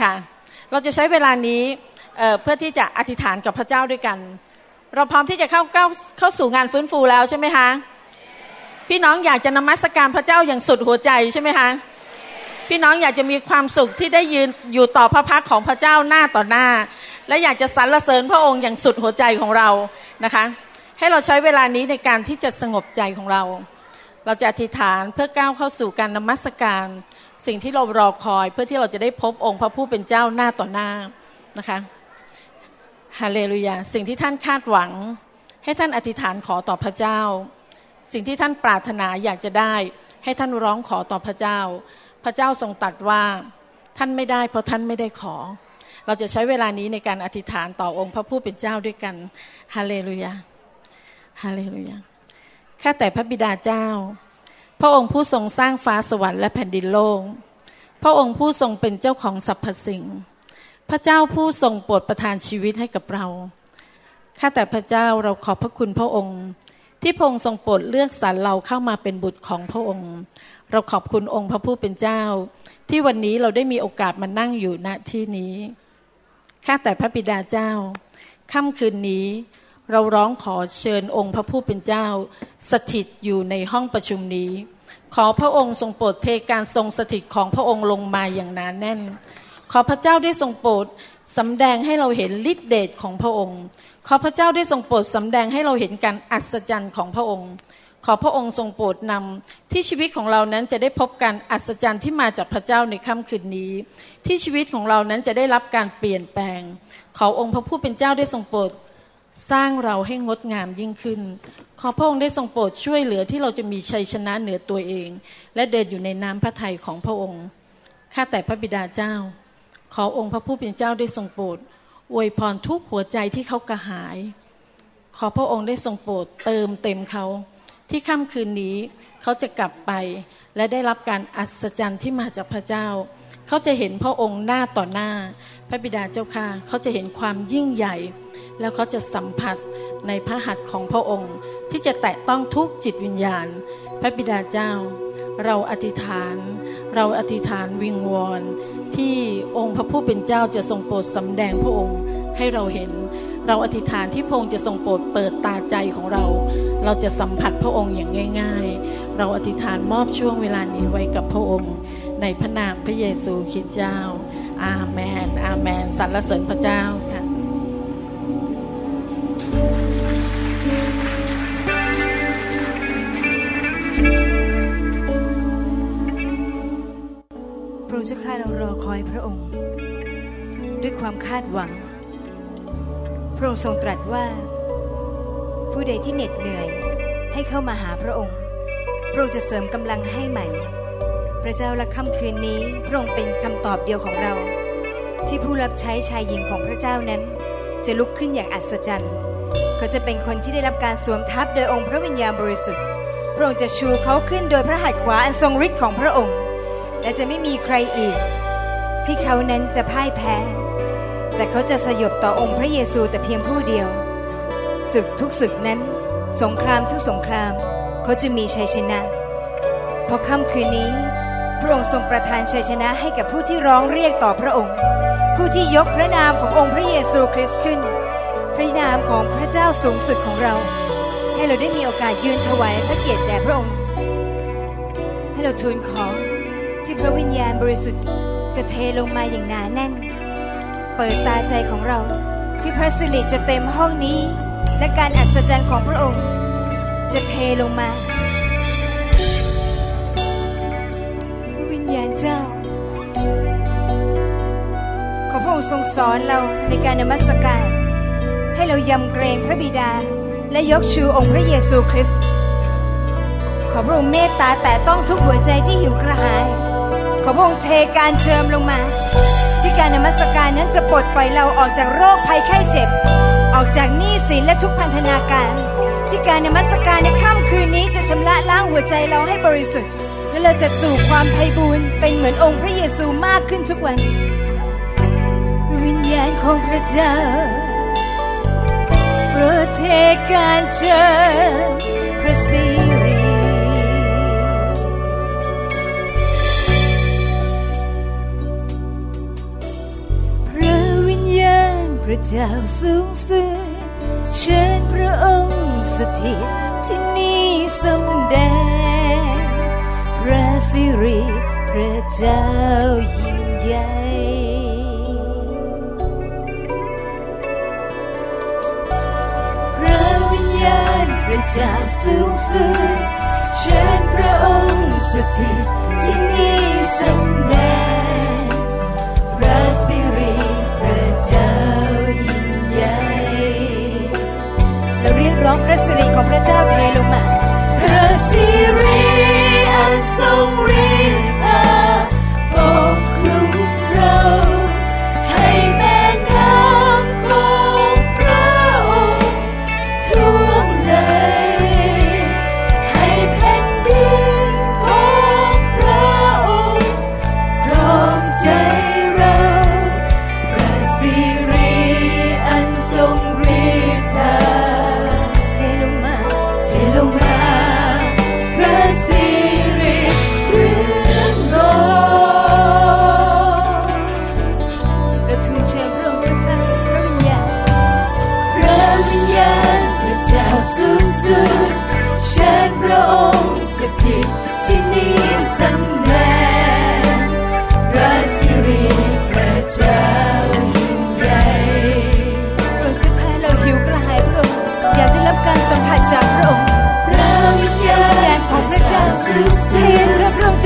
ค่ะ เราจะใช้เวลานี้เเพื่อที่จะอธิษฐานกับพระเจ้าด้วยกัน เราพร้อมที่จะเข้าเข้าเข้าสู่งานฟื้นฟูแล้วใช่ไหมคะ พี่น้องอยากจะนมัสการพระเจ้าอย่างสุดหัวใจใช่ไหมคะ พี่น้องอยากจะมีความสุขที่ได้ยืนอยู่ต่อพระพักของพระเจ้าหน้าต่อหน้า และอยากจะสรรเสริญพระองค์อย่างสุดหัวใจของเรานะคะ ให้เราใช้เวลานี้ในการที่จะสงบใจของเรา เราจะอธิษฐานเพื่อก้าวเข้าสู่การนมัสการ สิ่งที่เรารอคอยเพื่อที่เราจะได้พบองค์พระผู้เป็นเจ้าหน้าต่อหน้านะคะฮาเลลูยาสิ่งที่ท่านคาดหวัง ให้ท่านอธิษฐานขอต่อพระเจ้า สิ่งที่ท่านปรารถนาอยากจะได้ ให้ท่านร้องขอต่อพระเจ้า พระเจ้าทรงตัดว่าท่านไม่ได้เพราะท่านไม่ได้ขอ เราจะใช้เวลานี้ในการอธิษฐานต่อองค์พระผู้เป็นเจ้าด้วยกันฮาเลลูยาฮาเลลูยาข้าแต่พระบิดาเจ้า พระองค์ผู้ทรงสร้างฟ้าสวรรค์และแผ่นดินโลก พระองค์ผู้ทรงเป็นเจ้าของสรรพสิ่ง พระเจ้าผู้ทรงโปรดประทานชีวิตให้กับเรา ข้าแต่พระเจ้าเราขอบพระคุณพระองค์ ที่พระองค์ทรงโปรดเลือกสรรเราเข้ามาเป็นบุตรของพระองค์ เราขอบคุณองค์พระผู้เป็นเจ้า ที่วันนี้เราได้มีโอกาสมานั่งอยู่ณที่นี้ ข้าแต่พระบิดาเจ้า ค่ำคืนนี้เราร้องขอเชิญองค์พระผู้เป็นเจ้า สถิตอยู่ในห้องประชุมนี้ ขอพระองค์ทรงโปรดเทการทรงสถิตของพระองค์ลงมาอย่างหนานแน่น ขอพระเจ้าได้ทรงโปรดสำแดงให้เราเห็นฤทธิเดชของพระองค์ ขอพระเจ้าได้ทรงโปรดสำแดงให้เราเห็นการอัศจรรย์ของพระองค์ ขอพระองค์ทรงโปรดนำที่ชีวิตของเรานั้นจะได้พบการอัศจรรย์ที่มาจากพระเจ้าในค่ำคืนนี้ ที่ชีวิตของเรานั้นจะได้รับการเปลี่ยนแปลง ขอองค์พระผู้เป็นเจ้าได้ทรงโปรด สร้างเราให้งดงามยิ่งขึ้น ขอพระองค์ได้ทรงโปรดช่วยเหลือที่เราจะมีชัยชนะเหนือตัวเอง และเดินอยู่ในน้ำพระทัยของพระองค์ ข้าแต่พระบิดาเจ้า ขอองค์พระผู้เป็นเจ้าได้ทรงโปรดอวยพรทุกหัวใจที่เขากระหาย ขอพระองค์ได้ทรงโปรดเติมเต็มเขา ที่ค่ำคืนนี้เขาจะกลับไป และได้รับการอัศจรรย์ที่มาจากพระเจ้า เขาจะเห็นพระองค์หน้าต่อหน้า พระบิดาเจ้าค่ะเขาจะเห็นความยิ่งใหญ่ แล้วเขาจะสัมผัสในพระหัตถ์ของพระองค์ ที่จะแตะต้องทุกจิตวิญญาณ พระบิดาเจ้า เราอธิษฐาน เราอธิษฐานวิงวอนที่องค์พระผู้เป็นเจ้าจะทรงโปรดสำแดงพระองค์ให้เราเห็น เราอธิษฐานที่พระองค์จะทรงโปรดเปิดตาใจของเรา เราจะสัมผัสพระองค์อย่างง่าย ๆ เราอธิษฐานมอบช่วงเวลานี้ไว้กับพระองค์ ในพระนามพระเยซูคริสต์เจ้า อาเมน อาเมน สรรเสริญพระเจ้าค่ะพระเจ้าข้าเรารอคอยพระองค์ ด้วยความคาดหวัง พระองค์ทรงตรัสว่า ผู้ใดที่เหน็ดเหนื่อยให้เข้ามาหาพระองค์ พระองค์จะเสริมกำลังให้ใหม่ ระเจ้าละค่ำคืนนี้พระองค์เป็นคำตอบเดียวของเรา ที่ผู้รับใช้ชายหญิงของพระเจ้านั้น จะลุกขึ้นอย่างอัศจรรย์เขาจะเป็นคนที่ได้รับการสวมทับโดยองค์พระวิญญาณบริสุทธิ์พระองค์จะชูเขาขึ้นโดยพระหัตถ์ขวาอันทรงฤทธิ์ของพระองค์ และจะไม่มีใครอีก ที่เขานั้นจะพ่ายแพ้ แต่เขาจะสยบต่อองค์พระเยซูแต่เพียงผู้เดียวศึกทุกศึกนั้น สงครามทุกสงคราม เขาจะมีชัยชนะ พอค่ำคืนนี้ ระองค์ทรงประทานชัยชนะให้กับผู้ที่ร้องเรียกต่อพระองค์ ผู้ที่ยกพระนามขององค์พระเยซูคริสต์ขึ้น พระนามของพระเจ้าสูงสุดของเรา ให้เราได้มีโอกาสยืนถวายพระเกียรติแด่พระองค์ ให้เราทูลขอที่พระวิญญาณบริสุทธิ์จะเทลงมาอย่างหนาแน่น เปิดตาใจของเราที่พระสิริจะเต็มห้องนี้ และการอัศจรรย์ของพระองค์ จะเทลงมา องค์ทรงสอนเราในการนมัสการ ให้เรายำเกรงพระบิดา และยกชูองค์พระเยซูคริสต์ขอพระองค์เมตตาแต่ต้องทุกหัวใจที่หิวกระหาย ขอพระองค์เทการเชิมลงมา ที่การนมัสการนั้นจะปลดปล่อยเราออกจากโรคภัยไข้เจ็บ ออกจากหนี้สินและทุกพันธนาการ ที่การนมัสการในค่ำคืนนี้จะชำระล้างหัวใจเราให้บริสุทธิ์และเราจะสู่ความไพ่บูรณ์เป็นเหมือนองค์พระเยซูมากขึ้นทุกวัน วิญญาณของพระเจ้าโปรดเทการเชิญพระสิริพระวิญญาณพระเจ้าสูงสุดเชิญพระองค์สถิตที่นี่สมแดงพระสิริพระเจ้ายิ่งใหญ่ พระเจ้าสูงสุดเชิญพระองค์สถิตที่นี่สำแดงพระสิริพระเจ้ายิ่งใหญ่เราเรียกร้องพระสิริของพระเจ้าเทลงมาพระสิริอันทรงฤทธิ์ปกคลุมเรา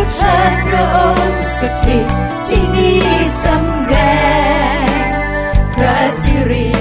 ุกเชิพระองค์สถิตที่นี่สำแดงพระสิริ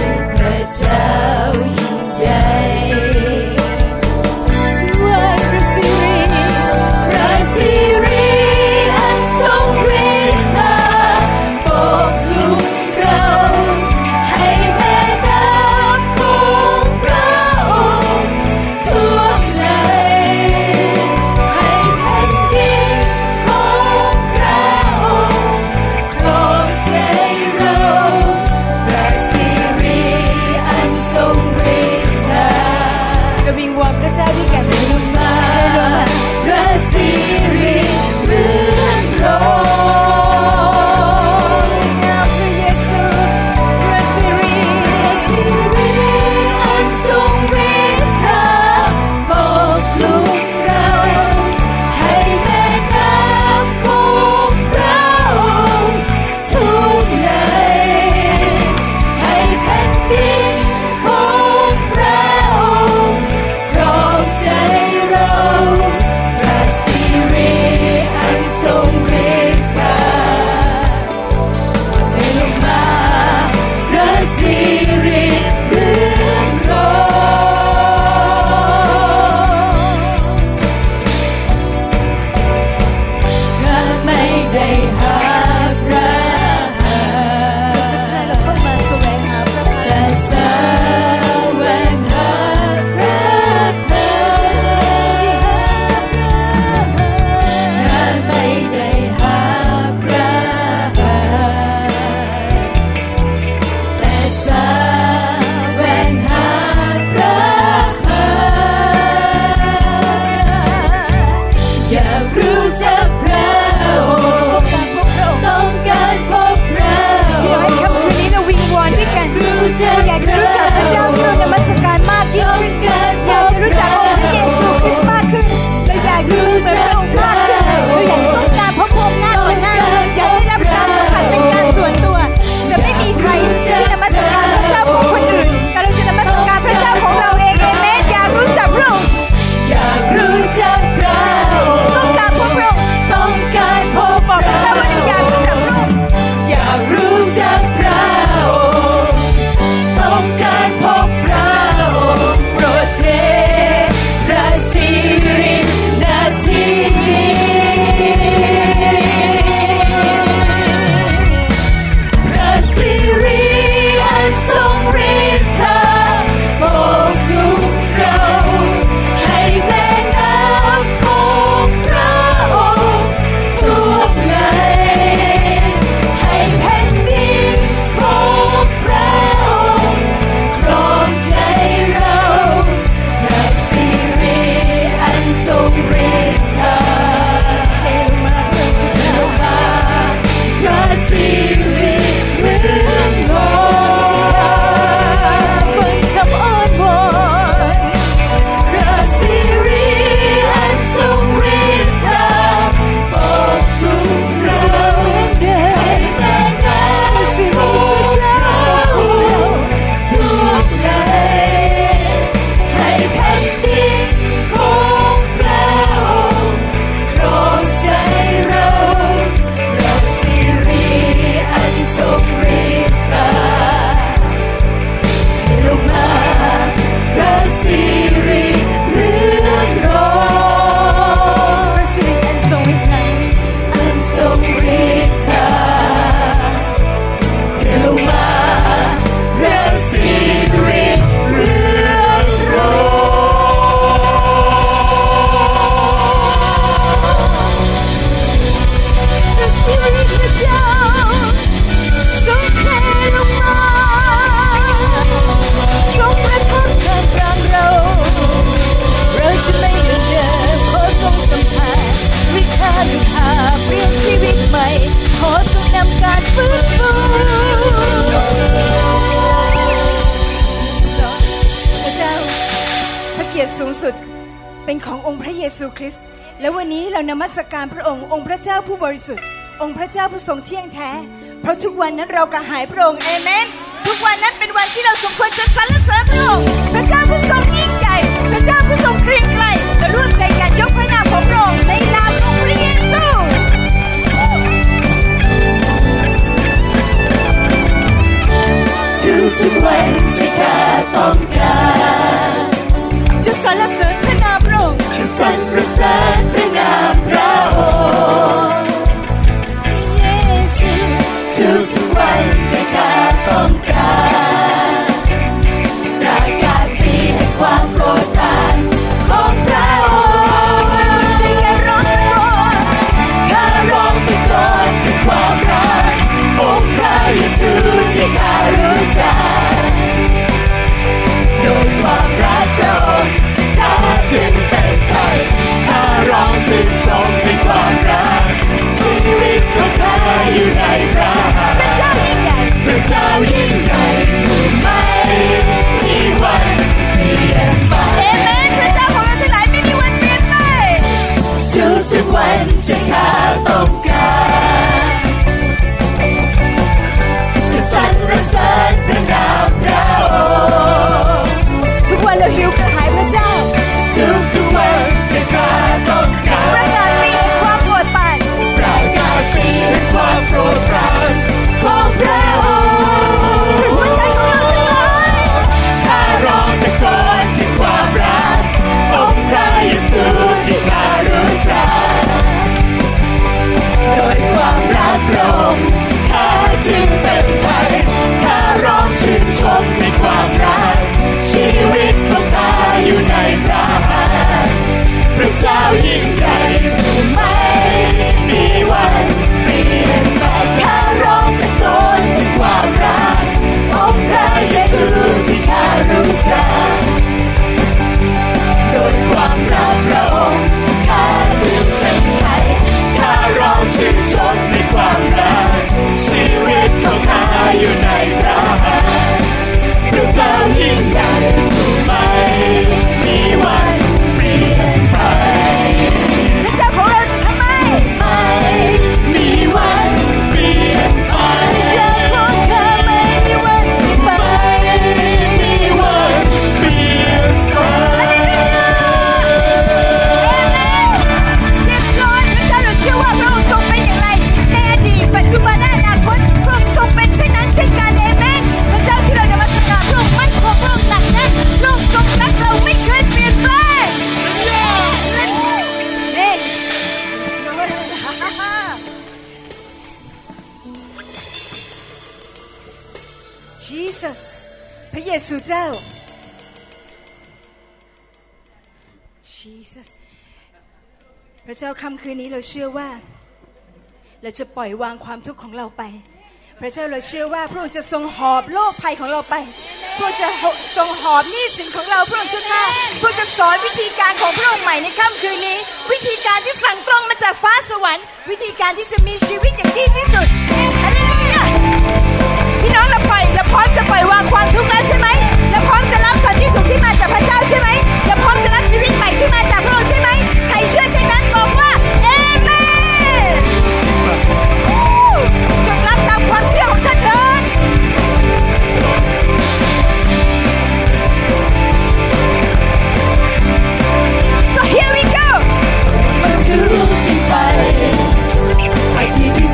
เรานมัสการพระองค์องค์พระเจ้าผู้บริสุทธิ์ องค์พระเจ้าผู้ทรงเที่ยงแท้ เพราะทุกวันนั้นเรากระหายพระองค์เอเมน ทุกวันนั้นเป็นวันที่เราสมควรจะสรรเสริญพระองค์พระเจ้าผู้ทรงยิ่งใหญ่ พระเจ้าผู้ทรงเกรียงไกรและร่วมใจกันยกพระนามของพระองค์ในนามของพระเยซูทุกทุกๆวันที่ข้าต้องการจะสรรเสริญ อยู่ในพระหัตถ์พระเจ้ายิ่งใหญ่พระเจ้ายิ่งใหญ่ผู้ไม่มีวันเปลี่ยนไปเอเมนพระเจ้าของเราทั้งหลายไม่มีวันเปลี่ยนไปทุกทุกๆวันที่ข้า เชื่อว่า เราจะปล่อยวางความทุกข์ของเราไป พระเจ้าเราเชื่อว่าพระองค์จะทรงหอบโลกภัยของเราไป พระองค์จะทรงหอบหนี้สินของเราพระองค์เจ้าข้าพระองค์จะสอนวิธีการของพระองค์ใหม่ในค่ำคืนนี้ วิธีการที่สั่งตรงมาจากฟ้าสวรรค์ วิธีการที่จะมีชีวิตอย่างดีที่สุดฮาเลลูยาพี่น้องเราปล่อยเราพร้อมจะปล่อยวางความทุกข์แล้วใช่ไหมเราพร้อมจะรับสันติสุขที่มาจากพระเจ้าใช่ไหมเราพร้อมจะรับชีวิตใหม่ที่มาจากพระองค์ใช่ไหมใครเชื่อ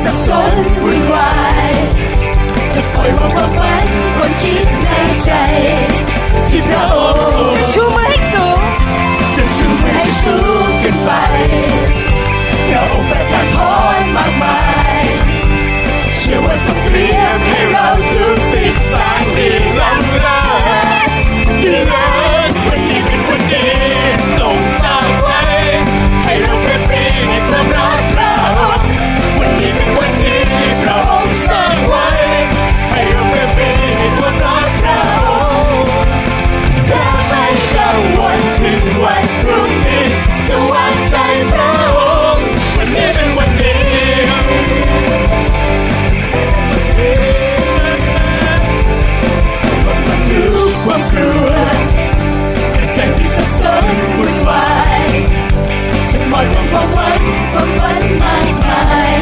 สับสนวุ่นวายจะปล่อยวางความฝันคนคิดในใจที่พระองค์ชูมือให้สูงจะชูมือให้สูงขึ้นไปพระองค์ประทานพรมากมาย เชื่อว่าทรงเตรียมให้เราทุกสิ่งสาง มากมาย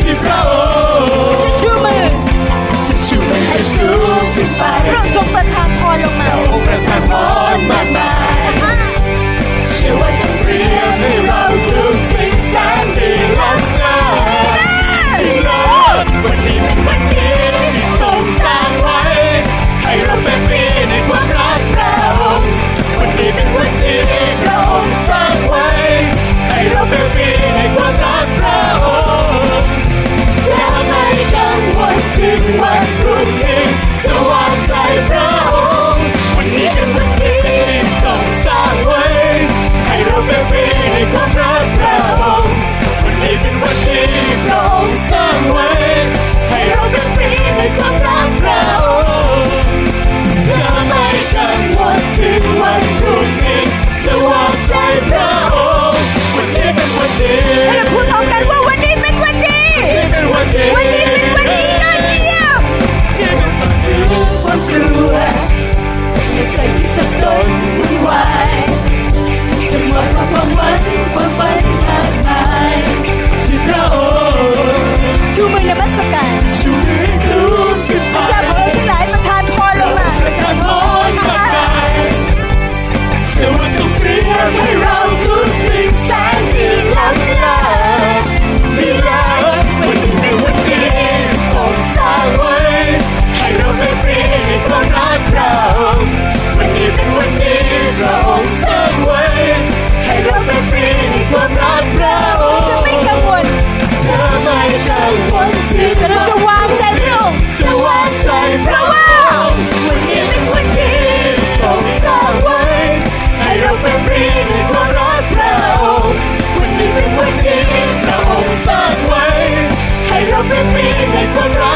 ที่พระองค์ชื่จมือให้สูงขึ้นไปพระองค์งปรานพรลงมาพองค์ประทานพรมามา นี้ให้ความรักเราจะไม่กังวลที่วันพรุ่งนี้จะวางใจพระองค์วันนี้เป็น with me, they put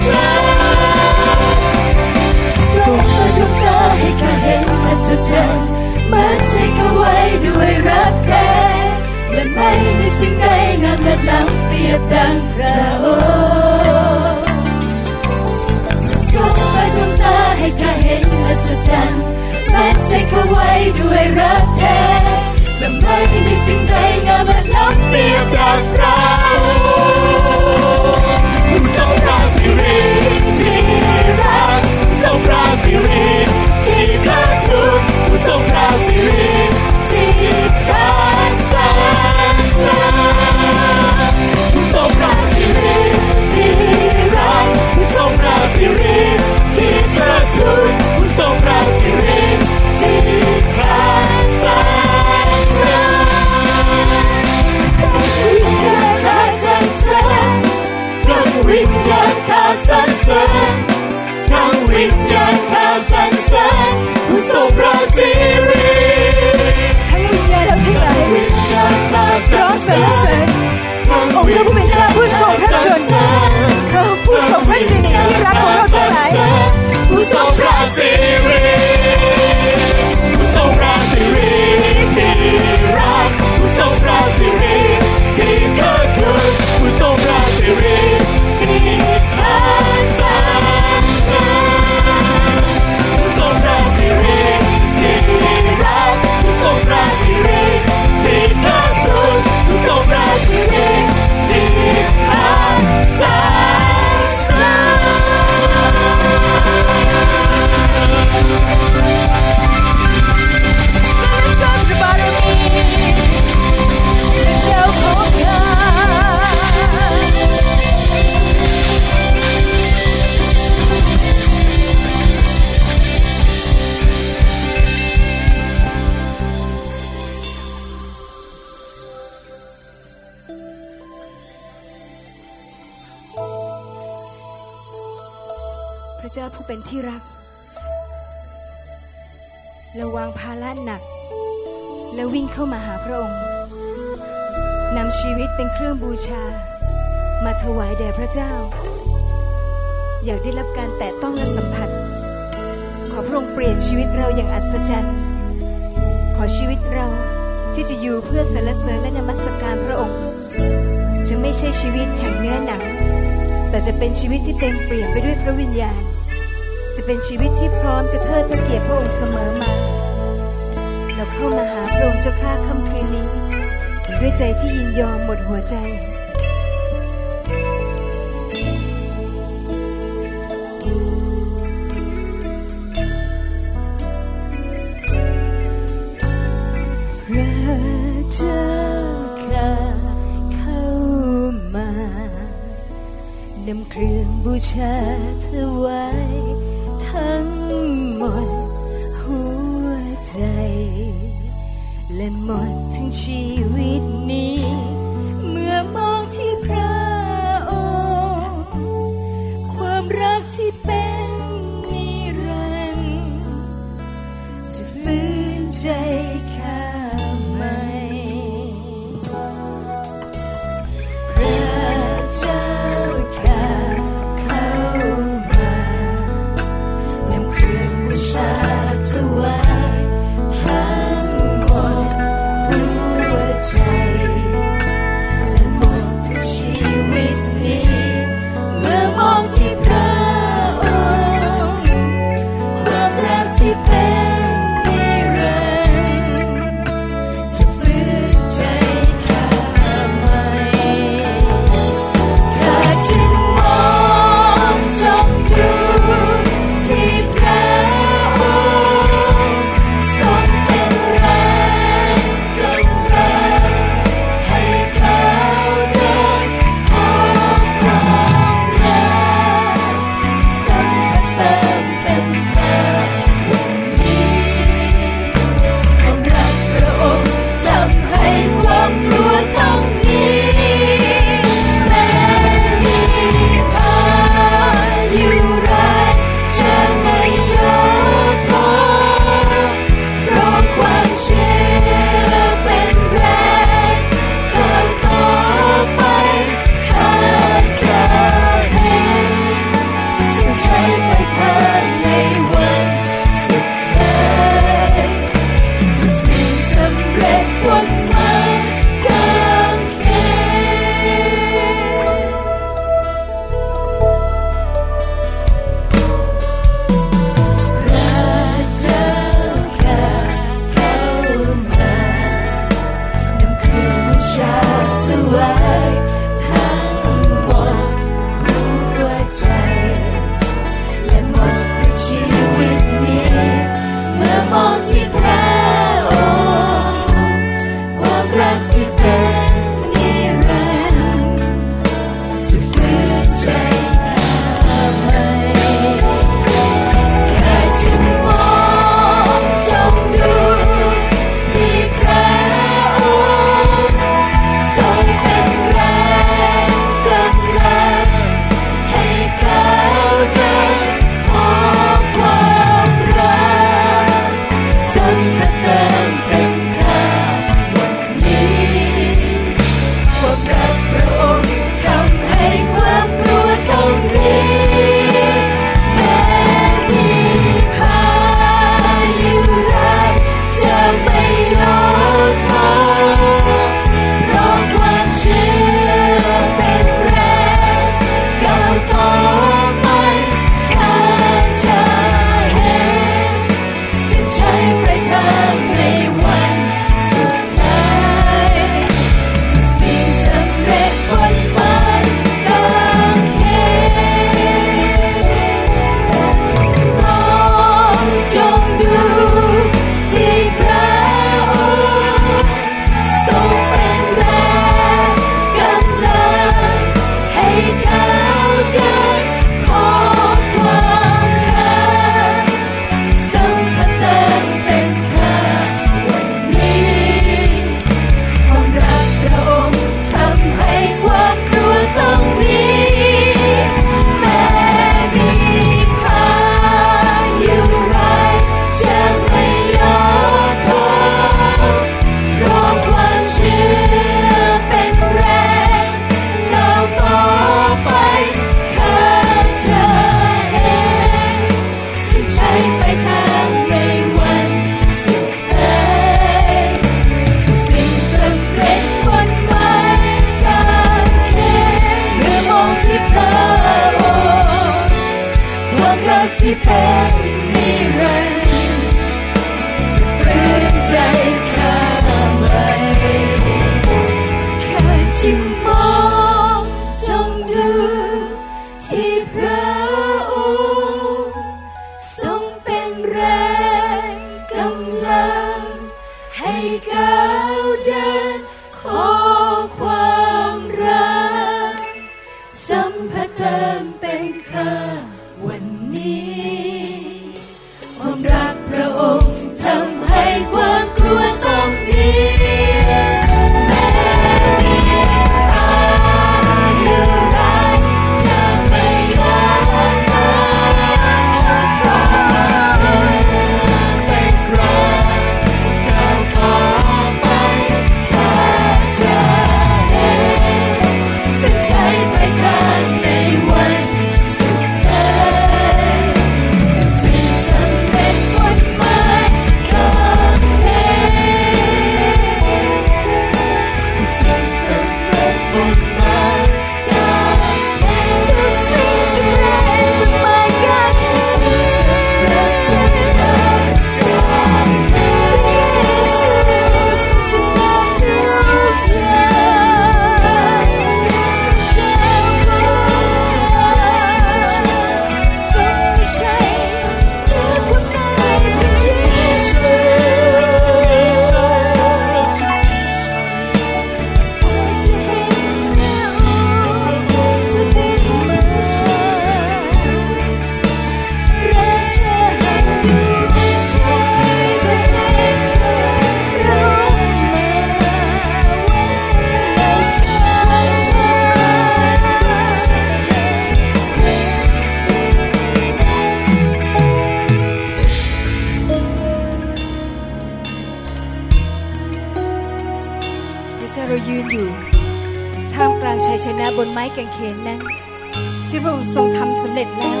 ที่พระองค์ทรงทำสำเร็จแล้ว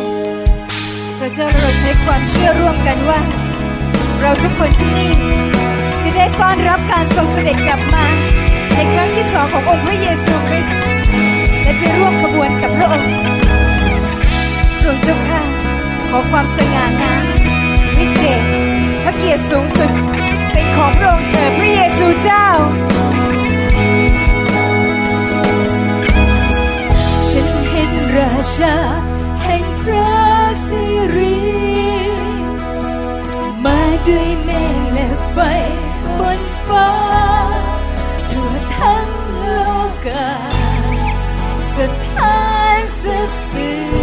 พระเจ้าเราใช้ความเชื่อร่วมกันว่า เราทุกคนที่นี่ จะได้ต้อนรับการทรงเสด็จกลับมา ในครั้งที่สองขององค์พระเยซูคริสต์และจะร่วมขบวนกับพระองค์พระองค์เจ้าข้าขอความสง่างามฤทธิ์เดชพระเกียรติสูงสุดเป็นของพระองค์เถิดพระเยซูเจ้า ราชาแห่งพระสิริมาด้วยเมฆและไฟบนฟ้า ทั่วทั้งโลกาสถานสะเทือน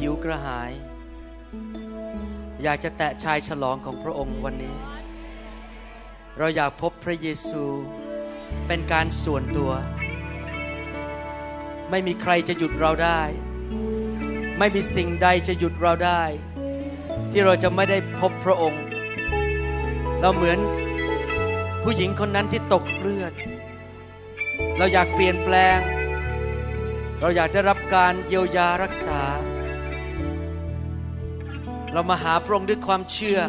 หิวกระหาย อยากจะแตะชายฉลองของพระองค์วันนี้ เราอยากพบพระเยซูเป็นการส่วนตัว ไม่มีใครจะหยุดเราได้ ไม่มีสิ่งใดจะหยุดเราได้ ที่เราจะไม่ได้พบพระองค์ เราเหมือนผู้หญิงคนนั้นที่ตกเลือด เราอยากเปลี่ยนแปลง เราอยากได้รับการเยียวยารักษา เรามาหาพระองค์ด้วยความเชื่อ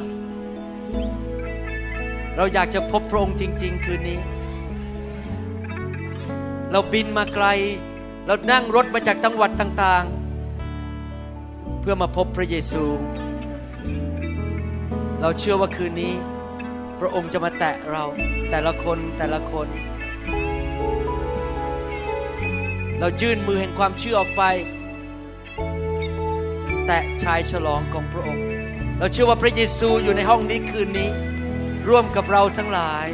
เราอยากจะพบพระองค์จริง ๆ คืนนี้ เราบินมาไกล เรานั่งรถมาจากจังหวัดต่าง ๆ เพื่อมาพบพระเยซู เราเชื่อว่าคืนนี้ พระองค์จะมาแตะเราแต่ละคนแต่ละคน เรายื่นมือแห่งความเชื่อออกไป ตะชายฉลองของพระองค์ เราเชื่อว่าพระเยซูอยู่ในห้องนี้คืนนี้ ร่วมกับเราทั้งหลาย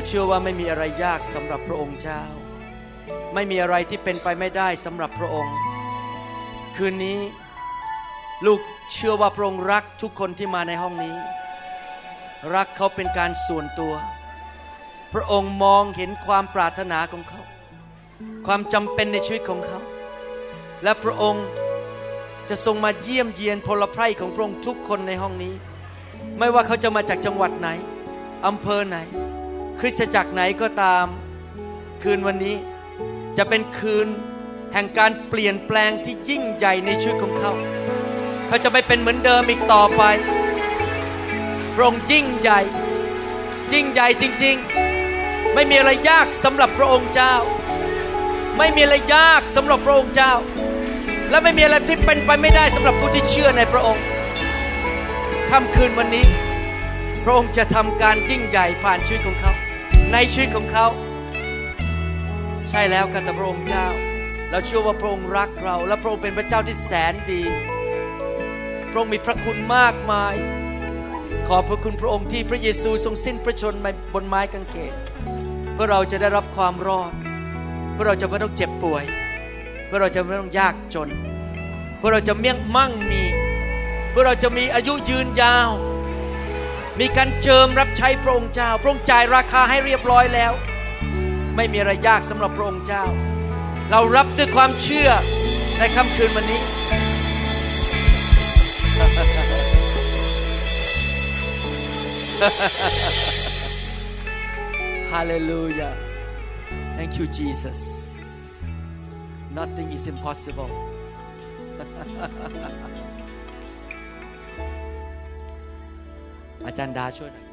เราเชื่อว่าไม่มีอะไรยากสำหรับพระองค์เจ้า ไม่มีอะไรที่เป็นไปไม่ได้สำหรับพระองค์ คืนนี้ลูกเชื่อว่าพระองค์รักทุกคนที่มาในห้องนี้ รักเขาเป็นการส่วนตัว พระองค์มองเห็นความปรารถนาของเขา ความจำเป็นในชีวิตของเขา และพระองค์จะทรงมาเยี่ยมเยียนพลไพร่ของพระองค์ทุกคนในห้องนี้ ไม่ว่าเขาจะมาจากจังหวัดไหนอำเภอไหน คริสตจักรไหนก็ตามคืนวันนี้ จะเป็นคืนแห่งการเปลี่ยนแปลงที่ยิ่งใหญ่ในชีวิตของเขา เขาจะไม่เป็นเหมือนเดิมอีกต่อไปพระองค์ยิ่งใหญ่ ยิ่งใหญ่จริง ๆ ไม่มีอะไรยากสำหรับพระองค์เจ้า ไม่มีอะไรยากสำหรับพระองค์เจ้า และไม่มีอะไรที่เป็นไปไม่ได้สำหรับผู้ที่เชื่อในพระองค์ค่ำคืนวันนี้ พระองค์จะทำการยิ่งใหญ่ผ่านชีวิตของเขา ในชีวิตของเขา ใช่แล้วค่ะแต่พระองค์เจ้า เราเชื่อว่าพระองค์รักเรา และพระองค์เป็นพระเจ้าที่แสนดี พระองค์มีพระคุณมากมาย ขอบพระคุณพระองค์ที่พระเยซูทรงสิ้นพระชนม์บนไม้กางเขนเพื่อเราจะได้รับความรอด เพื่อเราจะไม่ต้องเจ็บป่วย เพื่อเราจะไม่ต้องยากจน เพื่อเราจะเมี่ยงมั่งมี เพื่อเราจะมีอายุยืนยาว มีการเจิมรับใช้พระองค์เจ้า พระองค์จ่ายราคาให้เรียบร้อยแล้ว ไม่มีอะไรยากสำหรับพระองค์เจ้า เรารับด้วยความเชื่อในค่ำคืนวันนี้ Hallelujah. Thank you, Jesus. Nothing is impossible. อาจารย์ดาช่วยหน่อย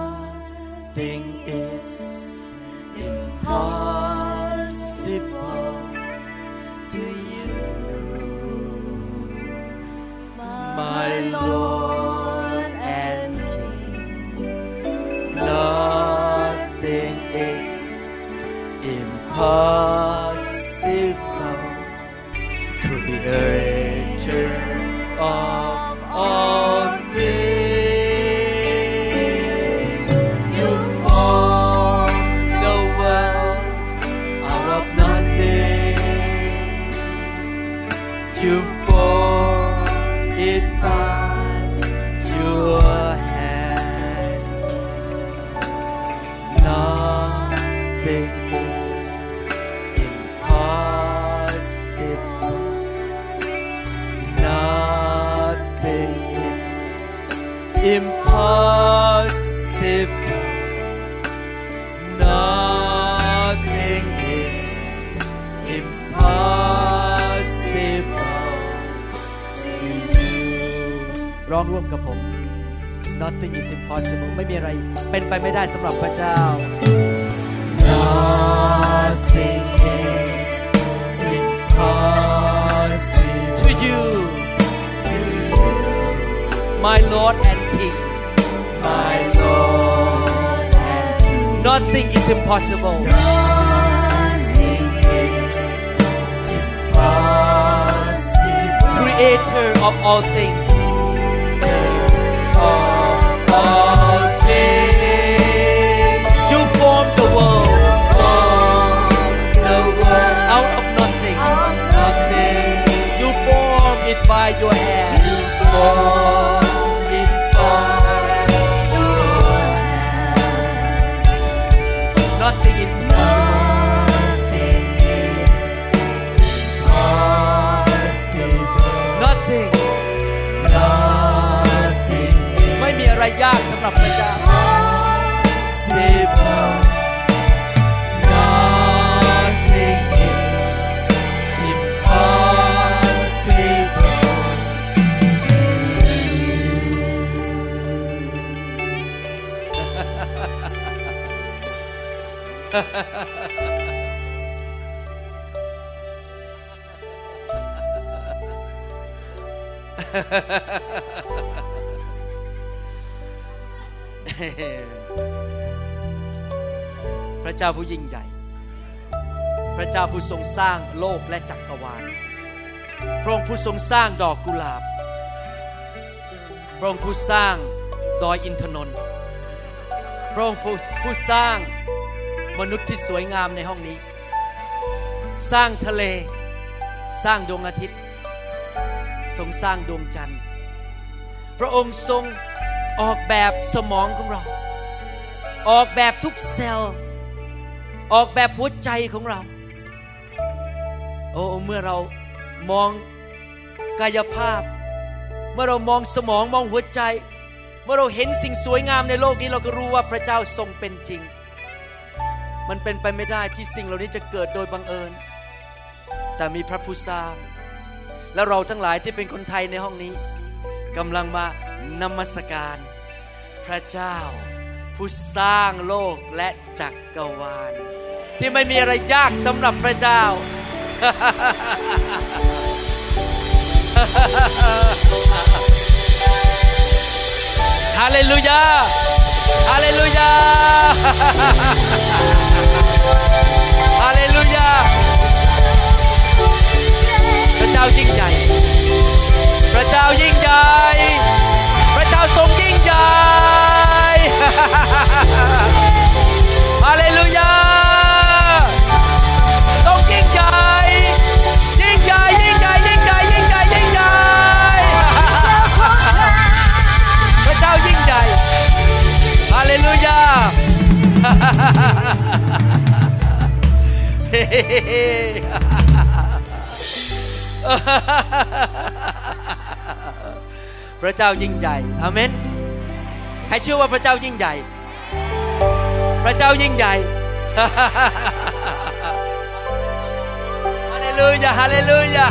Nothing is impossible to you, my Lord impossible ร้องร่วมกับผม Nothing is impossible ไม่มีอะไรเป็นไปไม่ได้สำหรับพระเจ้า Nothing is impossible to you to you my Lord and King my Lord and King Nothing is impossible Nothing is impossible Creator of all things your ass. พระเจ้าผู้ยิ่งใหญ่ พระเจ้าผู้ทรงสร้างโลกและจักรวาล พระองค์ผู้ทรงสร้างดอกกุหลาบ พระองค์ผู้สร้างดอยอินทนนท์ พระองค์ผู้สร้าง มนุษย์ที่สวยงามในห้องนี้ สร้างทะเล สร้างดวงอาทิตย์ ทรงสร้างดวงจันทร์ พระองค์ทรงออกแบบสมองของเรา ออกแบบทุกเซลล์ ออกแบบหัวใจของเรา โอ้เมื่อเรามองกายภาพ เมื่อเรามองสมองมองหัวใจ เมื่อเราเห็นสิ่งสวยงามในโลกนี้เราก็รู้ว่าพระเจ้าทรงเป็นจริง มันเป็นไปไม่ได้ที่สิ่งเหล่านี้จะเกิดโดยบังเอิญ แต่มีพระผู้สร้าง และเราทั้งหลายที่เป็นคนไทยในห้องนี้กำลังมานมัสการ พระเจ้า ผู้สร้างโลกและจักกรวาล ที่ไม่มีอะไรยากสำหรับพระเจ้า ฮาเลลูยา ฮาเลลูยาฮาเลลูยาพระเจ้ายิ่งใหญ่ พระเจ้ายิ่งใหญ่ พระเจ้าทรงยิ่งใหญ่ พระเจ้ายิ่งใหญ่อเมนใครเชื่อว่าพระเจ้ายิ่งใหญ่ พระเจ้ายิ่งใหญ่ฮาเลลูยาฮาเลลูยา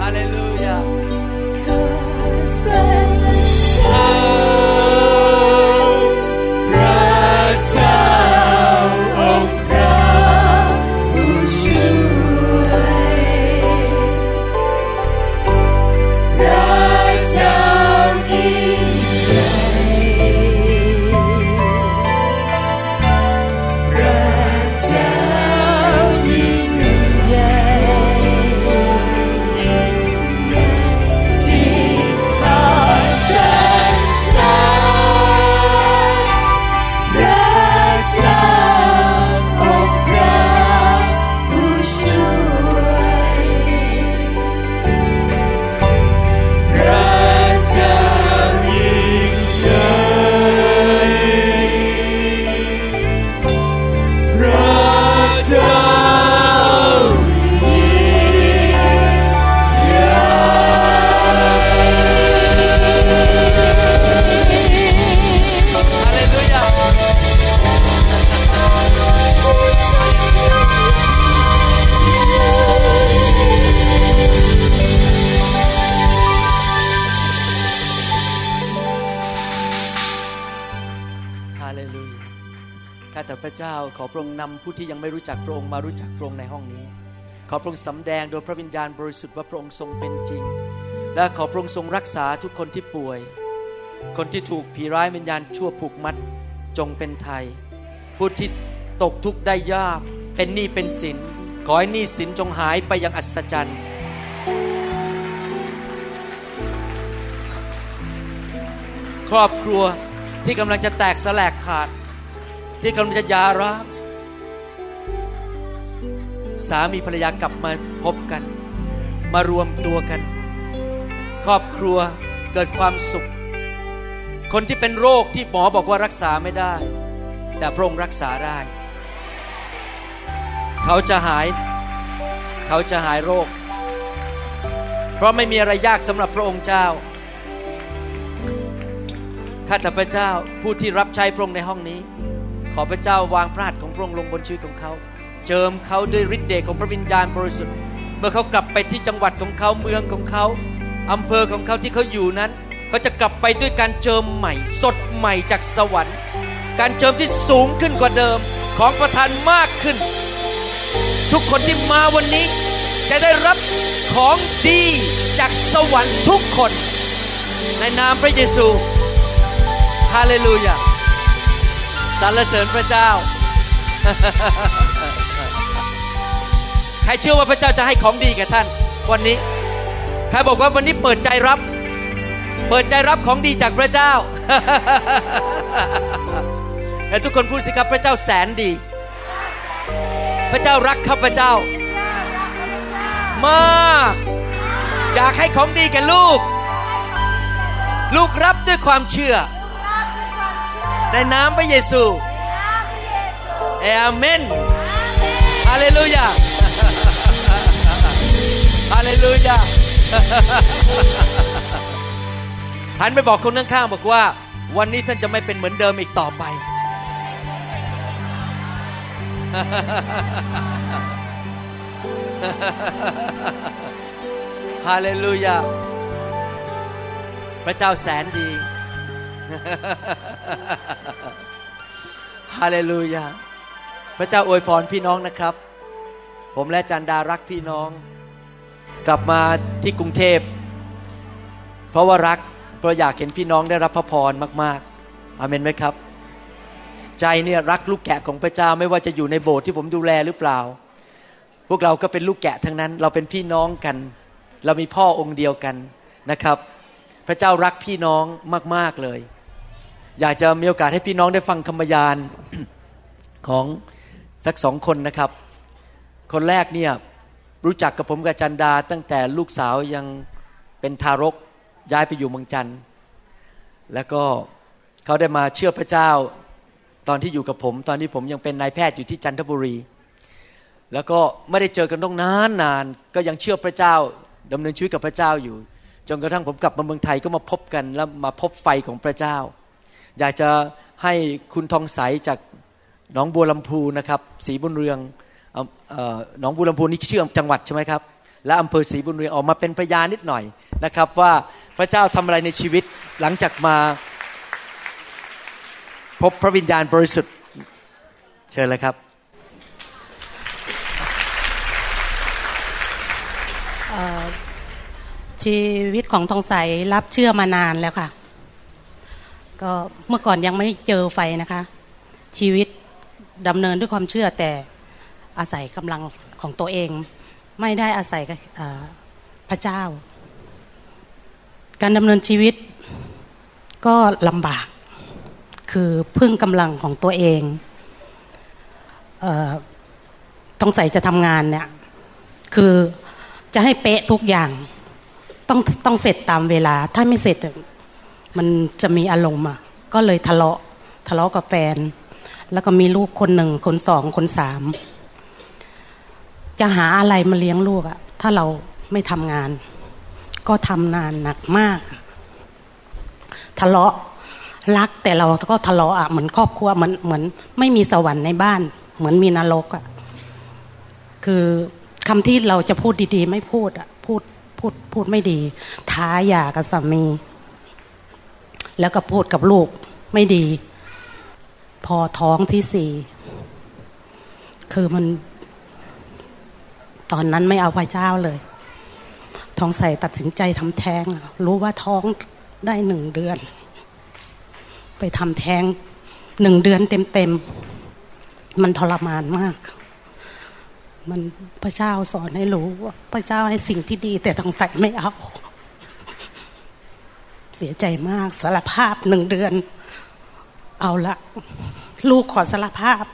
ฮาเลลูยา ร อพระองค์นำผู้ที่ยังไม่รู้จักพระองค์มารู้จักพระองค์ในห้องนี้ ขอพระองค์สำแดงโดยพระวิญญาณบริสุทธิ์ว่าพระองค์ทรงเป็นจริง และขอพระองค์ทรงรักษาทุกคนที่ป่วย คนที่ถูกผีร้ายวิญญาณชั่วผูกมัดจงเป็นไทย ผู้ที่ตกทุกข์ได้ยากเป็นหนี้เป็นสินขอให้หนี้สินจงหายไปอย่างอัศจรรย์ครอบครัวที่กำลังจะแตกสลายขาด ที่กำลังจะยาร้าง สามีภรรยากลับมาพบกัน มารวมตัวกัน ครอบครัวเกิดความสุข คนที่เป็นโรคที่หมอบอกว่ารักษาไม่ได้ แต่พระองค์รักษาได้ เขาจะหาย เขาจะหายโรค เพราะไม่มีอะไรยากสำหรับพระองค์เจ้าข้าแต่พระเจ้าผู้ที่รับใช้พระองค์ในห้องนี้ ขอพระเจ้าวางพระหัตถ์ของพระองค์ลงบนชีวิตของเขา จิมเขาด้วยฤทธิ์เดชของพระวิญญาณบริสุทธิ์ เมื่อเขากลับไปที่จังหวัดของเขาเมืองของเขาอำเภอของเขาที่เขาอยู่นั้นเขาจะกลับไปด้วยการเจิมใหม่ สดใหม่จากสวรรค์ การเจิมที่สูงขึ้นกว่าเดิมของประทานมากขึ้น ทุกคนที่มาวันนี้จะได้รับของดีจากสวรรค์ทุกคน ในนามพระเยซูฮาเลลูยาสรรเสริญพระเจ้า ใครเชื่อว่าพระเจ้าจะให้ของดีแก่ท่าน วันนี้ ใครบอกว่าวันนี้เปิดใจรับ เปิดใจรับของดีจากพระเจ้าและทุกคนพูดสิครับพระเจ้าแสนดี พระเจ้ารักข้าพเจ้า มาก อยากให้ของดีแก่ลูก ลูกรับด้วยความเชื่อ ในนามพระเยซูเอเมน ฮาเลลูยาฮาเลลูยาหันไปบอกคนข้างๆบอกว่า วันนี้ท่านจะไม่เป็นเหมือนเดิมอีกต่อไป ฮาเลลูยา พระเจ้าแสนดี ฮาเลลูยา พระเจ้าอวยพรพี่น้องนะครับ ผมและจันดารักพี่น้อง กลับมาที่กรุงเทพ เพราะว่ารักเพราะอยากเห็นพี่น้องได้รับพระพรมาก ๆ อาเมนไหมครับ ใจเนี่ยรักลูกแกะของพระเจ้าไม่ว่าจะอยู่ในโบสถ์ที่ผมดูแลหรือเปล่า พวกเราก็เป็นลูกแกะทั้งนั้น เราเป็นพี่น้องกัน เรามีพ่อองค์เดียวกันนะครับ พระเจ้ารักพี่น้องมาก ๆเลย อยากจะมีโอกาสให้พี่น้องได้ฟังคำบยานของ สักสองคนนะครับ คนแรกเนี่ยรู้จักกับผมกับจันดา ตั้งแต่ลูกสาวยังเป็นทารกย้ายไปอยู่เมืองจันทร์แล้วก็เขาได้มาเชื่อพระเจ้าตอนที่อยู่กับผม ตอนที่ผมยังเป็นนายแพทย์อยู่ที่จันทบุรี แล้วก็ไม่ได้เจอกันต้องนานนานก็ยังเชื่อพระเจ้าดำเนินชีวิตกับพระเจ้าอยู่ จนกระทั่งผมกลับมาเมืองไทยก็มาพบกันแล้วมาพบไฟของพระเจ้า อยากจะให้คุณทองใสจาก หนองบัวลำพูนะครับศรีบุญเรืองหนองบัวลำพูนี่ชื่อจังหวัดใช่ไหมครับ และอำเภอศรีบุญเรืองออกมาเป็นพยานนิดหน่อยนะครับ ว่าพระเจ้าทำอะไรในชีวิตหลังจากมาพบพระวิญญาณบริสุทธิ์เชิญเลยครับชีวิตของทองใสรับเชื่อมานานแล้วค่ะ ก็เมื่อก่อนยังไม่เจอไฟนะคะ ชีวิต ดำเนินด้วยความเชื่อแต่อาศัยกำลังของตัวเอง ไม่ได้อาศัยพระเจ้า การดำเนินชีวิตก็ลำบากคือพึ่งกำลังของตัวเองเออต้องใส่จะทำงานเนี่ยคือจะให้เป๊ะทุกอย่างต้องต้องเสร็จตามเวลา ถ้าไม่เสร็จมันจะมีอารมณ์อะก็เลยทะเลาะทะเลาะกับแฟน แล้วก็มีลูกคนหนึ่งคนสองคนสามจะหาอะไรมาเลี้ยงลูกอะถ้าเราไม่ทำงาน ก็ทำนานหนักมาก ทะเลาะรักแต่เราก็ทะเลาะอะเหมือนครอบครัวเหมือนเหมือน ไม่มีสวรรค์ในบ้าน เหมือนมีนรกอะคือคำที่เราจะพูดดีๆ ไม่พูดอะพูดพูดพูดไม่ดี ท้าหย่ากับสามี แล้วก็พูดกับลูกไม่ดี พอท้องที่สี่คือมัน ตอนนั้นไม่เอาพระเจ้าเลยท้องใส่ตัดสินใจทำแท้ง รู้ว่าท้องได้หนึ่งเดือน ไปทำแท้งหนึ่งเดือนเต็มๆ มันทรมานมาก มันพระเจ้าสอนให้รู้ว่าพระเจ้าให้สิ่งที่ดี แต่ท้องใส่ไม่เอา เสียใจมากสารภาพหนึ่งเดือน เอาละลูกขอสารภาพ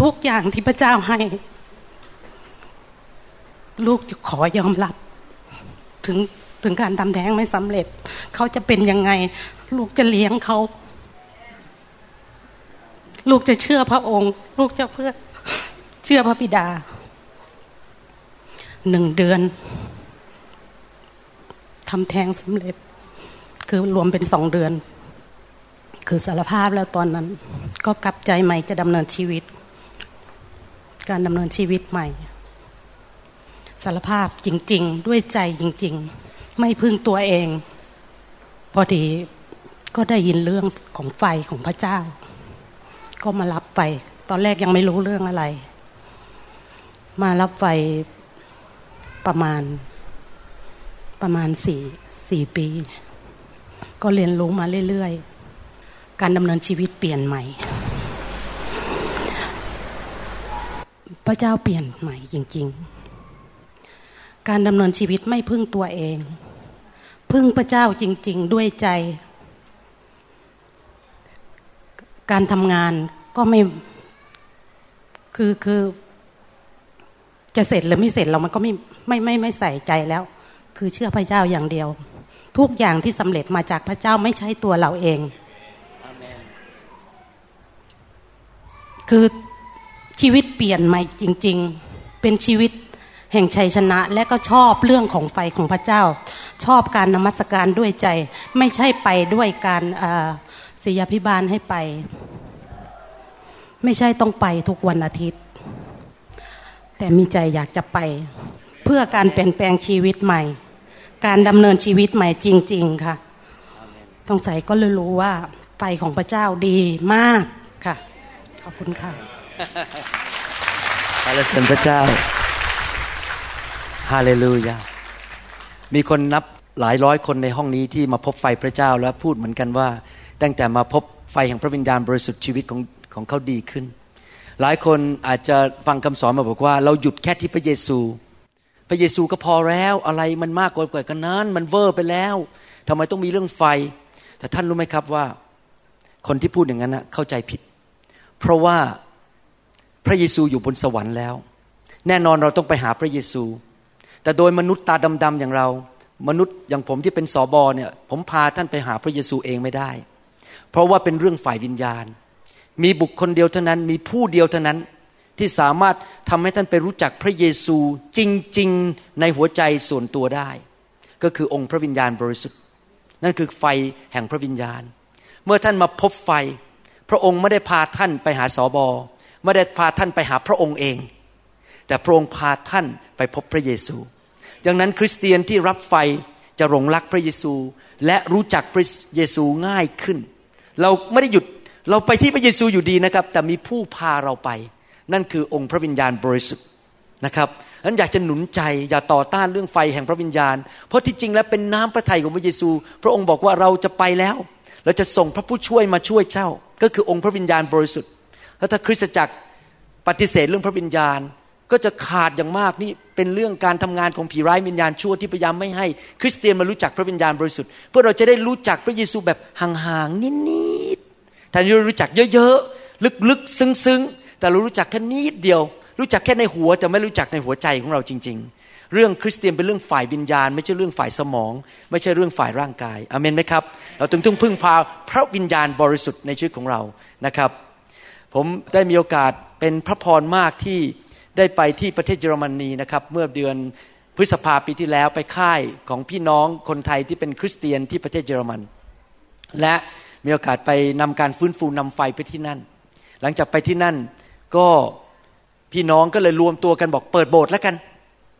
ทุกอย่างที่พระเจ้าให้ ลูกจะขอยอมรับ ถึงถึงการทำแท้งไม่สำเร็จ เขาจะเป็นยังไง ลูกจะเลี้ยงเขา ลูกจะเชื่อพระองค์ ลูกจะเพื่อเชื่อพระบิดา หนึ่งเดือนทำแท้งสำเร็จ คือรวมเป็นสองเดือน คือสารภาพแล้วตอนนั้น ก็กลับใจใหม่จะดำเนินชีวิต การดำเนินชีวิตใหม่ สารภาพจริง ๆ ด้วยใจจริง ๆ ไม่พึ่งตัวเอง พอดีก็ได้ยินเรื่องของไฟของพระเจ้า ก็มารับไฟ ตอนแรกยังไม่รู้เรื่องอะไร มารับไฟประมาณประมาณสี่สี่ปี ก็เรียนรู้มาเรื่อย ๆ การดำเนินชีวิตเปลี่ยนใหม่ พระเจ้าเปลี่ยนใหม่จริง ๆ การดำเนินชีวิตไม่พึ่งตัวเอง พึ่งพระเจ้าจริง ๆ ด้วยใจ การทำงานก็ไม่คือคือจะเสร็จหรือไม่เสร็จเรามันก็ไม่ไม่ไม่ไม่ใส่ใจแล้ว คือเชื่อพระเจ้าอย่างเดียว ทุกอย่างที่สำเร็จมาจากพระเจ้าไม่ใช่ตัวเราเอง คือชีวิตเปลี่ยนใหม่จริง ๆ เป็นชีวิตแห่งชัยชนะ และก็ชอบเรื่องของไฟของพระเจ้า ชอบการนมัสการด้วยใจ ไม่ใช่ไปด้วยการศิยพิบาลให้ไป ไม่ใช่ต้องไปทุกวันอาทิตย์ แต่มีใจอยากจะไป เพื่อการเปลี่ยนแปลงชีวิตใหม่ การดำเนินชีวิตใหม่จริง ๆ ค่ะต้องใส่ก็เลยรู้ว่าไฟของพระเจ้าดีมากค่ะ ขอบคุณค่ะสรรเสริญพระเจ้าฮาเลลูยามีคนนับหลายร้อยคนในห้องนี้ที่มาพบไฟพระเจ้าแล้วพูดเหมือนกันว่า ตั้งแต่มาพบไฟแห่งพระวิญญาณบริสุทธิ์ชีวิตของของเขาดีขึ้น หลายคนอาจจะฟังคำสอนมาบอกว่า เราหยุดแค่ที่พระเยซู พระเยซูก็พอแล้วอะไรมันมากกว่ากันนั้น มันเวอร์ไปแล้วทำไมต้องมีเรื่องไฟ แต่ท่านรู้ไหมครับว่า คนที่พูดอย่างนั้นนะเข้าใจผิด เพราะว่าพระเยซูอยู่บนสวรรค์แล้ว แน่นอนเราต้องไปหาพระเยซู แต่โดยมนุษย์ตาดำๆอย่างเรา มนุษย์อย่างผมที่เป็นสอบอเนี่ย ผมพาท่านไปหาพระเยซูเองไม่ได้ เพราะว่าเป็นเรื่องฝ่ายวิญญาณ มีบุคคลเดียวเท่านั้น มีผู้เดียวเท่านั้นที่สามารถทำให้ท่านไปรู้จักพระเยซูจริง ๆ ในหัวใจส่วนตัวได้ ก็คือองค์พระวิญญาณบริสุทธิ์ นั่นคือไฟแห่งพระวิญญาณ เมื่อท่านมาพบไฟ พระองค์ไม่ได้พาท่านไปหาสอบอไม่ได้พาท่านไปหาพระองค์เอง แต่พระองค์พาท่านไปพบพระเยซู ดังนั้นคริสเตียนที่รับไฟจะหลงรักพระเยซู และรู้จักพระเยซูง่ายขึ้น เราไม่ได้หยุดเราไปที่พระเยซูอยู่ดีนะครับ แต่มีผู้พาเราไป นั่นคือองค์พระวิญญาณบริสุทธิ์นะครับนั้นอยากจะหนุนใจอย่าต่อต้านเรื่องไฟแห่งพระวิญญาณ เพราะที่จริงแล้วเป็นน้ำพระทัยของพระเยซู พระองค์บอกว่าเราจะไปแล้ว เราจะส่งพระผู้ช่วยมาช่วยเจ้า ก็คือองค์พระวิญญาณบริสุทธิ์ แล้วถ้าคริสตจักรปฏิเสธเรื่องพระวิญญาณก็จะขาดอย่างมากนี่เป็นเรื่องการทำงานของผีร้ายวิญญาณชั่วที่พยายามไม่ให้ คริสเตียนมารู้จักพระวิญญาณบริสุทธิ์เพื่อเราจะได้รู้จักพระเยซูแบบห่างๆนิดๆแทนที่เรารู้จักเยอะๆลึกๆซึ้งๆแต่เรารู้จักแค่นิดเดียว รู้จักแค่ในหัวแต่ไม่รู้จักในหัวใจของเราจริง ๆ เรื่องคริสเตียนเป็นเรื่องฝ่ายวิญญาณ ไม่ใช่เรื่องฝ่ายสมอง ไม่ใช่เรื่องฝ่ายร่างกายอเมนไหมครับ เราต้องพึ่งพาพระวิญญาณบริสุทธิ์ในชีวิตของเรานะครับ ผมได้มีโอกาสเป็นพระพรมากที่ได้ไปที่ประเทศเยอรมนีนะครับเมื่อเดือนพฤษภาปีที่แล้วไปค่ายของพี่น้องคนไทยที่เป็นคริสเตียนที่ประเทศเยอรมัน และมีโอกาสไปนำการฟื้นฟูนำไฟไปที่นั่น หลังจากไปที่นั่นก็พี่น้องก็เลยรวมตัวกันบอกเปิดโบสถ์แล้วกัน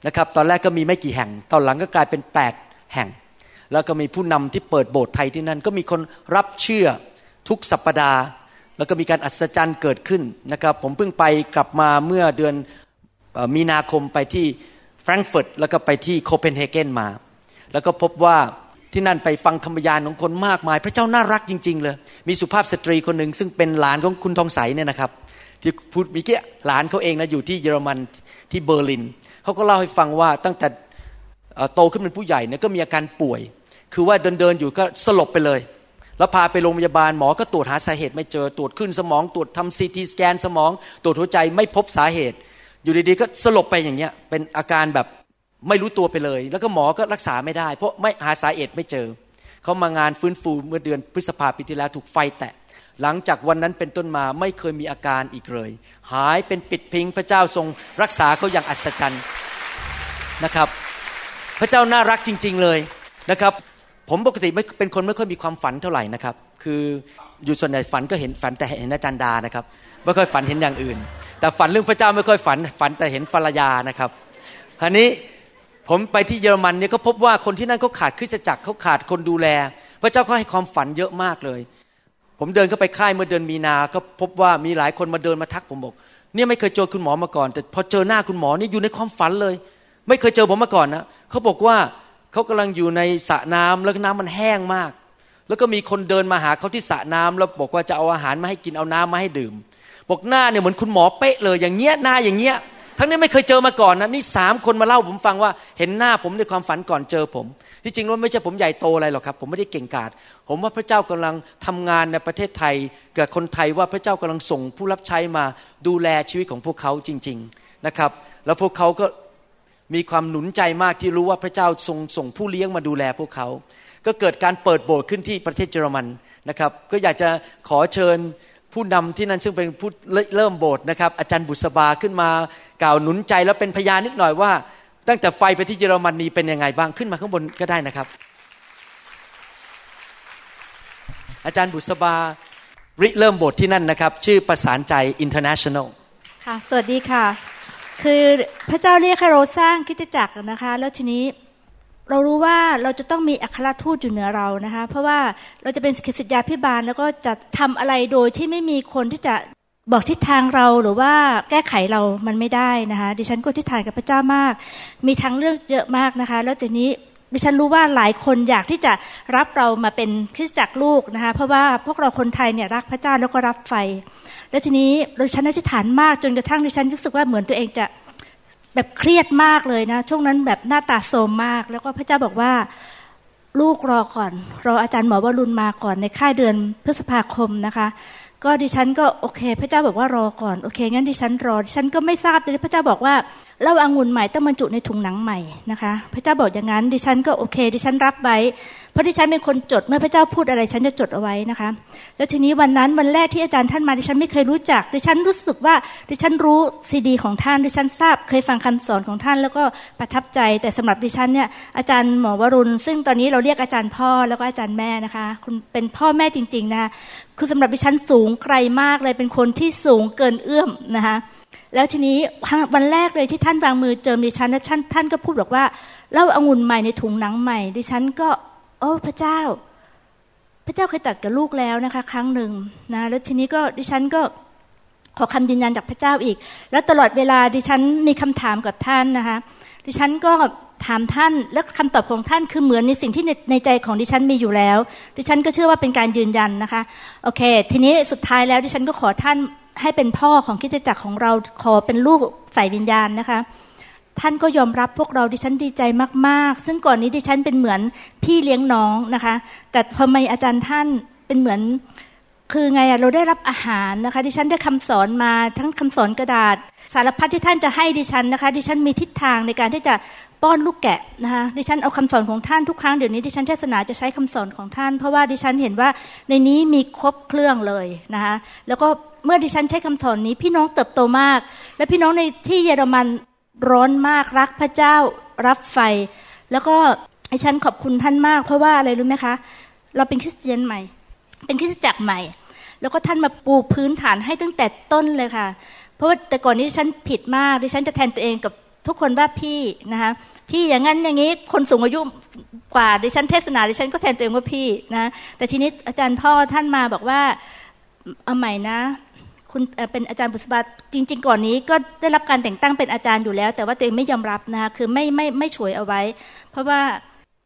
นะครับตอนแรกก็มีไม่กี่แห่ง ตอนหลังก็กลายเป็น 8 แห่ง แล้วก็มีผู้นำที่เปิดโบสถ์ไทยที่นั่น ก็มีคนรับเชื่อทุกสัปดาห์ แล้วก็มีการอัศจรรย์เกิดขึ้นนะครับผมเพิ่งไปกลับมาเมื่อเดือนมีนาคมไปที่แฟรงก์เฟิร์ตแล้วก็ไปที่โคเปนเฮเกนมา แล้วก็พบว่าที่นั่นไปฟังคำบรรยายของคนมากมาย พระเจ้าน่ารักจริง ๆ เลย มีสุภาพสตรีคนหนึ่งซึ่งเป็นหลานของคุณทองใสเนี่ยนะครับที่พูดมีแค่หลานเขาเองนะอยู่ที่เยอรมัน ที่เบอร์ลินเขาก็เล่าให้ฟังว่าตั้งแต่โตขึ้นเป็นผู้ใหญ่เนี่ยก็มีอาการป่วย คือว่าเดินๆอยู่ก็สลบไปเลย แล้วพาไปโรงพยาบาลหมอก็ตรวจหาสาเหตุไม่เจอตรวจขึ้นสมองตรวจทำซีทีสแกนสมอง ตรวจหัวใจไม่พบสาเหตุ อยู่ดีๆก็สลบไปอย่างเงี้ยเป็นอาการแบบไม่รู้ตัวไปเลย แล้วก็หมอก็รักษาไม่ได้ เพราะไม่หาสาเหตุไม่เจอเขามางานฟื้นฟูเมื่อเดือนพฤษภาปีที่แล้วถูกไฟแตะ หลังจากวันนั้นเป็นต้นมาไม่เคยมีอาการอีกเลย หายเป็นปิดพิงพระเจ้าทรงรักษาเขาอย่างอัศจรรย์นะครับ พระเจ้าน่ารักจริง ๆเลยนะครับ ผมปกติไม่เป็นคนไม่ค่อยมีความฝันเท่าไหร่นะครับ คืออยู่ส่วนใหญ่ฝันก็เห็นฝันแต่เห็นอาจารย์ดานะครับไม่ค่อยฝันเห็นอย่างอื่น แต่ฝันเรื่องพระเจ้าไม่ค่อยฝันฝันแต่เห็นภรรยานะครับทีนี้ผมไปที่เยอรมันเนี่ยก็พบว่าคนที่นั่นเขาขาดคริสตจักรเขาขาดคนดูแล พระเจ้าเขาให้ความฝันเยอะมากเลย ผมเดินเข้าไปค่ายเมื่อเดือนมีนา ก็พบว่ามีหลายคนมาเดินมาทักผมบอก เนี่ยไม่เคยเจอคุณหมอมาก่อน แต่พอเจอหน้าคุณหมอนี่อยู่ในความฝันเลย ไม่เคยเจอผมมาก่อนนะเขาบอกว่าเขากำลังอยู่ในสระน้ำแล้วน้ำมันแห้งมาก แล้วก็มีคนเดินมาหาเขาที่สระน้ำแล้วบอกว่าจะเอาอาหารมาให้กินเอาน้ำมาให้ดื่ม บอกหน้าเนี่ยเหมือนคุณหมอเป๊ะเลย อย่างเงี้ยหน้าอย่างเงี้ยทั้งนี้ไม่เคยเจอมาก่อนนะนี่สามคนมาเล่าผมฟังว่า เห็นหน้าผมในความฝันก่อนเจอผม ที่จริงแล้วไม่ใช่ผมใหญ่โตอะไรหรอกครับ ผมไม่ได้เก่งกาจผมว่าพระเจ้ากำลังทำงานในประเทศไทยกับคนไทยว่าพระเจ้ากำลังส่งผู้รับใช้มาดูแลชีวิตของพวกเขาจริง ๆนะครับ แล้วพวกเขาก็มีความหนุนใจมากที่รู้ว่าพระเจ้าทรงส่งผู้เลี้ยงมาดูแลพวกเขา ก็เกิดการเปิดโบสถ์ขึ้นที่ประเทศเยอรมันนะครับ ก็อยากจะขอเชิญผู้นำที่นั่นซึ่งเป็นผู้เริ่มโบสถ์นะครับ อาจารย์บุษบาขึ้นมากล่าวหนุนใจแล้วเป็นพยานนิดหน่อยว่า ตั้งแต่ไฟไปที่เยอรมนนีเป็นยังไงบ้างขึ้นมาข้างบนก็ได้นะครับ อาจารย์บุษบาริเริ่มบสถ์ที่นั่นนะครับ ชื่อประสานใจ International ค่ะ สวัสดีค่ะ คือพระเจ้าเรียกให้เราสร้างคิตจักรนะคะ แล้วทีนี้เรารู้ว่าเราจะต้องมีอัครทูตอยู่เหนือเรานะคะ เพราะว่าเราจะเป็นสิทธิยาพิบาลแล้วก็จะทำอะไรโดยที่ไม่มีคนที่จะ บอกทิศทางเราหรือว่าแก้ไขเรามันไม่ได้นะคะดิฉันก็ทิศทางกับพระเจ้ามาก มีทางเลือกเยอะมากนะคะ แล้วทีนี้ดิฉันรู้ว่าหลายคนอยากที่จะรับเรามาเป็นคริสตจักรลูกนะคะเพราะว่าพวกเราคนไทยเนี่ยรักพระเจ้าแล้วก็รับไฟ แล้วทีนี้ดิฉันอธิษฐานมากจนกระทั่งดิฉันรู้สึกว่าเหมือนตัวเองจะแบบเครียดมากเลยนะช่วงนั้นแบบหน้าตาโทรมมาก แล้วก็พระเจ้าบอกว่าลูกรอก่อนรออาจารย์หมอวรุณมาก่อนในค่ายเดือนพฤษภาคมนะคะ ก็ดิฉันก็โอเค พระเจ้าบอกว่ารอก่อนโอเคงั้นดิฉันรอดิฉันก็ไม่ทราบเลยพระเจ้าบอกว่าเล่าอางุ่นใหม่ต้องบรรจุในถุงหนังใหม่นะคะ พระเจ้าบอกอย่างนั้นดิฉันก็โอเค ดิฉันรับไว้ เพราะดิฉันเป็นคนจดเมื่อพระเจ้าพูดอะไรฉันจะจดเอาไว้นะคะ แล้วทีนี้วันนั้นวันแรกที่อาจารย์ท่านมาดิฉันไม่เคยรู้จักดิฉันรู้สึกว่าดิฉันรู้ซีดีของท่านดิฉันทราบ เคยฟังคำสอนของท่านแล้วก็ประทับใจ แต่สำหรับดิฉันเนี่ยอาจารย์หมอวรุณ ซึ่งตอนนี้เราเรียกอาจารย์พ่อแล้วก็อาจารย์แม่นะคะ คุณเป็นพ่อแม่จริง ๆนะคือสำหรับดิฉันสูงไกลมากเลยเป็นคนที่สูงเกินเอื้อมนะคะแล้วทีนี้วันแรกเลยที่ท่านวางมือเจิมดิฉันแล้วท่านท่านก็พูดบอกว่าเล่าอางุ่นใหม่ในถุงหนังใหม่ ดิฉันก็ อ้พระเจ้า พระเจ้าเคยตัดกับลูกแล้วนะคะ ครั้งหนึ่งนะแล้วทีนี้ก็ดิฉันก็ขอคำยืนยันจากพระเจ้าอีก แล้วตลอดเวลาดิฉันมีคำถามกับท่านนะคะดิฉันก็ถามท่านแล้วคำตอบของท่านคือเหมือนในสิ่งที่ในในใจของดิฉันมีอยู่แล้ว ดิฉันก็เชื่อว่าเป็นการยืนยันนะคะโอเค ทีนี้สุดท้ายแล้วดิฉันก็ขอท่านให้เป็นพ่อของคิดจักรของเราขอเป็นลูกฝ่ายวิญญาณนะคะ ท่านก็ยอมรับพวกเราดิฉันดีใจมาก ๆ ซึ่งก่อนนี้ดิฉันเป็นเหมือนพี่เลี้ยงน้องนะคะ แต่พอมาอาจารย์ท่านเป็นเหมือน คือไงเราได้รับอาหารนะคะ ดิฉันได้คำสอนมาทั้งคำสอนกระดาษ สารพัดที่ท่านจะให้ดิฉันนะคะ ดิฉันมีทิศทางในการที่จะป้อนลูกแกะนะคะ ดิฉันเอาคำสอนของท่านทุกครั้งเดี๋ยวนี้ดิฉันเทศนาจะใช้คำสอนของท่าน เพราะว่าดิฉันเห็นว่าในนี้มีครบเครื่องเลยนะคะแล้วก็เมื่อดิฉันใช้คำสอนนี้พี่น้องเติบโตมาก และพี่น้องในที่เยอรมัน ร้อนมากรักพระเจ้ารับไฟ แล้วก็ดิฉันขอบคุณท่านมาก เพราะว่าอะไรรู้ไหมคะ เราเป็นคริสเตียนใหม่ เป็นคริสตจักรใหม่ แล้วก็ท่านมาปูพื้นฐานให้ตั้งแต่ต้นเลยค่ะ เพราะว่าแต่ก่อนนี้ฉันผิดมากดิฉันจะแทนตัวเองกับทุกคนว่าพี่นะคะพี่อย่างนั้นอย่างนี้คนสูงอายุกว่าดิฉันเทศนาดิฉันก็แทนตัวเองว่าพี่นะแต่ทีนี้อาจารย์พ่อท่านมาบอกว่าเอาใหม่นะ คุณเป็นอาจารย์บุษบาจริง ๆ ก่อนนี้ก็ได้รับการแต่งตั้งเป็นอาจารย์อยู่แล้ว แต่ว่าตัวเองไม่ยอมรับนะคะคือไม่ไม่ไม่ฉวยเอาไว้ เพราะว่า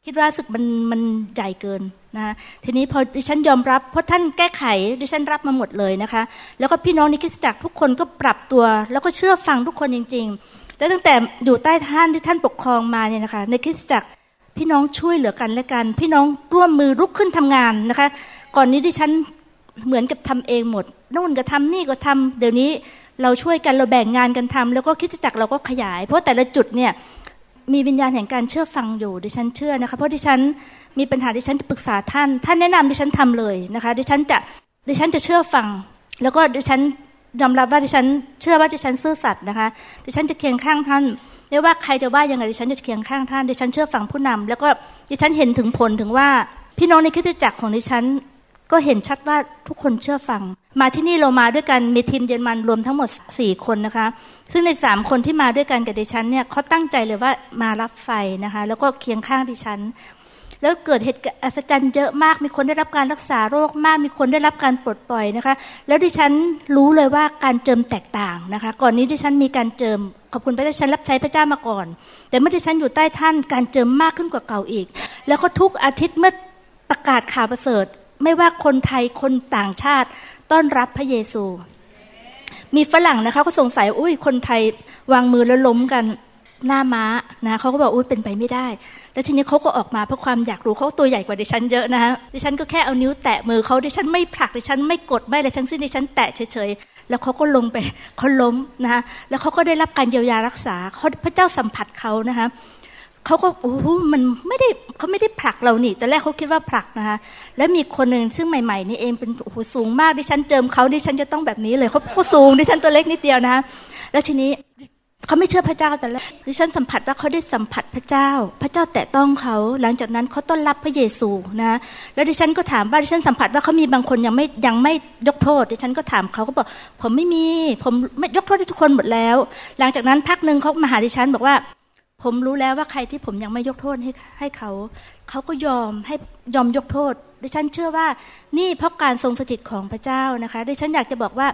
คิดว่าสึกมันมันใหญ่เกินนะะทีนี้พอดิฉันยอมรับเพราะท่านแก้ไขดิฉันรับมาหมดเลยนะคะ แล้วก็พี่น้องในคริสตจักรทุกคนก็ปรับตัว แล้วก็เชื่อฟังทุกคนจริง ๆ แล้วตั้งแต่อยู่ใต้ท่านที่ท่านปกครองมาเนี่ยนะคะ ในคริสตจักรพี่น้องช่วยเหลือกันและกัน พี่น้องร่วมมือลุกขึ้นทำงานนะคะ ก่อนนี้ดิฉัน เหมือนกับทำเองหมดนู่นก็ทำนี่ก็ทำเดี๋ยวนี้เราช่วยกันเราแบ่งงานกันทำแล้วก็คิดจักรเราก็ขยาย เพราะแต่ละจุดเนี่ยมีวิญญาณแห่งการเชื่อฟังอยู่ดิฉันเชื่อนะคะเพราะดิฉันมีปัญหาดิฉันจะปรึกษาท่าน ท่านแนะนำดิฉันทำเลยนะคะดิฉันจะดิฉันจะเชื่อฟัง แล้วก็ดิฉันยอมรับว่าดิฉันเชื่อว่าดิฉันซื่อสัตย์นะคะ ดิฉันจะเคียงข้างท่านไม่ว่าใครจะว่ายังไงดิฉันจะเคียงข้างท่านดิฉันเชื่อฟังผู้นำแล้วก็ดิฉันเห็นถึงผลถึงว่าพี่น้องในคิดจักรของดิฉัน ก็เห็นชัดว่าทุกคนเชื่อฟัง มาที่นี่เรามาด้วยกันมีทีมเยอรมันรวมทั้งหมดสี่คนนะคะ ซึ่งในสามคนที่มาด้วยกันกับดิฉันเนี่ยเขาตั้งใจเลยว่ามารับไฟนะคะ แล้วก็เคียงข้างดิฉัน แล้วเกิดเหตุอัศจรรย์เยอะมากมีคนได้รับการรักษาโรคมาก มีคนได้รับการปลดปล่อยนะคะ แล้วดิฉันรู้เลยว่าการเจิมแตกต่างนะคะ ก่อนนี้ดิฉันมีการเจิมขอบคุณพระเจ้าฉันรับใช้พระเจ้ามาก่อน แต่เมื่อดิฉันอยู่ใต้ท่านการเจิมมากขึ้นกว่าเก่าอีก แล้วก็ทุกอาทิตย์เมื่อประกาศข่าวประเสริฐ ไม่ว่าคนไทยคนต่างชาติ ต้อนรับพระเยซู มีฝรั่งนะคะก็สงสัยอุ้ยคนไทยวางมือแล้วล้มกันหน้าม้านะเขาก็บอกอุ้ยเป็นไปไม่ได้ แล้วทีนี้เขาก็ออกมาเพราะความอยากรู้เขาตัวใหญ่กว่าดิฉันเยอะนะคะดิฉันก็แค่เอานิ้วแตะมือเขาดิฉันไม่ผลักดิฉันไม่กดไม่อะไรทั้งสิ้นดิฉันแตะเฉยๆแล้วเขาก็ลงไปเขาล้มนะคะแล้วเขาก็ได้รับการเยียวยารักษาพระเจ้าสัมผัสเขานะคะ เขาก็โอ้โหมันไม่ได้เขาไม่ได้ผลักเรานี่แต่แรกเขาคิดว่าผลักนะคะแล้วมีคนหนึ่งซึ่งใหม่ๆนี่เองเป็นโอ้โหสูงมากดิฉันเจิมเขาดิฉันจะต้องแบบนี้เลยเขาสูงดิฉันตัวเล็กนิดเดียวนะคะแล้วทีนี้เขาไม่เชื่อพระเจ้าแต่แรกดิฉันสัมผัสว่าเขาได้สัมผัสพระเจ้า พระเจ้าแตะต้องเขา หลังจากนั้นเขาต้อนรับพระเยซูนะแล้วดิฉันก็ถามว่าดิฉันสัมผัสว่าเขามีบางคนยังไม่ยังไม่ยกโทษดิฉันก็ถามเขาก็บอกผมไม่มีผมไม่ยกโทษให้ทุกคนหมดแล้ว หลังจากนั้นพักหนึ่งเขามาหาดิฉันบอกว่า ผมรู้แล้วว่าใครที่ผมยังไม่ยกโทษให้ให้เขา เขาก็ยอมให้ยอมยกโทษ ดิฉันเชื่อว่านี่เพราะการทรงสถิตของพระเจ้านะคะ ดิฉันอยากจะบอกว่า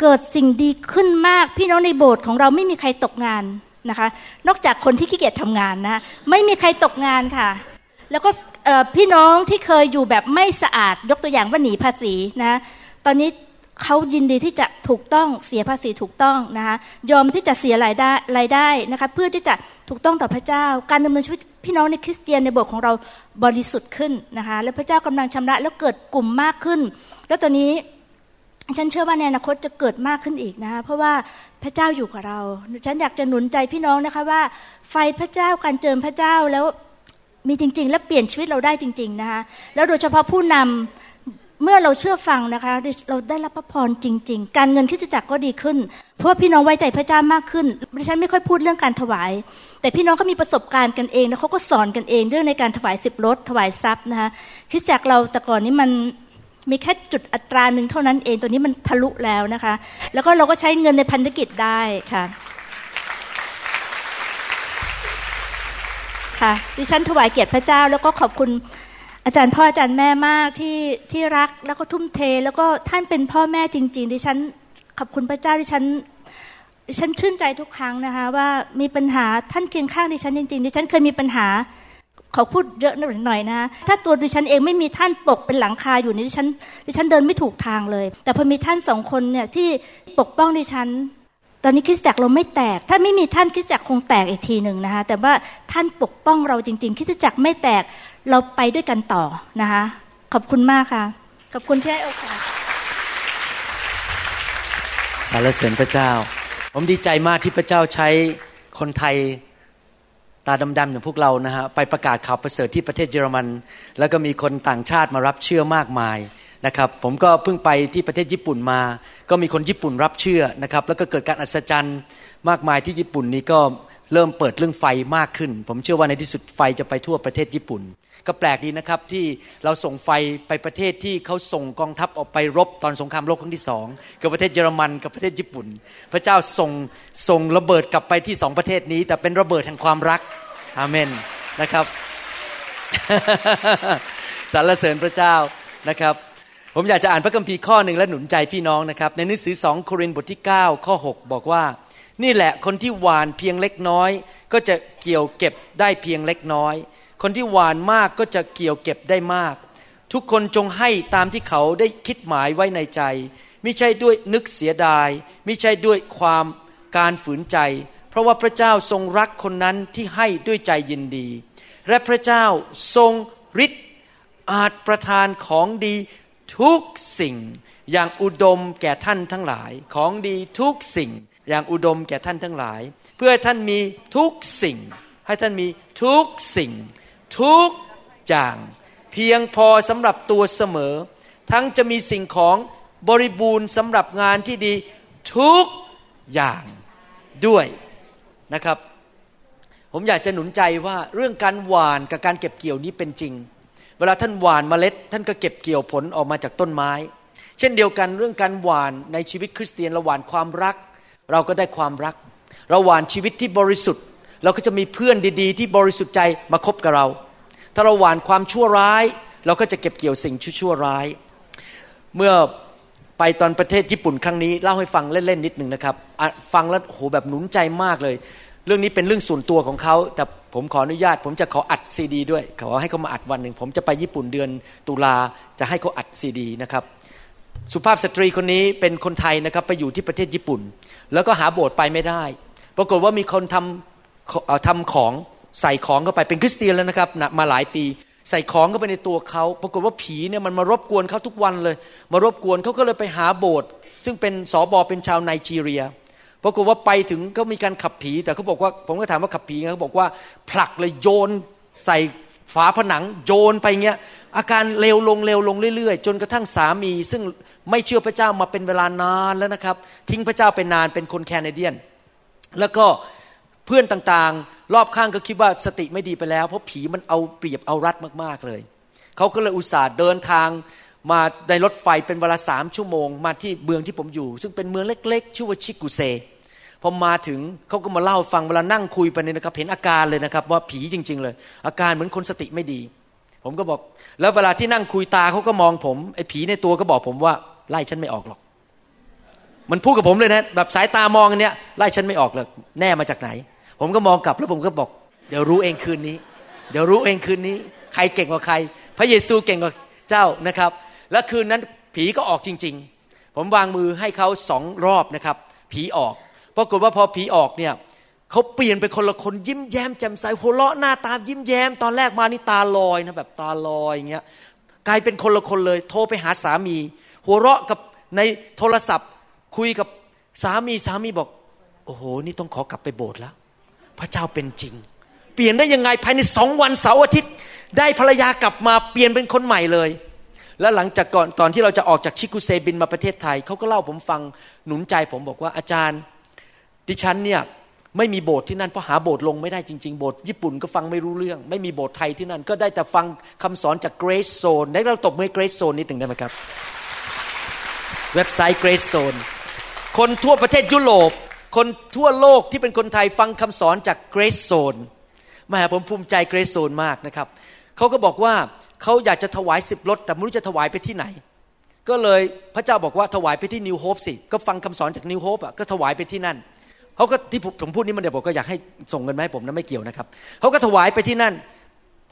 เกิดสิ่งดีขึ้นมาก พี่น้องในโบสถ์ของเราไม่มีใครตกงานนะคะ นอกจากคนที่ขี้เกียจทำงานนะไม่มีใครตกงานค่ะ แล้วก็พี่น้องที่เคยอยู่แบบไม่สะอาดยกตัวอย่างว่าหนีภาษีนะ ตอนนี้ เขายินดีที่จะถูกต้องเสียภาษีถูกต้องนะคะยอมที่จะเสียรายได้รายได้นะคะเพื่อที่จะถูกต้องต่อพระเจ้า การดำเนินชีวิตพี่น้องในคริสเตียนในโบสถ์ของเราบริสุทธิ์ขึ้นนะคะและพระเจ้ากำลังชำระแล้วเกิดกลุ่มมากขึ้น แล้วตอนนี้ฉันเชื่อว่าในอนาคตจะเกิดมากขึ้นอีกนะคะเพราะว่าพระเจ้าอยู่กับเรา ฉันอยากจะหนุนใจพี่น้องนะคะว่า ไฟพระเจ้าการเจิมพระเจ้าแล้วมีจริง ๆ และเปลี่ยนชีวิตเราได้จริง ๆนะคะแล้วโดยเฉพาะผู้นำ เมื่อเราเชื่อฟังนะคะ เราได้รับพระพรจริง ๆ การเงินคริสตจักรก็ดีขึ้น เพราะว่าพี่น้องไว้ใจพระเจ้ามากขึ้นดิฉันไม่ค่อยพูดเรื่องการถวาย แต่พี่น้องก็มีประสบการณ์กันเองแล้วเขาก็สอนกันเองเรื่องในการถวายสิบรถถวายทรัพย์นะคะคริสตจักรเราแต่ก่อนนี้มันมีแค่จุดอัตราหนึ่งเท่านั้นเองตัวนี้มันทะลุแล้วนะคะ แล้วก็เราก็ใช้เงินในพันธกิจได้ค่ะค่ะดิฉันถวายเกียรติพระเจ้า แล้วก็ขอบคุณ อาจารย์พ่ออาจารย์แม่มากที่ที่รักแล้วก็ทุ่มเท แล้วก็ท่านเป็นพ่อแม่จริง ๆ ดิฉันขอบคุณพระเจ้าดิฉันดิฉันชื่นใจทุกครั้งนะคะ ว่ามีปัญหาท่านเคียงข้างดิฉันจริงๆดิฉันเคยมีปัญหาขาพูดเยอะหน่อยนะ ถ้าตัวดิฉันเองไม่มีท่านปกเป็นหลังคาอยู่นี่ดิฉันดิฉันเดินไม่ถูกทางเลย แต่พอมีท่านสองคนเนี่ยที่ปกป้องดิฉัน ตอนนี้คิสจักรเราไม่แตก ถ้าไม่มีท่านคิสจักรคงแตกอีกทีหนึ่งนะคะ แต่ว่าท่านปกป้องเราจริง ๆคิสจักรไม่แตก เราไปด้วยกันต่อนะคะ ขอบคุณมากค่ะ ขอบคุณที่ให้โอกาสสารเสริญพระเจ้า ผมดีใจมากที่พระเจ้าใช้คนไทยตาดำๆอย่างพวกเรานะฮะไปประกาศข่าวประเสริฐที่ประเทศเยอรมัน แล้วก็มีคนต่างชาติมารับเชื่อมากมายนะครับผมก็เพิ่งไปที่ประเทศญี่ปุ่นมา ก็มีคนญี่ปุ่นรับเชื่อนะครับแล้วก็เกิดการอัศจรรย์มากมายที่ญี่ปุ่นนี้ก็เริ่มเปิดเรื่องไฟมากขึ้น ผมเชื่อว่าในที่สุดไฟจะไปทั่วประเทศญี่ปุ่น ก็แปลกดีนะครับที่เราส่งไฟไปประเทศที่เขาส่งกองทัพออกไปรบตอนสงครามโลกครั้งที่สองกับประเทศเยอรมันกับประเทศญี่ปุ่น พระเจ้าส่งส่งระเบิดกลับไปที่สองประเทศนี้ แต่เป็นระเบิดแห่งความรักอาเมนนะครับสรรเสริญพระเจ้านะครับ ผมอยากจะอ่านพระคัมภีร์ข้อหนึ่งและหนุนใจพี่น้องนะครับ ในหนังสือสองโครินธ์บทที่ 9 ข้อ 6 บอกว่า นี่แหละคนที่หวานเพียงเล็กน้อย ก็จะเกี่ยวเก็บได้เพียงเล็กน้อย คนที่หวานมากก็จะเกี่ยวเก็บได้มาก ทุกคนจงให้ตามที่เขาได้คิดหมายไว้ในใจไม่ใช่ด้วยนึกเสียดายไม่ใช่ด้วยความการฝืนใจ เพราะว่าพระเจ้าทรงรักคนนั้นที่ให้ด้วยใจยินดี และพระเจ้าทรงฤทธิ์อาจประทานของดีทุกสิ่ง อย่างอุดมแก่ท่านทั้งหลาย ของดีทุกสิ่ง อย่างอุดมแก่ท่านทั้งหลาย เพื่อท่านมีทุกสิ่ง ให้ท่านมีทุกสิ่ง ทุกอย่าง เพียงพอสำหรับตัวเสมอ ทั้งจะมีสิ่งของบริบูรณ์สำหรับงานที่ดีทุกอย่างด้วยนะครับ ผมอยากจะหนุนใจว่าเรื่องการหวานกับการเก็บเกี่ยวนี้เป็นจริง เวลาท่านหวานเมล็ด ท่านก็เก็บเกี่ยวผลออกมาจากต้นไม้ เช่นเดียวกันเรื่องการหวานในชีวิตคริสเตียนเราหวานความรัก เราก็ได้ความรัก เราหวานชีวิตที่บริสุทธิ์ เราก็จะมีเพื่อนดีๆ ที่บริสุทธิ์ใจมาคบกับเรา ถ้าเราหวานความชั่วร้าย เราก็จะเก็บเกี่ยวสิ่งชั่วร้าย เมื่อไปตอนประเทศญี่ปุ่นครั้งนี้เล่าให้ฟังเล่นๆนิดหนึ่งนะครับ ฟังแล้วโหแบบหนุนใจมากเลย เรื่องนี้เป็นเรื่องส่วนตัวของเขาแต่ผมขออนุญาต ผมจะขออัดซีดี ด้วยขอให้เขามาอัดวันหนึ่งผมจะไปญี่ปุ่นเดือนตุลาจะให้เขาอัดซีดีนะครับสุภาพสตรีคนนี้เป็นคนไทยนะครับไปอยู่ที่ประเทศญี่ปุ่น แล้วก็หาโบสถ์ไปไม่ได้ ปรากฏว่ามีคนทำ ทำของใส่ของเข้าไปเป็นคริสเตียนแล้วนะครับมาหลายปี ใส่ของเข้าไปในตัวเขาปรากฏว่าผีเนี่ยมันมารบกวนเขาทุกวันเลย มารบกวนเขาก็เลยไปหาโบสถ์ซึ่งเป็นสอบอเป็นชาวไนจีเรียปรากฏว่าไปถึงก็มีการขับผี แต่เขาบอกว่าผมก็ถามว่าขับผีไงเขาบอกว่าผลักเลยโยนใส่ฝาผนังโยนไปเงี้ยอาการเลวลงเลวลงเรื่อยๆ จนกระทั่งสามี ซึ่งไม่เชื่อพระเจ้ามาเป็นเวลานานแล้วนะครับ ทิ้งพระเจ้าไปนานเป็นคนแคนาเดียน แล้วก็เพื่อนต่างๆ รอบข้างก็คิดว่าสติไม่ดีไปแล้ว เพราะผีมันเอาเปรียบเอารัดมากๆเลย เขาก็เลยอุตส่าห์เดินทางมาในรถไฟเป็นเวลาสามชั่วโมง มาที่เมืองที่ผมอยู่ ซึ่งเป็นเมืองเล็ก ๆ ชื่อว่าชิกุเซพอมาถึงเขาก็มาเล่าฟังเวลานั่งคุยไปเนี่ยนะครับเห็นอาการเลยนะครับ ว่าผีจริง ๆ เลย อาการเหมือนคนสติไม่ดี ผมก็บอก แล้วเวลาที่นั่งคุยตาเขาก็มองผมไอ้ผีในตัวก็บอกผมว่าไล่ฉันไม่ออกหรอก มันพูดกับผมเลยนะแบบสายตามองอันเนี้ยไล่ฉันไม่ออกเลยแน่มาจากไหน ผมก็มองกลับแล้วผมก็บอก เดี๋ยวรู้เองคืนนี้ เดี๋ยวรู้เองคืนนี้ ใครเก่งกว่าใคร พระเยซูเก่งกว่าเจ้านะครับ และคืนนั้นผีก็ออกจริง ๆ ผมวางมือให้เขาสองรอบนะครับ ผีออกปรากฏว่าพอผีออกเนี่ยเขาเปลี่ยนไปคนละคนยิ้มแย้มแจ่มใสหัวเราะหน้าตายิ้มแย้ม ตอนแรกมานี่ตาลอยนะแบบตาลอยอย่างเงี้ยกลายเป็นคนละคนเลย โทรไปหาสามี หัวเราะกับในโทรศัพท์คุยกับสามีสามีบอก โอ้โห นี่ต้องขอกลับไปโบสถ์แล้ว พระเจ้าเป็นจริง เปลี่ยนได้ยังไงภายในสองวันเสาร์อาทิตย์ ได้ภรรยากลับมาเปลี่ยนเป็นคนใหม่เลย แล้วหลังจากก่อนตอนที่เราจะออกจากชิคุเซบินมาประเทศไทยเขาก็เล่าผมฟังหนุนใจผมบอกว่าอาจารย์ ดิฉันเนี่ยไม่มีโบสถ์ที่นั่นเพราะหาโบสถ์ลงไม่ได้จริงๆ โบสถ์ญี่ปุ่นก็ฟังไม่รู้เรื่อง ไม่มีโบสถ์ไทยที่นั่น ก็ได้แต่ฟังคำสอนจาก Grace Zone ได้เราตบมือ Grace Zone นิดหนึ่งได้ไหมครับ เว็บไซต์ Grace Zone คนทั่วประเทศยุโรป คนทั่วโลกที่เป็นคนไทยฟังคำสอนจาก Grace Zone มาผมภูมิใจ Grace Zone มากนะครับเขาก็บอกว่าเขาอยากจะถวายสิบรถแต่ไม่รู้จะถวายไปที่ไหน ก็เลยพระเจ้าบอกว่าถวายไปที่นิวโฮปสิก็ฟังคำสอนจากนิวโฮปอะก็ถวายไปที่นั่นเขาก็ที่ผมพูดนี้มันเดี๋ยวบอกก็อยากให้ส่งเงินมาให้ผมนะไม่เกี่ยวนะครับเขาก็ถวายไปที่นั่น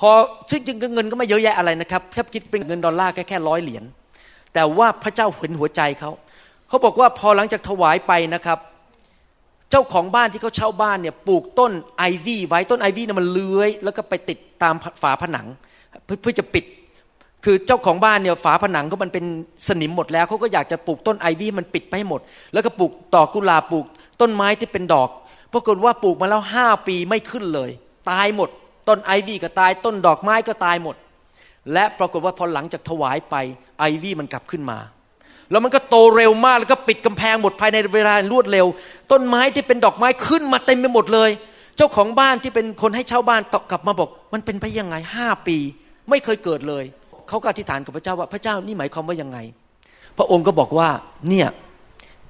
พอซึ่งจริงเงินก็ไม่เยอะแยะอะไรนะครับแค่คิดเป็นเงินดอลลาร์แค่แค่ร้อยเหรียญแต่ว่าพระเจ้าเห็นหัวใจเขาเขาบอกว่าพอหลังจากถวายไปนะครับ จ้าของบ้านที่เขาเช่าบ้านเนี่ยปลูกต้นไอวี่ไว้ต้นไอวี่เนี่ยมันเลื้อย แล้วก็ไปติดตามฝาผนังเพื่อจะปิด คือเจ้าของบ้านเนี่ยฝาผนังก็มันเป็นสนิมหมดแล้วเขาก็อยากจะปลูกต้นไอวี่มันปิดไปให้หมด แล้วก็ปลูกดอกกุหลาบปลูกต้นไม้ที่เป็นดอกปรากฏว่าปลูกมาแล้วห้าปีไม่ขึ้นเลย ตายหมด ต้นไอวี่ก็ตายต้นดอกไม้ก็ตายหมด และปรากฏว่าพอหลังจากถวายไปไอวี่มันกลับขึ้นมา แล้วมันก็โตเร็วมากแล้วก็ปิดกำแพงหมดภายในเวลารวดเร็ว ต้นไม้ที่เป็นดอกไม้ขึ้นมาเต็มไปหมดเลย เจ้าของบ้านที่เป็นคนให้เช่าบ้านตอกกลับมาบอก มันเป็นไปยังไงห้าปี ไม่เคยเกิดเลยเขาก็อธิษฐานกับพระเจ้าว่าพระเจ้านี่หมายความว่ายังไง พระองค์ก็บอกว่าเนี่ย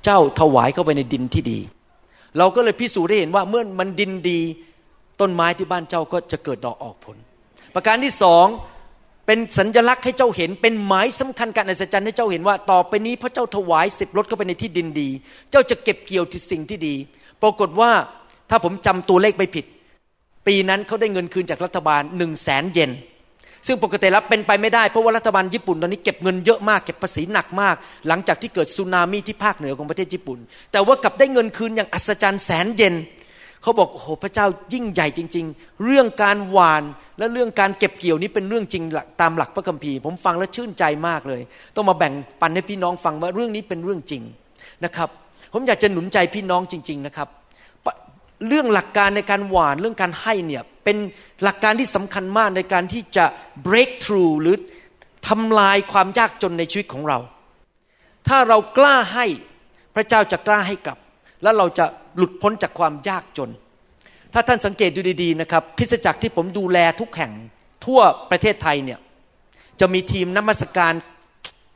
เจ้าถวายเข้าไปในดินที่ดี เราก็เลยพิสูจน์ได้เห็นว่าเมื่อมันดินดี ต้นไม้ที่บ้านเจ้าก็จะเกิดดอกออกผล ประการที่สอง เป็นสัญลักษณ์ให้เจ้าเห็น เป็นหมายสำคัญการอัศจรรย์ให้เจ้าเห็นว่าต่อไปนี้พระเจ้าถวายสิบรถเข้าไปในที่ดินดี เจ้าจะเก็บเกี่ยวที่สิ่งที่ดี ปรากฏว่าถ้าผมจำตัวเลขไม่ผิด ปีนั้นเขาได้เงินคืนจากรัฐบาลหนึ่งแสนเยนซึ่งปกติแล้วเป็นไปไม่ได้เพราะว่ารัฐบาลญี่ปุ่นตอนนี้เก็บเงินเยอะมากเก็บภาษีหนักมาก หลังจากที่เกิดสึนามิที่ภาคเหนือของประเทศญี่ปุ่น แต่ว่ากลับได้เงินคืนอย่างอัศจรรย์แสนเยน เขาบอกโอ้โหพระเจ้ายิ่งใหญ่จริง ๆ เรื่องการหวานและเรื่องการเก็บเกี่ยวนี้เป็นเรื่องจริงตามหลักพระคัมภีร์ ผมฟังแล้วชื่นใจมากเลย ต้องมาแบ่งปันให้พี่น้องฟังว่าเรื่องนี้เป็นเรื่องจริงนะครับ ผมอยากจะหนุนใจพี่น้องจริง ๆนะครับเรื่องหลักการในการหวานเรื่องการให้เนี่ยเป็นหลักการที่สำคัญมากในการที่จะ break through หรือทำลายความยากจนในชีวิตของเรา ถ้าเรากล้าให้พระเจ้าจะกล้าให้กลับ และเราจะหลุดพ้นจากความยากจน ถ้าท่านสังเกตดูดีๆนะครับคริสตจักรที่ผมดูแลทุกแห่งทั่วประเทศไทยเนี่ยจะมีทีมนมัสการ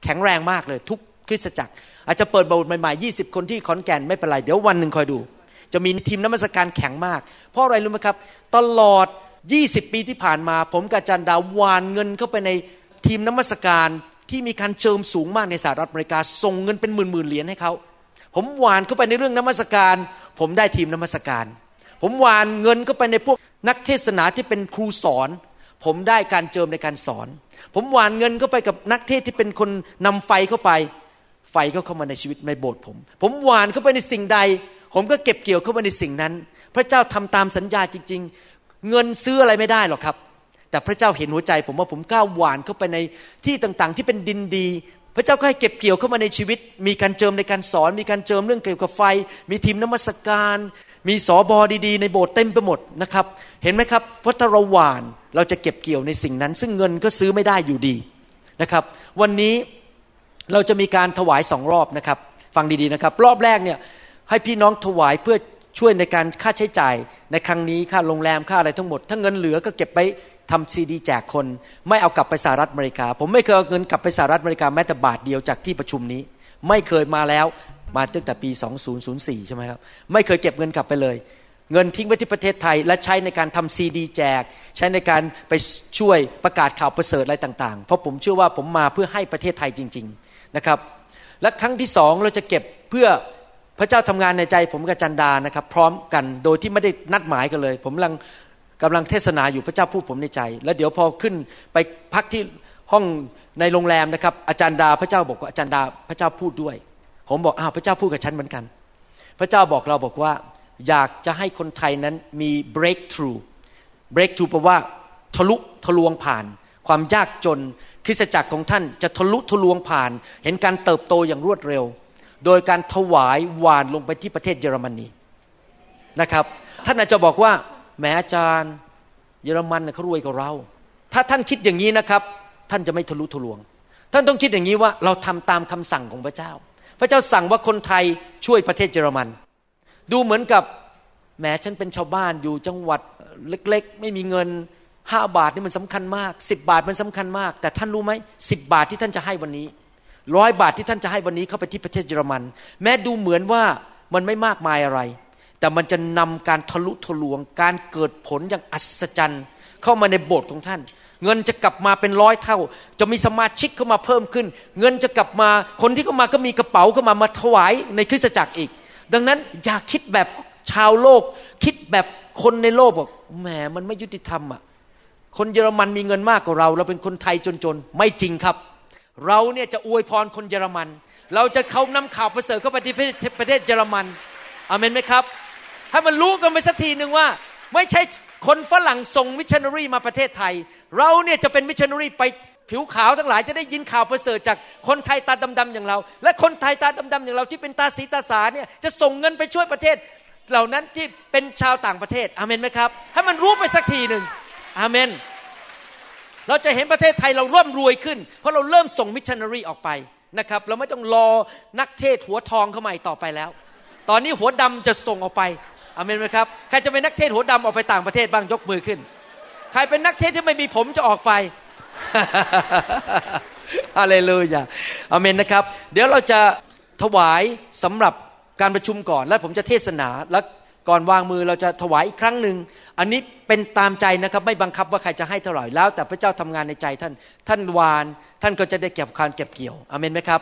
แข็งแรงมากเลย ทุกคริสตจักร อาจจะเปิดโบสถ์ใหม่ๆ20 คนที่ขอนแก่นไม่เป็นไร เดี๋ยววันหนึ่งคอยดู จะมีทีมน้ำมัสการแข็งมาก เพราะอะไรรู้ไหมครับ ตลอด 20 ปีที่ผ่านมา ผมกับจันดาวานเงินเข้าไปในทีมน้ำมัสการที่มีการเจิมสูงมากในสหรัฐอเมริกาส่งเงินเป็นหมื่นหมื่นเหรียญให้เขา ผมหวานเข้าไปในเรื่องน้ำมัสการ ผมได้ทีมน้ำมัสการ ผมหวานเงินเข้าไปในพวกนักเทศนาที่เป็นครูสอน ผมได้การเจิมในการสอน ผมหวานเงินเข้าไปกับนักเทศที่เป็นคนนำไฟเข้าไป ไฟก็เข้ามาในชีวิตในโบสถ์ผม ผมหวานเข้าไปในสิ่งใด ผมก็เก็บเกี่ยวเข้ามาในสิ่งนั้น พระเจ้าทำตามสัญญาจริง ๆ เงินซื้ออะไรไม่ได้หรอกครับแต่พระเจ้าเห็นหัวใจผมว่าผมก้าวหวานเข้าไปในที่ต่างๆ ที่เป็นดินดี พระเจ้าก็ให้เก็บเกี่ยวเข้ามาในชีวิต มีการเจิมในการสอน มีการเจิมเรื่องเกี่ยวกับไฟ มีทีมนมัสการ มีสอบอดีๆ ในโบสถ์เต็มไปหมดนะครับ เห็นไหมครับพระตรวานเราจะเก็บเกี่ยวในสิ่งนั้น ซึ่งเงินก็ซื้อไม่ได้อยู่ดีนะครับ วันนี้เราจะมีการถวายสองรอบนะครับ ฟังดีๆนะครับ รอบแรกเนี่ยให้พี่น้องถวายเพื่อช่วยในการค่าใช้จ่ายในครั้งนี้ค่าโรงแรมค่าอะไรทั้งหมด ถ้าเงินเหลือก็เก็บไป ทำซีดีแจกคน ไม่เอากลับไปสหรัฐอเมริกา ผมไม่เคยเอาเงินกลับไปสหรัฐอเมริกาแม้แต่บาทเดียวจากที่ประชุมนี้ ไม่เคยมาแล้วมาตั้งแต่ปี 2004 ใช่ไหมครับ ไม่เคยเก็บเงินกลับไปเลย เงินทิ้งไว้ที่ประเทศไทย และใช้ในการทำซีดีแจก ใช้ในการไปช่วยประกาศข่าวประเสริฐอะไรต่าง ๆ เพราะผมเชื่อว่าผมมาเพื่อให้ประเทศไทยจริง ๆนะครับ และครั้งที่สองเราจะเก็บเพื่อพระเจ้าทำงานในใจผมกับจันดานะครับ พร้อมกันโดยที่ไม่ได้นัดหมายกันเลย ผมกำลัง กำลังเทศนาอยู่พระเจ้าพูดผมในใจ แล้วเดี๋ยวพอขึ้นไปพักที่ห้องในโรงแรมนะครับอาจารย์ดาพระเจ้าบอกว่าอาจารย์ดาพระเจ้าพูดด้วย ผมบอกอ้าวพระเจ้าพูดกับฉันเหมือนกัน พระเจ้าบอกเราบอกว่า อยากจะให้คนไทยนั้นมี breakthrough breakthrough แปลว่าทะลุทะลวงผ่าน ความยากจนคริสตจักรของท่านจะทะลุทะลวงผ่าน เห็นการเติบโตอย่างรวดเร็ว โดยการถวายหวานลงไปที่ประเทศเยอรมนีนะครับ ท่านอาจจะบอกว่า แหมอาจารย์ เยอรมันเขารวยกว่าเรา ถ้าท่านคิดอย่างนี้นะครับ ท่านจะไม่ทะลุทะลวง ท่านต้องคิดอย่างนี้ว่าเราทำตามคำสั่งของพระเจ้า พระเจ้าสั่งว่าคนไทยช่วยประเทศเยอรมัน ดูเหมือนกับแหมฉันเป็นชาวบ้านอยู่จังหวัดเล็ก ๆ ไม่มีเงินห้าบาทนี่มันสำคัญมากสิบบาทมันสำคัญมาก แต่ท่านรู้ไหมสิบบาทที่ท่านจะให้วันนี้ร้อยบาทที่ท่านจะให้วันนี้เข้าไปที่ประเทศเยอรมัน แม้ดูเหมือนว่ามันไม่มากมายอะไร แต่มันจะนำการทะลุทะลวง การเกิดผลอย่างอัศจรรย์ เข้ามาในโบสถ์ของท่าน เงินจะกลับมาเป็นร้อยเท่า จะมีสมาชิกเข้ามาเพิ่มขึ้น เงินจะกลับมาคนที่เข้ามาก็มีกระเป๋าเข้ามามาถวายในคริสตจักรอีก ดังนั้นอย่าคิดแบบชาวโลก คิดแบบคนในโลกบอกแหมมันไม่ยุติธรรมอะคนเยอรมันมีเงินมากกว่าเรา เราเป็นคนไทยจนๆไม่จริงครับ เราเนี่ยจะอวยพรคนเยอรมัน เราจะเขานำข่าวประเสริฐเข้าไปที่ประเทศเยอรมันอาเมนไหมครับ ให้มันรู้กันไปสักทีหนึ่งว่า ไม่ใช่คนฝรั่งส่งมิชชันนารีมาประเทศไทย เราเนี่ยจะเป็นมิชชันนารีไปผิวขาวทั้งหลายจะได้ยินข่าวประเสริฐจากคนไทยตาดำๆอย่างเรา และคนไทยตาดำๆอย่างเราที่เป็นตาสีตาสาเนี่ยจะส่งเงินไปช่วยประเทศ เหล่านั้นที่เป็นชาวต่างประเทศอเมนไหมครับ ให้มันรู้ไปสักทีหนึ่งอเมน เราจะเห็นประเทศไทยเราร่ำรวยขึ้น เพราะเราเริ่มส่งมิชชันนารีออกไปนะครับ เราไม่ต้องรอนักเทศหัวทองเข้ามาต่อไปแล้ว ตอนนี้หัวดำจะส่งออกไป อเมนไหมครับ ใครจะเป็นนักเทศหัวดำออกไปต่างประเทศบ้างยกมือขึ้น ใครเป็นนักเทศที่ไม่มีผมจะออกไปฮาเลลูยาอเมนนะครับ เดี๋ยวเราจะถวายสำหรับการประชุมก่อน แล้วผมจะเทศนา แล้วก่อนวางมือเราจะถวายอีกครั้งหนึ่ง อันนี้เป็นตามใจนะครับ ไม่บังคับว่าใครจะให้เท่าไหร่แล้ว แต่พระเจ้าทำงานในใจท่าน ท่านวาน ท่านก็จะได้เก็บการเก็บเกี่ยว อเมนไหมครับ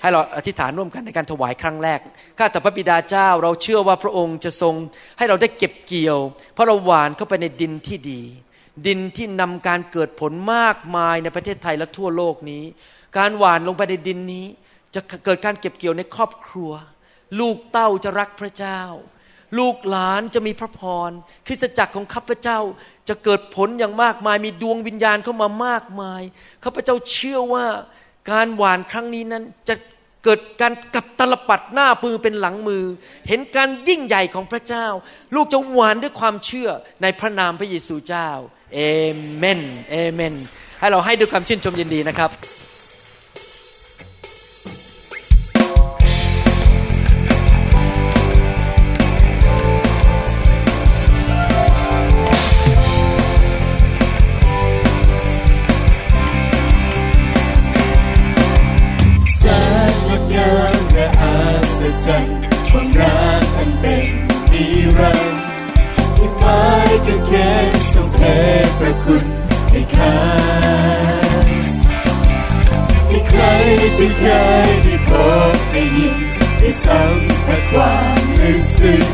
ให้เราอธิษฐานร่วมกันในการถวายครั้งแรก ข้าแต่พระบิดาเจ้าเราเชื่อว่าพระองค์จะทรงให้เราได้เก็บเกี่ยว เพราะเราหวานเข้าไปในดินที่ดี ดินที่นำการเกิดผลมากมายในประเทศไทยและทั่วโลกนี้ การหวานลงไปในดินนี้ จะเกิดการเก็บเกี่ยวในครอบครัว ลูกเต้าจะรักพระเจ้า ลูกหลานจะมีพระพรคริสตจักรของข้าพเจ้าจะเกิดผลอย่างมากมาย มีดวงวิญญาณเข้ามามากมายข้าพเจ้าเชื่อว่า การหวานครั้งนี้นั้นจะเกิดการกับตลปัดหน้ามือเป็นหลังมือ เห็นการยิ่งใหญ่ของพระเจ้า ลูกจะหวานด้วยความเชื่อในพระนามพระเยซูเจ้าเอเมนเอเมน ให้เราให้ด้วยความชื่นชมยินดีนะครับ ความลึกซึ้ง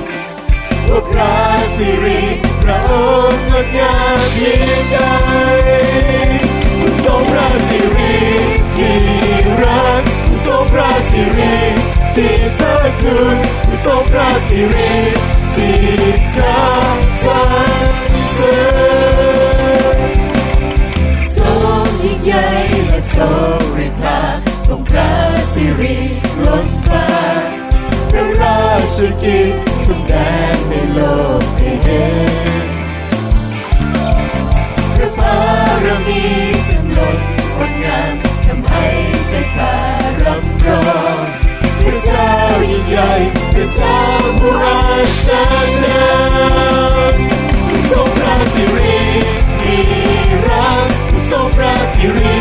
ว่าพระสิริพระองค์งดงามเพียงใดทรงพระสิริที่รักทรงพระสิริที่เธอทูลผู้ทรงพระสิริที่ข้าสรรเสริญทรงยิ่งใหญ่และทรง สุกิจทุแดนในโลกให้เห็นพระบารมีเป็นล้นคนงามทำให้ใจตาร่ำร้องพระเจ้ายิ่งใหญ่พระเจ้าผู้อาจารย์ทรงพระสิริที่รักทรงพระสิริ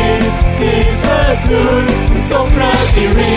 ที่เธอทูลทรงพระสิริ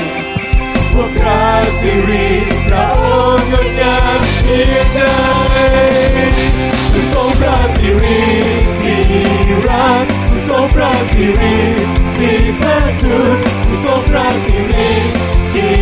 พระสิริที่เทิดทูนผู้ทรงพระสิริที่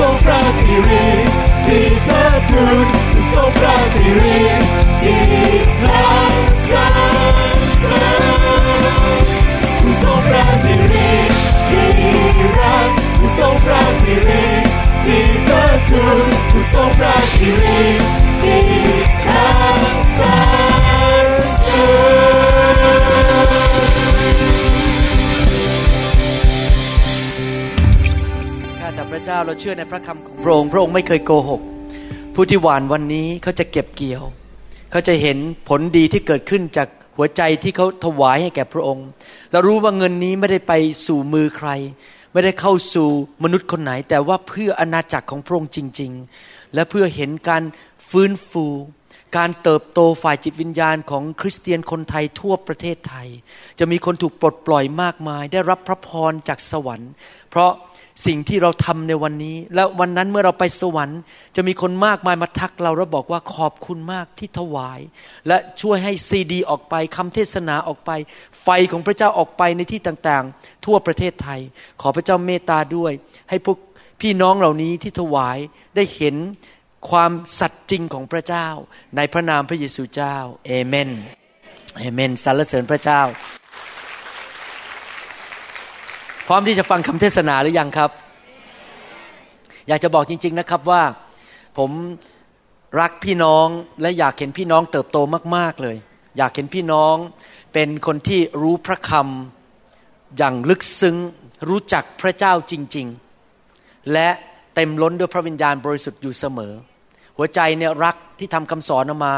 ละทรงฤทธาทรงพระสิริยศ ระเจ้าเราเชื่อในพระคำของพระองค์พระองค์ไม่เคยโกหก ผู้ที่หวานวันนี้เขาจะเก็บเกี่ยว เขาจะเห็นผลดีที่เกิดขึ้นจากหัวใจที่เขาถวายให้แก่พระองค์ เรารู้ว่าเงินนี้ไม่ได้ไปสู่มือใคร ไม่ได้เข้าสู่มนุษย์คนไหน แต่ว่าเพื่ออาณาจักรของพระองค์จริง ๆ และเพื่อเห็นการฟื้นฟู การเติบโตฝ่ายจิตวิญญาณของคริสเตียนคนไทยทั่วประเทศไทย จะมีคนถูกปลดปล่อยมากมาย ได้รับพระพรจากสวรรค์ เพราะ สิ่งที่เราทำในวันนี้ และวันนั้นเมื่อเราไปสวรรค์ จะมีคนมากมายมาทักเราแล้วบอกว่าขอบคุณมากที่ถวาย และช่วยให้ซีดี ออกไปคำเทศนาออกไป ไฟของพระเจ้าออกไปในที่ต่างๆ ทั่วประเทศไทย ขอพระเจ้าเมตตาด้วย ให้พวกพี่น้องเหล่านี้ที่ถวายได้เห็นความสัตย์จริงของพระเจ้า ในพระนามพระเยซูเจ้าเอเมนเอเมนสรรเสริญพระเจ้า พร้อมที่จะฟังคำเทศนาหรือยังครับ อยากจะบอกจริง ๆนะครับว่า ผมรักพี่น้องและอยากเห็นพี่น้องเติบโตมาก ๆเลย อยากเห็นพี่น้องเป็นคนที่รู้พระคำอย่างลึกซึ้งรู้จักพระเจ้าจริง ๆ และเต็มล้นด้วยพระวิญญาณบริสุทธิ์อยู่เสมอ หัวใจเนี่ยรักที่ทำคำสอนออกมา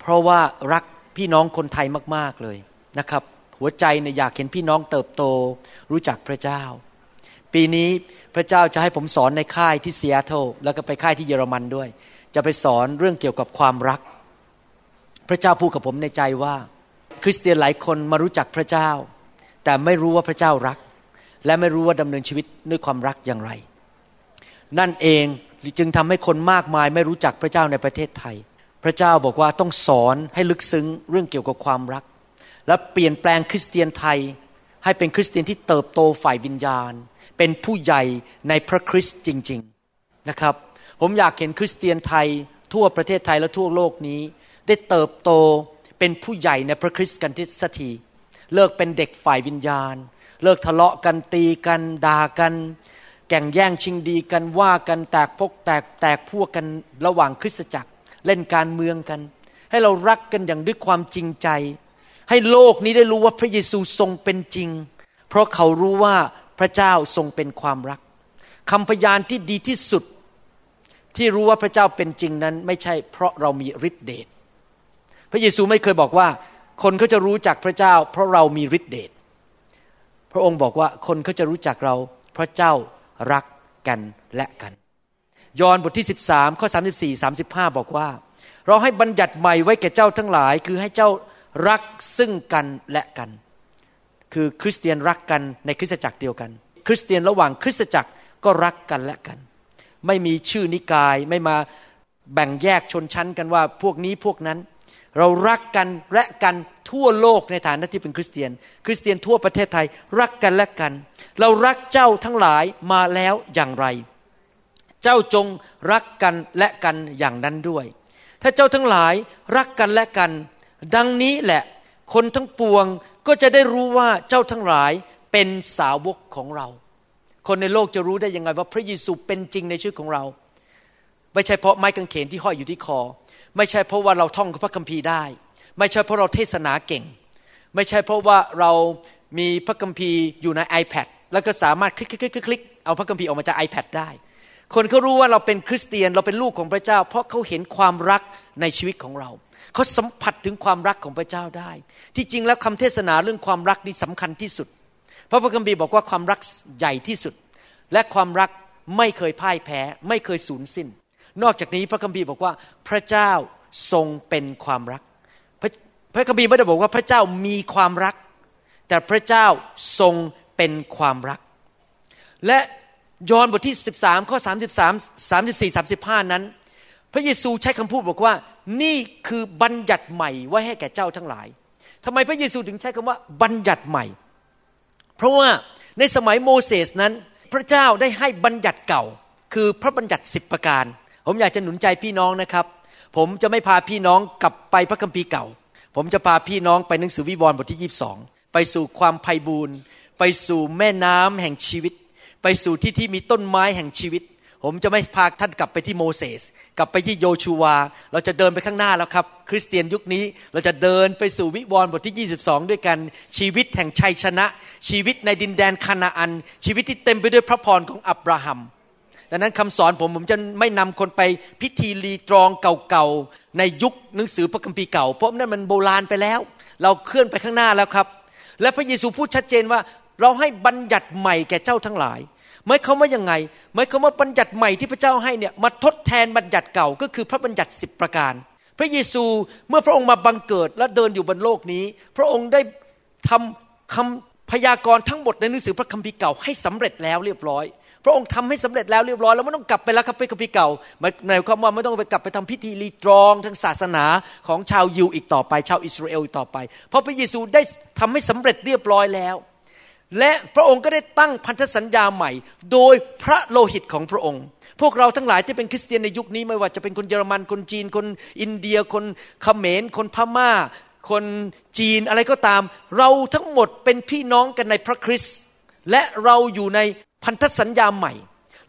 เพราะว่ารักพี่น้องคนไทยมาก ๆเลยนะครับ หัวใจเนี่ยอยากเห็นพี่น้องเติบโต รู้จักพระเจ้า ปีนี้พระเจ้าจะให้ผมสอนในค่ายที่ซีแอตเทิลแล้วก็ไปค่ายที่เยอรมันด้วย จะไปสอนเรื่องเกี่ยวกับความรัก พระเจ้าพูดกับผมในใจว่า คริสเตียนหลายคนมารู้จักพระเจ้า แต่ไม่รู้ว่าพระเจ้ารัก และไม่รู้ว่าดำเนินชีวิตด้วยความรักอย่างไร นั่นเองจึงทำให้คนมากมายไม่รู้จักพระเจ้าในประเทศไทย พระเจ้าบอกว่าต้องสอนให้ลึกซึ้งเรื่องเกี่ยวกับความรัก และเปลี่ยนแปลงคริสเตียนไทย ให้เป็นคริสเตียนที่เติบโตฝ่ายวิญญาณ เป็นผู้ใหญ่ในพระคริสต์จริง ๆนะครับ ผมอยากเห็นคริสเตียนไทย ทั่วประเทศไทยและทั่วโลกนี้ ได้เติบโตเป็นผู้ใหญ่ในพระคริสต์กันที่สักทีเลิกเป็นเด็กฝ่ายวิญญาณ เลิกทะเลาะกันตีกันด่ากัน แก่งแย่งชิงดีกันว่ากันแตกพกแตกแตกพวกกันระหว่างคริสตจักร เล่นการเมืองกัน ให้เรารักกันอย่างด้วยความจริงใจ ให้โลกนี้ได้รู้ว่าพระเยซูทรงเป็นจริง เพราะเขารู้ว่าพระเจ้าทรงเป็นความรักคำพยานที่ดีที่สุด ที่รู้ว่าพระเจ้าเป็นจริงนั้น ไม่ใช่เพราะเรามีฤทธิเดชพระเยซูไม่เคยบอกว่า คนเขาจะรู้จักพระเจ้า เพราะเรามีฤทธิเดชพระองค์บอกว่าคนเขาจะรู้จักเราพระเจ้ารักกันและกัน ยอห์นบทที่ 13ข้อ34 35 บอกว่า เราให้บัญญัติใหม่ไว้แก่เจ้าทั้งหลาย คือให้เจ้า รักซึ่งกันและกัน คือคริสเตียนรักกันในคริสตจักรเดียวกัน คริสเตียนระหว่างคริสตจักรก็รักกันและกัน ไม่มีชื่อนิกายไม่มาแบ่งแยกชนชั้นกันว่าพวกนี้พวกนั้น เรารักกันและกันทั่วโลกในฐานะที่เป็นคริสเตียน คริสเตียนทั่วประเทศไทยรักกันและกัน เรารักเจ้าทั้งหลายมาแล้วอย่างไร เจ้าจงรักกันและกันอย่างนั้นด้วย ถ้าเจ้าทั้งหลายรักกันและกัน ดังนี้แหละคนทั้งปวงก็จะได้รู้ว่าเจ้าทั้งหลายเป็นสาวกของเรา คนในโลกจะรู้ได้ยังไงว่าพระเยซูเป็นจริงในชีวิตของเรา ไม่ใช่เพราะไม้กางเขนที่ห้อยอยู่ที่คอ ไม่ใช่เพราะว่าเราท่องพระคัมภีร์ได้ ไม่ใช่เพราะเราเทศนาเก่ง ไม่ใช่เพราะว่าเรามีพระคัมภีร์อยู่ใน iPad แล้วก็สามารถคลิกคลิกคลิกคลิกเอาพระคัมภีร์ออกมาจาก iPad ได้ คนเขารู้ว่าเราเป็นคริสเตียนเราเป็นลูกของพระเจ้า เพราะเขาเห็นความรักในชีวิตของเรา เขาสัมผัสถึงความรักของพระเจ้าได้ ที่จริงแล้วคำเทศนาเรื่องความรักนี่สำคัญที่สุด เพราะพระคัมภีร์บอกว่าความรักใหญ่ที่สุด และความรักไม่เคยพ่ายแพ้ ไม่เคยสูญสิ้น นอกจากนี้พระคัมภีร์บอกว่าพระเจ้าทรงเป็นความรัก พระพระคัมภีร์ไม่ได้บอกว่าพระเจ้ามีความรัก แต่พระเจ้าทรงเป็นความรัก และยอห์นบทที่ 13 ข้อ 33 34 35 นั้น พระเยซูใช้คำพูดบอกว่า นี่คือบัญญัติใหม่ไว้ให้แก่เจ้าทั้งหลายทำไมพระเยซูถึงใช้คำว่าบัญญัติใหม่ เพราะว่าในสมัยโมเสสนั้น พระเจ้าได้ให้บัญญัติเก่า คือพระบัญญัติสิบประการ ผมอยากจะหนุนใจพี่น้องนะครับ ผมจะไม่พาพี่น้องกลับไปพระคัมภีร์เก่า ผมจะพาพี่น้องไปหนังสือวิวรณ์บทที่ 22 ไปสู่ความไพ่บูรณ์ไปสู่แม่น้ำแห่งชีวิต ไปสู่ที่ที่มีต้นไม้แห่งชีวิต ผมจะไม่พาท่านกลับไปที่โมเสสกลับไปที่โยชูวา เราจะเดินไปข้างหน้าแล้วครับ คริสเตียนยุคนี้เราจะเดินไปสู่วิวรณ์บทที่ 22 ด้วยกันชีวิตแห่งชัยชนะ ชีวิตในดินแดนคานาอัน ชีวิตที่เต็มไปด้วยพระพรของอับราฮัมดังนั้นคำสอนผมผมจะไม่นำคนไปพิธีรีตรองเก่าๆในยุคหนังสือพระคัมภีร์เก่า เพราะนั่นมันโบราณไปแล้ว เราเคลื่อนไปข้างหน้าแล้วครับ และพระเยซูพูดชัดเจนว่าเราให้บัญญัติใหม่แก่เจ้าทั้งหลาย หมายความว่ายังไงหมายความว่าบัญญัติใหม่ที่พระเจ้าให้เนี่ยมาทดแทนบัญญัติเก่าก็คือพระบัญญัติสิบประการ พระเยซูเมื่อพระองค์มาบังเกิดและเดินอยู่บนโลกนี้ พระองค์ได้ทำคำพยากรณ์ทั้งหมดในหนังสือพระคัมภีร์เก่าให้สำเร็จแล้วเรียบร้อยพระองค์ทำให้สำเร็จแล้วเรียบร้อยแล้วไม่ต้องกลับไปแล้วครับพระคัมภีร์เก่าหมายความว่าไม่ต้องไปกลับไปทำพิธีรีตรองทางศาสนาของชาวยิวอีกต่อไป ชาวอิสราเอลอีกต่อไป เพราะพระเยซูได้ทำให้สำเร็จเรียบร้อยแล้ว และพระองค์ก็ได้ตั้งพันธสัญญาใหม่ โดยพระโลหิตของพระองค์ พวกเราทั้งหลายที่เป็นคริสเตียนในยุคนี้ไม่ว่าจะเป็นคนเยอรมันคนจีน คนอินเดีย คนเขมร คนพม่า คนจีนอะไรก็ตาม เราทั้งหมดเป็นพี่น้องกันในพระคริสต์และเราอยู่ในพันธสัญญาใหม่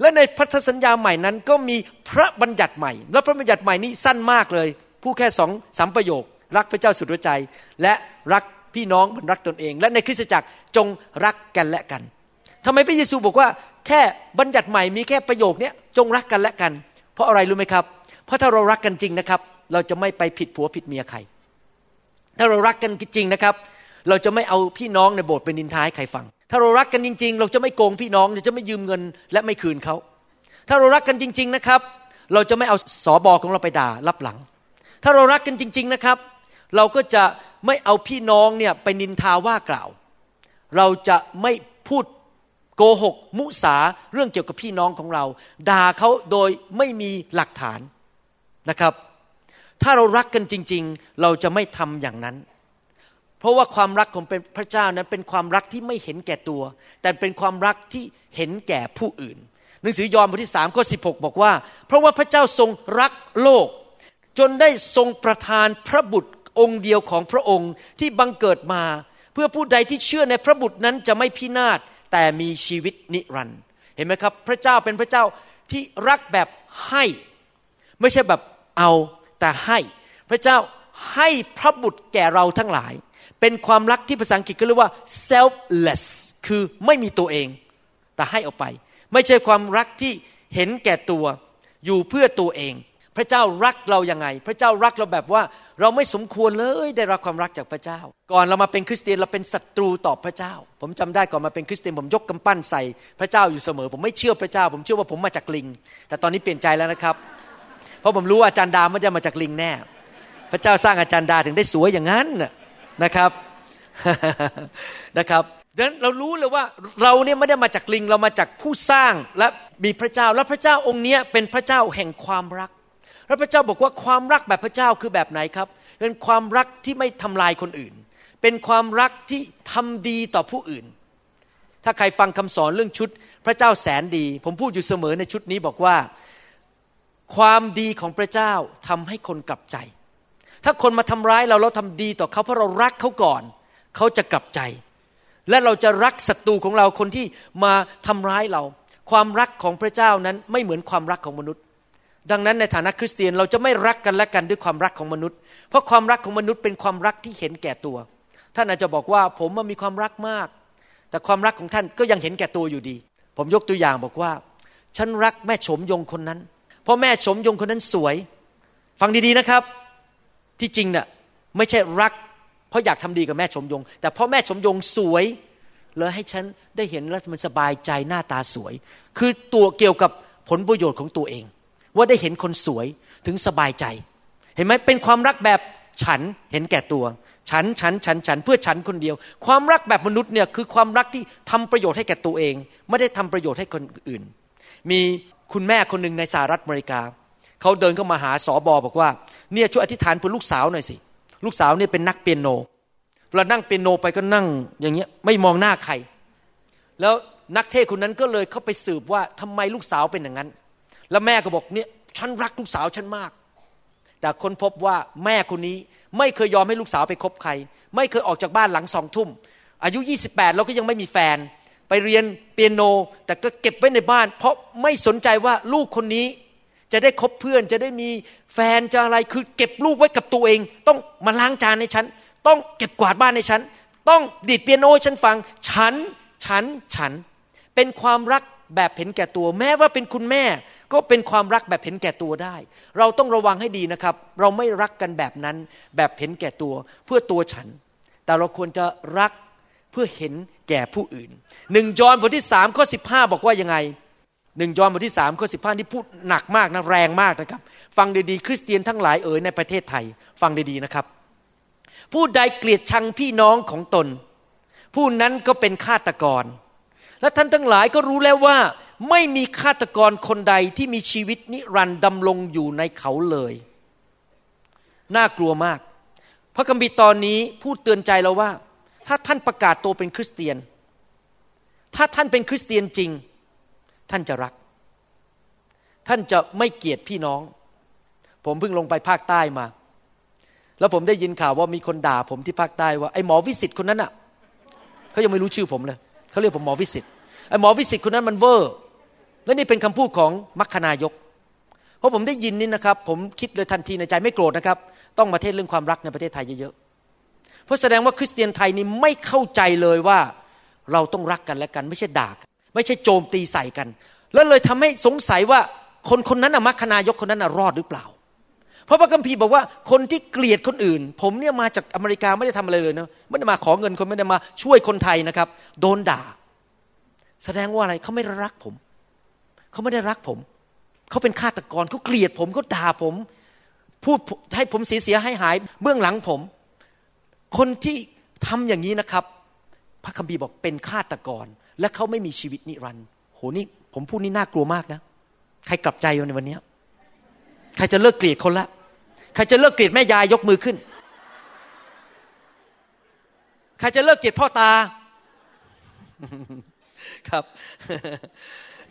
และในพันธสัญญาใหม่นั้นก็มีพระบัญญัติใหม่ และพระบัญญัติใหม่นี้สั้นมากเลย ผู้แค่สองสามประโยค รักพระเจ้าสุดหัวใจ และรัก พี่น้องเหมือนรักตนเอง และในคริสตจักรจงรักกันและกันทำไมพระเยซูบอกว่าแค่บัญญัติใหม่มีแค่ประโยคนี้จงรักกันและกัน เพราะอะไรรู้ไหมครับ เพราะถ้าเรารักกันจริงนะครับ เราจะไม่ไปผิดผัวผิดเมียใคร ถ้าเรารักกันจริงนะครับ เราจะไม่เอาพี่น้องในโบสถ์เป็นนินทาให้ใครฟัง ถ้าเรารักกันจริง ๆ เราจะไม่โกงพี่น้องเราจะไม่ยืมเงินและไม่คืนเขา ถ้าเรารักกันจริง ๆนะครับ เราจะไม่เอาสอบอของเราไปด่ารับหลัง ถ้าเรารักกันจริง ๆนะครับ เราก็จะ ไม่เอาพี่น้องเนี่ยไปนินทาว่ากล่าว เราจะไม่พูดโกหก มุสาเรื่องเกี่ยวกับพี่น้องของเราด่าเขาโดยไม่มีหลักฐานนะครับ ถ้าเรารักกันจริง ๆ เราจะไม่ทำอย่างนั้น เพราะว่าความรักของพระเจ้านั้นเป็นความรักที่ไม่เห็นแก่ตัว แต่เป็นความรักที่เห็นแก่ผู้อื่น หนังสือยอห์นบทที่สามข้อสิบอกว่า เพราะว่าพระเจ้าทรงรักโลก จนได้ทรงประทานพระบุตร องค์เดียวของพระองค์ที่บังเกิดมา เพื่อผู้ใดที่เชื่อในพระบุตรนั้นจะไม่พินาศแต่มีชีวิตนิรันดร์เห็นไหมครับ พระเจ้าเป็นพระเจ้าที่รักแบบให้ ไม่ใช่แบบเอาแต่ให้ พระเจ้าให้พระบุตรแก่เราทั้งหลาย เป็นความรักที่ภาษาอังกฤษก็เรียกว่า selfless คือไม่มีตัวเอง แต่ให้ออกไป ไม่ใช่ความรักที่เห็นแก่ตัวอยู่เพื่อตัวเอง พระเจ้ารักเรายัางไง พระเจ้ารักเราแบบว่าเราไม่สมควรเลยได้รับความรักจากพระเจ้า ก่อนเรามาเป็นคริสเตียนเราเป็นศัตรูต่อพระเจ้า ผมจำได้ก่อนมาเป็นคริสเตียนผมยกกำปั้นใส่พระเจ้าอยู่เสมอ ผมไม่เชื่อพระเจ้า ผมเชื่อว่าผมมาจากลิง แต่ตอนนี้เปลี่ยนใจแล้วนะครับ เพราะผมรู้ว่าอาจารย์ดาไม่ได้มาจากลิงแน่ พระเจ้าสร้างอาจารย์ดาถึงได้สวยอย่างนั้นนะครับนะครับดังนั้นเรารู้เลยว่าเราเนี่ยไม่ได้มาจากลิงเรามาจากผู้สร้างและมีพระเจ้าและพระเจ้าองค์นี้เป็นพระเจ้าแห่งความรัก แล้วพระเจ้าบอกว่าความรักแบบพระเจ้าคือแบบไหนครับ เป็นความรักที่ไม่ทำลายคนอื่น เป็นความรักที่ทำดีต่อผู้อื่น ถ้าใครฟังคำสอนเรื่องชุดพระเจ้าแสนดี ผมพูดอยู่เสมอในชุดนี้บอกว่า ความดีของพระเจ้าทำให้คนกลับใจ ถ้าคนมาทำร้ายเราเราทำดีต่อเขาเพราะเรารักเขาก่อน เขาจะกลับใจ และเราจะรักศัตรูของเราคนที่มาทำร้ายเรา ความรักของพระเจ้านั้นไม่เหมือนความรักของมนุษย์ ดังนั้นในฐานะคริสเตียนเราจะไม่รักกันและกันด้วยความรักของมนุษย์ เพราะความรักของมนุษย์เป็นความรักที่เห็นแก่ตัว ท่านอาจจะบอกว่าผมมันมีความรักมาก แต่ความรักของท่านก็ยังเห็นแก่ตัวอยู่ดี ผมยกตัวอย่างบอกว่า ฉันรักแม่ชมยงคนนั้น เพราะแม่ชมยงคนนั้นสวย ฟังดีๆนะครับ ที่จริงเนะ่ะไม่ใช่รัก เพราะอยากทำดีกับแม่ชมยง แต่เพราะแม่ชมยงสวยเลยให้ฉันได้เห็นแล้วมันสบายใจหน้าตาสวย คือตัวเกี่ยวกับผลประโยชน์ของตัวเอง ว่าได้เห็นคนสวยถึงสบายใจ เห็นไหมเป็นความรักแบบฉันเห็นแก่ตัว ฉันฉันฉันฉันเพื่อฉันคนเดียว ความรักแบบมนุษย์เนี่ยคือความรักที่ทำประโยชน์ให้แก่ตัวเอง ไม่ได้ทำประโยชน์ให้คนอื่น มีคุณแม่คนหนึ่งในสหรัฐอเมริกาเขาเดินเข้ามาหาสอบอบอกว่าเนี่ยช่วยอธิษฐานเพื่อลูกสาวหน่อยสิลูกสาวเนี่ยเป็นนักเปียโนเวลานั่งเปียโนไปก็นั่งอย่างเงี้ยไม่มองหน้าใคร แล้วนักเทศคนนั้นก็เลยเข้าไปสืบว่าทำไมลูกสาวเป็นอย่างนั้น แล้วแม่ก็บอกเนี่ยฉันรักลูกสาวฉันมาก แต่คนพบว่าแม่คนนี้ไม่เคยยอมให้ลูกสาวไปคบใคร ไม่เคยออกจากบ้านหลังสองทุ่ม อายุ 28 แล้วก็ยังไม่มีแฟน ไปเรียนเปียโน แต่ก็เก็บไว้ในบ้าน เพราะไม่สนใจว่าลูกคนนี้จะได้คบเพื่อนจะได้มีแฟนจะอะไรคือเก็บลูกไว้กับตัวเอง ต้องมาล้างจานในฉัน ต้องเก็บกวาดบ้านในฉัน ต้องดีดเปียโนฉันฟัง ฉัน ฉัน ฉัน เป็นความรักแบบเห็นแก่ตัว แม้ว่าเป็นคุณแม่ ก็เป็นความรักแบบเห็นแก่ตัวได้ เราต้องระวังให้ดีนะครับ เราไม่รักกันแบบนั้นแบบเห็นแก่ตัวเพื่อตัวฉัน แต่เราควรจะรักเพื่อเห็นแก่ผู้อื่นหนึ่งยอห์นบทที่สามข้อสิบห้าบอกว่ายังไงหนึ่งยอห์นบทที่สามข้อสิบห้านี่พูดหนักมากนะแรงมากนะครับ ฟังดีๆคริสเตียนทั้งหลายเอ๋ยในประเทศไทย ฟังดีๆนะครับ ผู้ใดเกลียดชังพี่น้องของตน ผู้นั้นก็เป็นฆาตกร และท่านทั้งหลายก็รู้แล้วว่า ไม่มีฆาตกรคนใดที่มีชีวิตนิรันดร์ดำรงอยู่ในเขาเลย น่ากลัวมาก พระคัมภีร์ตอนนี้พูดเตือนใจเราว่า ถ้าท่านประกาศตัวเป็นคริสเตียน ถ้าท่านเป็นคริสเตียนจริง ท่านจะรัก ท่านจะไม่เกลียดพี่น้อง ผมเพิ่งลงไปภาคใต้มา แล้วผมได้ยินข่าวว่ามีคนด่าผมที่ภาคใต้ว่าไอ้หมอวิสิตคนนั้นอะเขายังไม่รู้ชื่อผมเลยเขาเรียกผมหมอวิสิตไอ้หมอวิสิตคนนั้นมันเวอร์ และนี่เป็นคำพูดของมัคคณายก เพราะผมได้ยินนี่นะครับ ผมคิดเลยทันทีในใจไม่โกรธนะครับ ต้องมาเทศเรื่องความรักในประเทศไทยเยอะๆเพราะแสดงว่าคริสเตียนไทยนี่ไม่เข้าใจเลยว่าเราต้องรักกันและกัน ไม่ใช่ด่าไม่ใช่โจมตีใส่กัน แล้วเลยทำให้สงสัยว่าคนคนนั้นมัคคณายกคนนั้นรอดหรือเปล่า เพราะพระคัมภีร์บอกว่าคนที่เกลียดคนอื่น ผมเนี่ยมาจากอเมริกาไม่ได้ทำอะไรเลยนะไม่ได้มาขอเงินคนไม่ได้มาช่วยคนไทยนะครับ โดนด่า แสดงว่าอะไรเขาไม่รักผม เขาไม่ได้รักผม เขาเป็นฆาตกรเขาเกลียดผมเขาด่าผม พูดให้ผมเสียเสียให้หาย เบื้องหลังผม คนที่ทำอย่างนี้นะครับ พระคัมภีร์บอกเป็นฆาตกร และเขาไม่มีชีวิตนิรันดร์โหนี่ผมพูดนี่น่ากลัวมากนะ ใครกลับใจในวันนี้ใครจะเลิกเกลียดคนละใครจะเลิกเกลียดแม่ยายยกมือขึ้น ใครจะเลิกเกลียดพ่อตา ครับ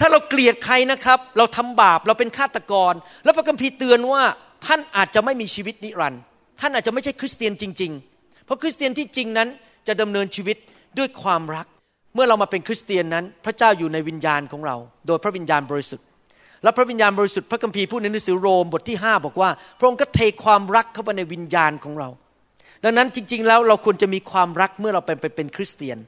ถ้าเราเกลียดใครนะครับ เราทำบาปเราเป็นฆาตกร แล้วพระคัมภีร์เตือนว่าท่านอาจจะไม่มีชีวิตนิรันดร์ท่านอาจจะไม่ใช่คริสเตียนจริง ๆ เพราะคริสเตียนที่จริงนั้นจะดำเนินชีวิตด้วยความรัก เมื่อเรามาเป็นคริสเตียนนั้น พระเจ้าอยู่ในวิญญาณของเรา โดยพระวิญญาณบริสุทธิ์ และพระวิญญาณบริสุทธิ์พระคัมภีร์พูดในหนังสือโรมบทที่ 5 บอกว่า พระองค์ก็เทความรักเข้าไปในวิญญาณของเรา ดังนั้นจริง ๆ แล้วเราควรจะมีความรักเมื่อเราเป็นเป็นคริสเตียน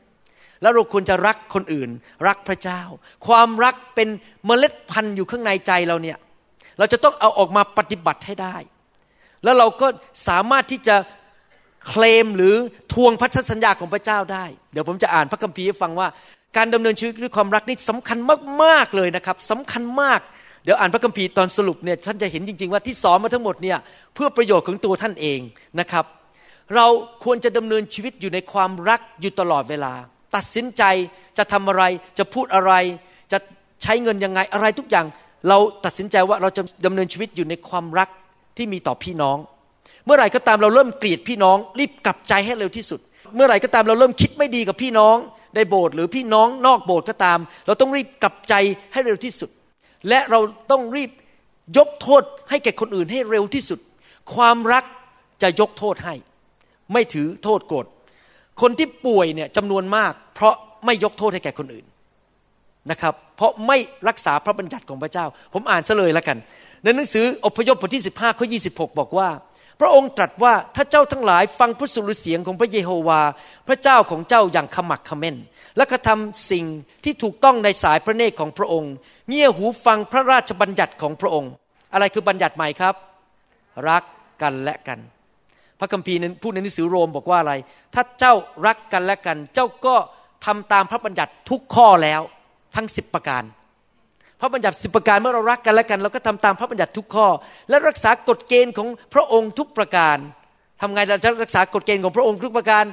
แล้วเราควรจะรักคนอื่น รักพระเจ้า ความรักเป็นเมล็ดพันธุ์อยู่ข้างในใจเราเนี่ย เราจะต้องเอาออกมาปฏิบัติให้ได้ แล้วเราก็สามารถที่จะเคลมหรือทวงพันธสัญญาของพระเจ้าได้ เดี๋ยวผมจะอ่านพระคัมภีร์ให้ฟังว่า การดำเนินชีวิตด้วยความรักนี่สำคัญมากๆเลยนะครับสำคัญมาก เดี๋ยวอ่านพระคัมภีร์ตอนสรุปเนี่ยท่านจะเห็นจริง ๆ ว่าที่สอนมาทั้งหมดเนี่ยเพื่อประโยชน์ของตัวท่านเองนะครับ เราควรจะดำเนินชีวิตอยู่ในความรักอยู่ตลอดเวลา ตัดสินใจจะทำอะไรจะพูดอะไร จะใช้เงินยังไงอะไรทุกอย่าง เราตัดสินใจว่าเราจะดำเนินชีวิตอยู่ในความรักที่มีต่อพี่น้อง เมื่อไหร่ก็ตามเราเริ่มเกลียดพี่น้อง รีบกลับใจให้เร็วที่สุด เมื่อไหร่ก็ตามเราเริ่มคิดไม่ดีกับพี่น้องในโบสถ์หรือพี่น้องนอกโบสถ์ก็ตาม เราต้องรีบกลับใจให้เร็วที่สุด และเราต้องรีบยกโทษให้แก่คนอื่นให้เร็วที่สุด ความรักจะยกโทษให้ ไม่ถือโทษโกรธ คนที่ป่วยเนี่ยจำนวนมาก เพราะไม่ยกโทษให้แก่คนอื่นนะครับ เพราะไม่รักษาพระบัญญัติของพระเจ้า ผมอ่านซะเลยแล้วกัน ในหนังสืออพยพบทที่ 15ข้อ26 บอกว่า พระองค์ตรัสว่าถ้าเจ้าทั้งหลายฟังพระสุรเสียงของพระเยโฮวา พระเจ้าของเจ้าอย่างขมักขม้นและกระทำสิ่งที่ถูกต้องในสายพระเนตรของพระองค์ เงี่ยหูฟังพระราชบัญญัติของพระองค์ อะไรคือบัญญัติใหม่ครับ รักกันและกัน พระคัมภีร์นั้นพูดในหนังสือโรมบอกว่าอะไร ถ้าเจ้ารักกันและกัน เจ้าก็ทำตามพระบัญญัติทุกข้อแล้วทั้งสิบประการ พระบัญญัติสิบประการเมื่อเรารักกันและกัน เราก็ทำตามพระบัญญัติทุกข้อ และรักษากฎเกณฑ์ของพระองค์ทุกประการทำไงเราจะรักษากฎเกณฑ์ของพระองค์ทุกประการ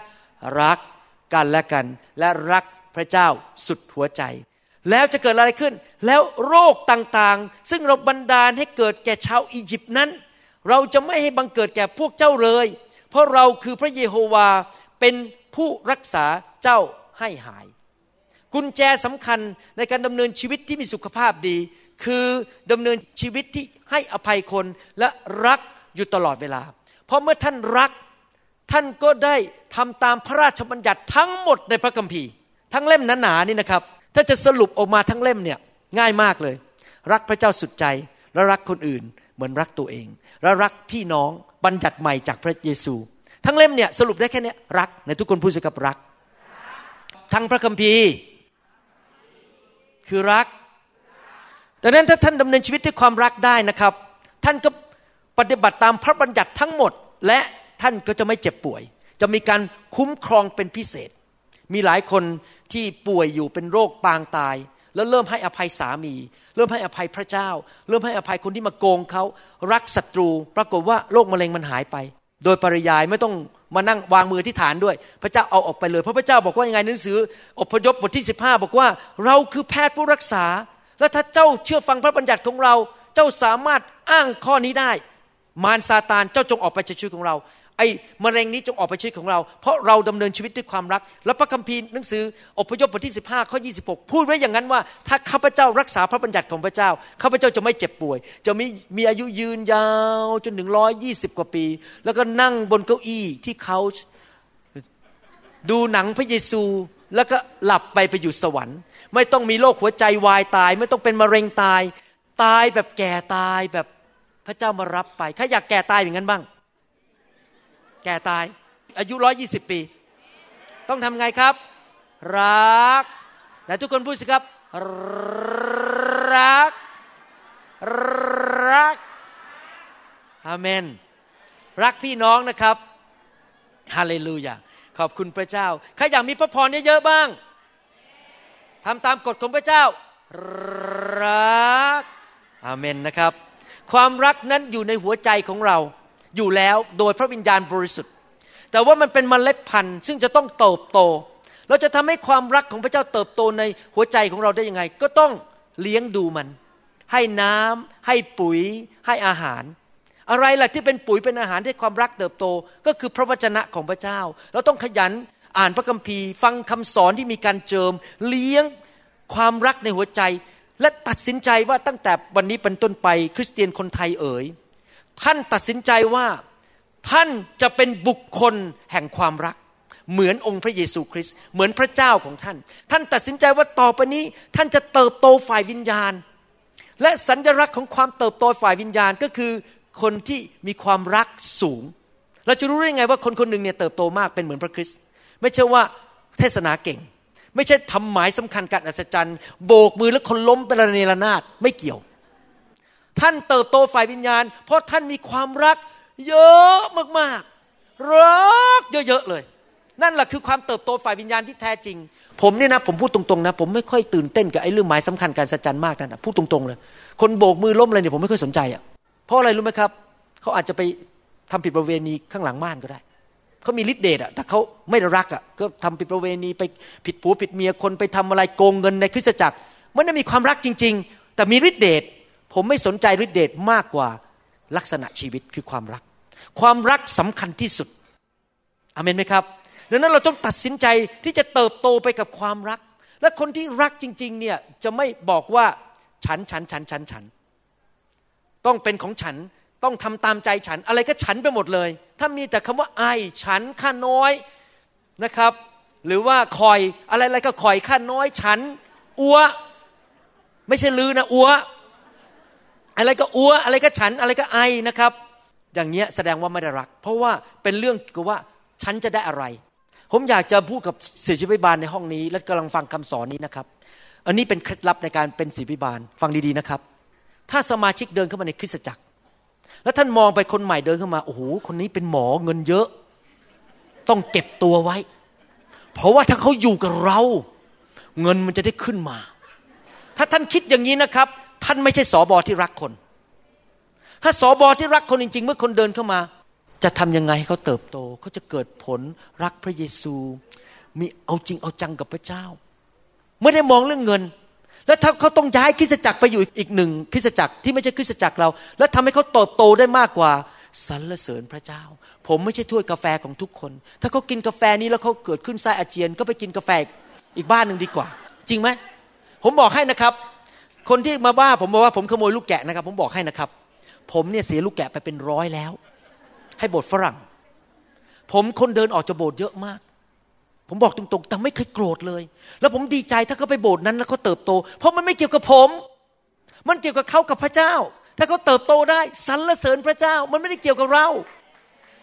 รักกันและกัน และรักพระเจ้าสุดหัวใจ แล้วจะเกิดอะไรขึ้น แล้วโรคต่างๆ ซึ่งเราบันดาลให้เกิดแก่ชาวอียิปต์นั้น เราจะไม่ให้บังเกิดแก่พวกเจ้าเลย เพราะเราคือพระเยโฮวาเป็นผู้รักษาเจ้าให้หาย กุญแจสำคัญในการดำเนินชีวิตที่มีสุขภาพดี คือดำเนินชีวิตที่ให้อภัยคนและรักอยู่ตลอดเวลา เพราะเมื่อท่านรักท่านก็ได้ทำตามพระราชบัญญัติทั้งหมดในพระคัมภีร์ ทั้งเล่มหนาๆนี่นะครับ ถ้าจะสรุปออกมาทั้งเล่มเนี่ยง่ายมากเลย รักพระเจ้าสุดใจและรักคนอื่น เหมือนรักตัวเอง และรักพี่น้องบัญญัติใหม่จากพระเยซู ทั้งเล่มเนี่ยสรุปได้แค่นี้รักในทุกคนพูดสิครับรัก ทั้งพระคัมภีร์ คือรัก ดังนั้นถ้าท่านดำเนินชีวิตด้วยความรักได้นะครับ ท่านก็ปฏิบัติตามพระบัญญัติทั้งหมด และท่านก็จะไม่เจ็บป่วย จะมีการคุ้มครองเป็นพิเศษ มีหลายคนที่ป่วยอยู่เป็นโรคปางตาย แล้วเริ่มให้อภัยสามี เริ่มให้อภัยพระเจ้า เริ่มให้อภัยคนที่มาโกงเขารักศัตรู ปรากฏว่าโรคมะเร็งมันหายไป โดยปริยายไม่ต้องมานั่งวางมือที่ฐานด้วย พระเจ้าเอาออกไปเลยเพราะพระเจ้าบอกว่ายังไงหนังสือ อพยพบทที่ 15 บอกว่า เราคือแพทย์ผู้รักษา และถ้าเจ้าเชื่อฟังพระบัญญัติของเรา เจ้าสามารถอ้างข้อนี้ได้ มารซาตานเจ้าจงออกไปจากชีวิตของเรา ไอ้มะเร็งนี้จงออกไปชีวิตของเรา เพราะเราดำเนินชีวิตด้วยความรัก และพระคัมภีร์หนังสืออพยพบทที่ 15ข้อ26 พูดไว้อย่างนั้นว่า ถ้าข้าพเจ้ารักษาพระบัญญัติของพระเจ้าข้าพเจ้าจะไม่เจ็บป่วย จะมีมีอายุยืนยาวจนถึงร้อยยี่สิบกว่าปี แล้วก็นั่งบนเก้าอี้ที่เขาดูหนังพระเยซูแล้วก็หลับไปไปอยู่สวรรค์ ไม่ต้องมีโรคหัวใจวายตาย ไม่ต้องเป็นมะเร็งตาย ตายแบบแก่ตายแบบพระเจ้ามารับไปใครอยากแก่ตายอย่างนั้นบ้าง แก่ตาย อายุร้อยยี่สิบปี ต้องทำไงครับ รักแต่ทุกคนพูดสิครับ รัก รักอาเมน รักพี่น้องนะครับฮาเลลูยาขอบคุณพระเจ้าใครอยากมีพระพรเยอะๆบ้างทำตามกฎของพระเจ้า รักอาเมนนะครับ ความรักนั้นอยู่ในหัวใจของเรา อยู่แล้วโดยพระวิญญาณบริสุทธิ์ แต่ว่ามันเป็นมเมล็ดพันธุ์ ซึ่งจะต้องเติบโต เราจะทำให้ความรักของพระเจ้าเติบโตในหัวใจของเราได้ยังไง ก็ต้องเลี้ยงดูมัน ให้น้ำให้ปุ๋ย ให้อาหาร อะไรล่ะที่เป็นปุ๋ยเป็นอาหารให้ความรักเติบโต ก็คือพระวจนะของพระเจ้า เราต้องขยันอ่านพระคัมภีร์ ฟังคำสอนที่มีการเจิม เลี้ยงความรักในหัวใจ และตัดสินใจว่าตั้งแต่วันนี้เป็นต้นไป คริสเตียนคนไทยเอ๋ย ท่านตัดสินใจว่าท่านจะเป็นบุคคลแห่งความรัก เหมือนองค์พระเยซูคริสต์เหมือนพระเจ้าของท่าน ท่านตัดสินใจว่าต่อไปนี้ท่านจะเติบโตฝ่ายวิญญาณ และสัญลักษณ์ของความเติบโตฝ่ายวิญญาณก็คือคนที่มีความรักสูง เราจะรู้ได้ไงว่าคนคนหนึ่งเนี่ยเติบโตมากเป็นเหมือนพระคริสต์ไม่ใช่ว่าเทศนาเก่ง ไม่ใช่ทำหมายสำคัญการอัศจรรย์ โบกมือแล้วคนล้มเป็นระเนระนาดไม่เกี่ยว ท่านเติบโตฝ่ายวิญญาณ เพราะท่านมีความรัก เยอะมากๆ รักเยอะๆเลย นั่นแหละคือความเติบโตฝ่ายวิญญาณที่แท้จริง ผมเนี่ยนะผมพูดตรงๆนะผมไม่ค่อยตื่นเต้นกับไอ้เรื่องหมายสำคัญการสัจจันมากนั่นนะพูดตรงๆเลย คนโบกมือล้มอะไรเนี่ยผมไม่ค่อยสนใจอะเพราะอะไรรู้ไหมครับเขาอาจจะไปทำผิดประเวณีข้างหลังม่านก็ได้เขามีฤทธิ์เดชอะแต่เขาไม่รักอะก็ทำผิดประเวณีไปผิดผัวผิดเมียคนไปทำอะไรโกงเงินในคริสตจักร มันไม่มีความรักจริง ๆ แต่มีฤทธิ์เดช ผมไม่สนใจฤทธิเดชมากกว่าลักษณะชีวิตคือความรัก ความรักสำคัญที่สุดอเมนไหมครับดังนั้นเราต้องตัดสินใจที่จะเติบโตไปกับความรัก และคนที่รักจริงๆเนี่ยจะไม่บอกว่าฉันฉันฉันฉันฉัน ต้องเป็นของฉันต้องทำตามใจฉัน อะไรก็ฉันไปหมดเลย ถ้ามีแต่คำว่าไอฉันข้าน้อยนะครับ หรือว่าคอยอะไรอะไรก็คอยข้าน้อยฉัน อัว ไม่ใช่ลือนะอัว อะไรก็อัวอะไรก็ฉันอะไรก็ไอนะครับ อย่างเงี้ยแสดงว่าไม่ได้รัก เพราะว่าเป็นเรื่องกับว่าฉันจะได้อะไร ผมอยากจะพูดกับศิษยพิบาลในห้องนี้ และกำลังฟังคำสอนนี้นะครับ อันนี้เป็นเคล็ดลับในการเป็นศิษยพิบาลฟังดีๆนะครับ ถ้าสมาชิกเดินเข้ามาในคริสตจักร แล้วท่านมองไปคนใหม่เดินเข้ามาโอ้โหคนนี้เป็นหมอเงินเยอะ ต้องเก็บตัวไว้ เพราะว่าถ้าเขาอยู่กับเรา เงินมันจะได้ขึ้นมา ถ้าท่านคิดอย่างนี้นะครับ ท่านไม่ใช่สอบอที่รักคน ถ้าสอบอที่รักคนจริง ๆ เมื่อคนเดินเข้ามา จะทำยังไงให้เขาเติบโตเขาจะเกิดผลรักพระเยซู มีเอาจริงเอาจังกับพระเจ้า ไม่ได้มองเรื่องเงิน แล้วถ้าเขาต้องย้ายคริสจักรไปอยู่อีกหนึ่งคริสจักรที่ไม่ใช่คริสจักรเรา แล้วทำให้เขาเติบโตได้มากกว่าสรรเสริญพระเจ้า ผมไม่ใช่ถ้วยกาแฟของทุกคน ถ้าเขากินกาแฟนี้แล้วเขาเกิดขึ้นไส้อาเจียน ก็ไปกินกาแฟอีกบ้านหนึ่งดีกว่า จริงไหมผมบอกให้นะครับ คนที่มาบ้าผมบอกว่าผมขโมยลูกแกะนะครับ ผมบอกให้นะครับ ผมเนี่ยเสียลูกแกะไปเป็นร้อยแล้ว ให้โบสถ์ฝรั่ง ผมคนเดินออกจากโบสถ์เยอะมาก ผมบอกตรงๆ แต่ไม่เคยโกรธเลย แล้วผมดีใจถ้าเขาไปโบสถ์นั้นแล้วเขาเติบโต เพราะมันไม่เกี่ยวกับผม มันเกี่ยวกับเขากับพระเจ้า ถ้าเขาเติบโตได้สรรเสริญพระเจ้า มันไม่ได้เกี่ยวกับเรา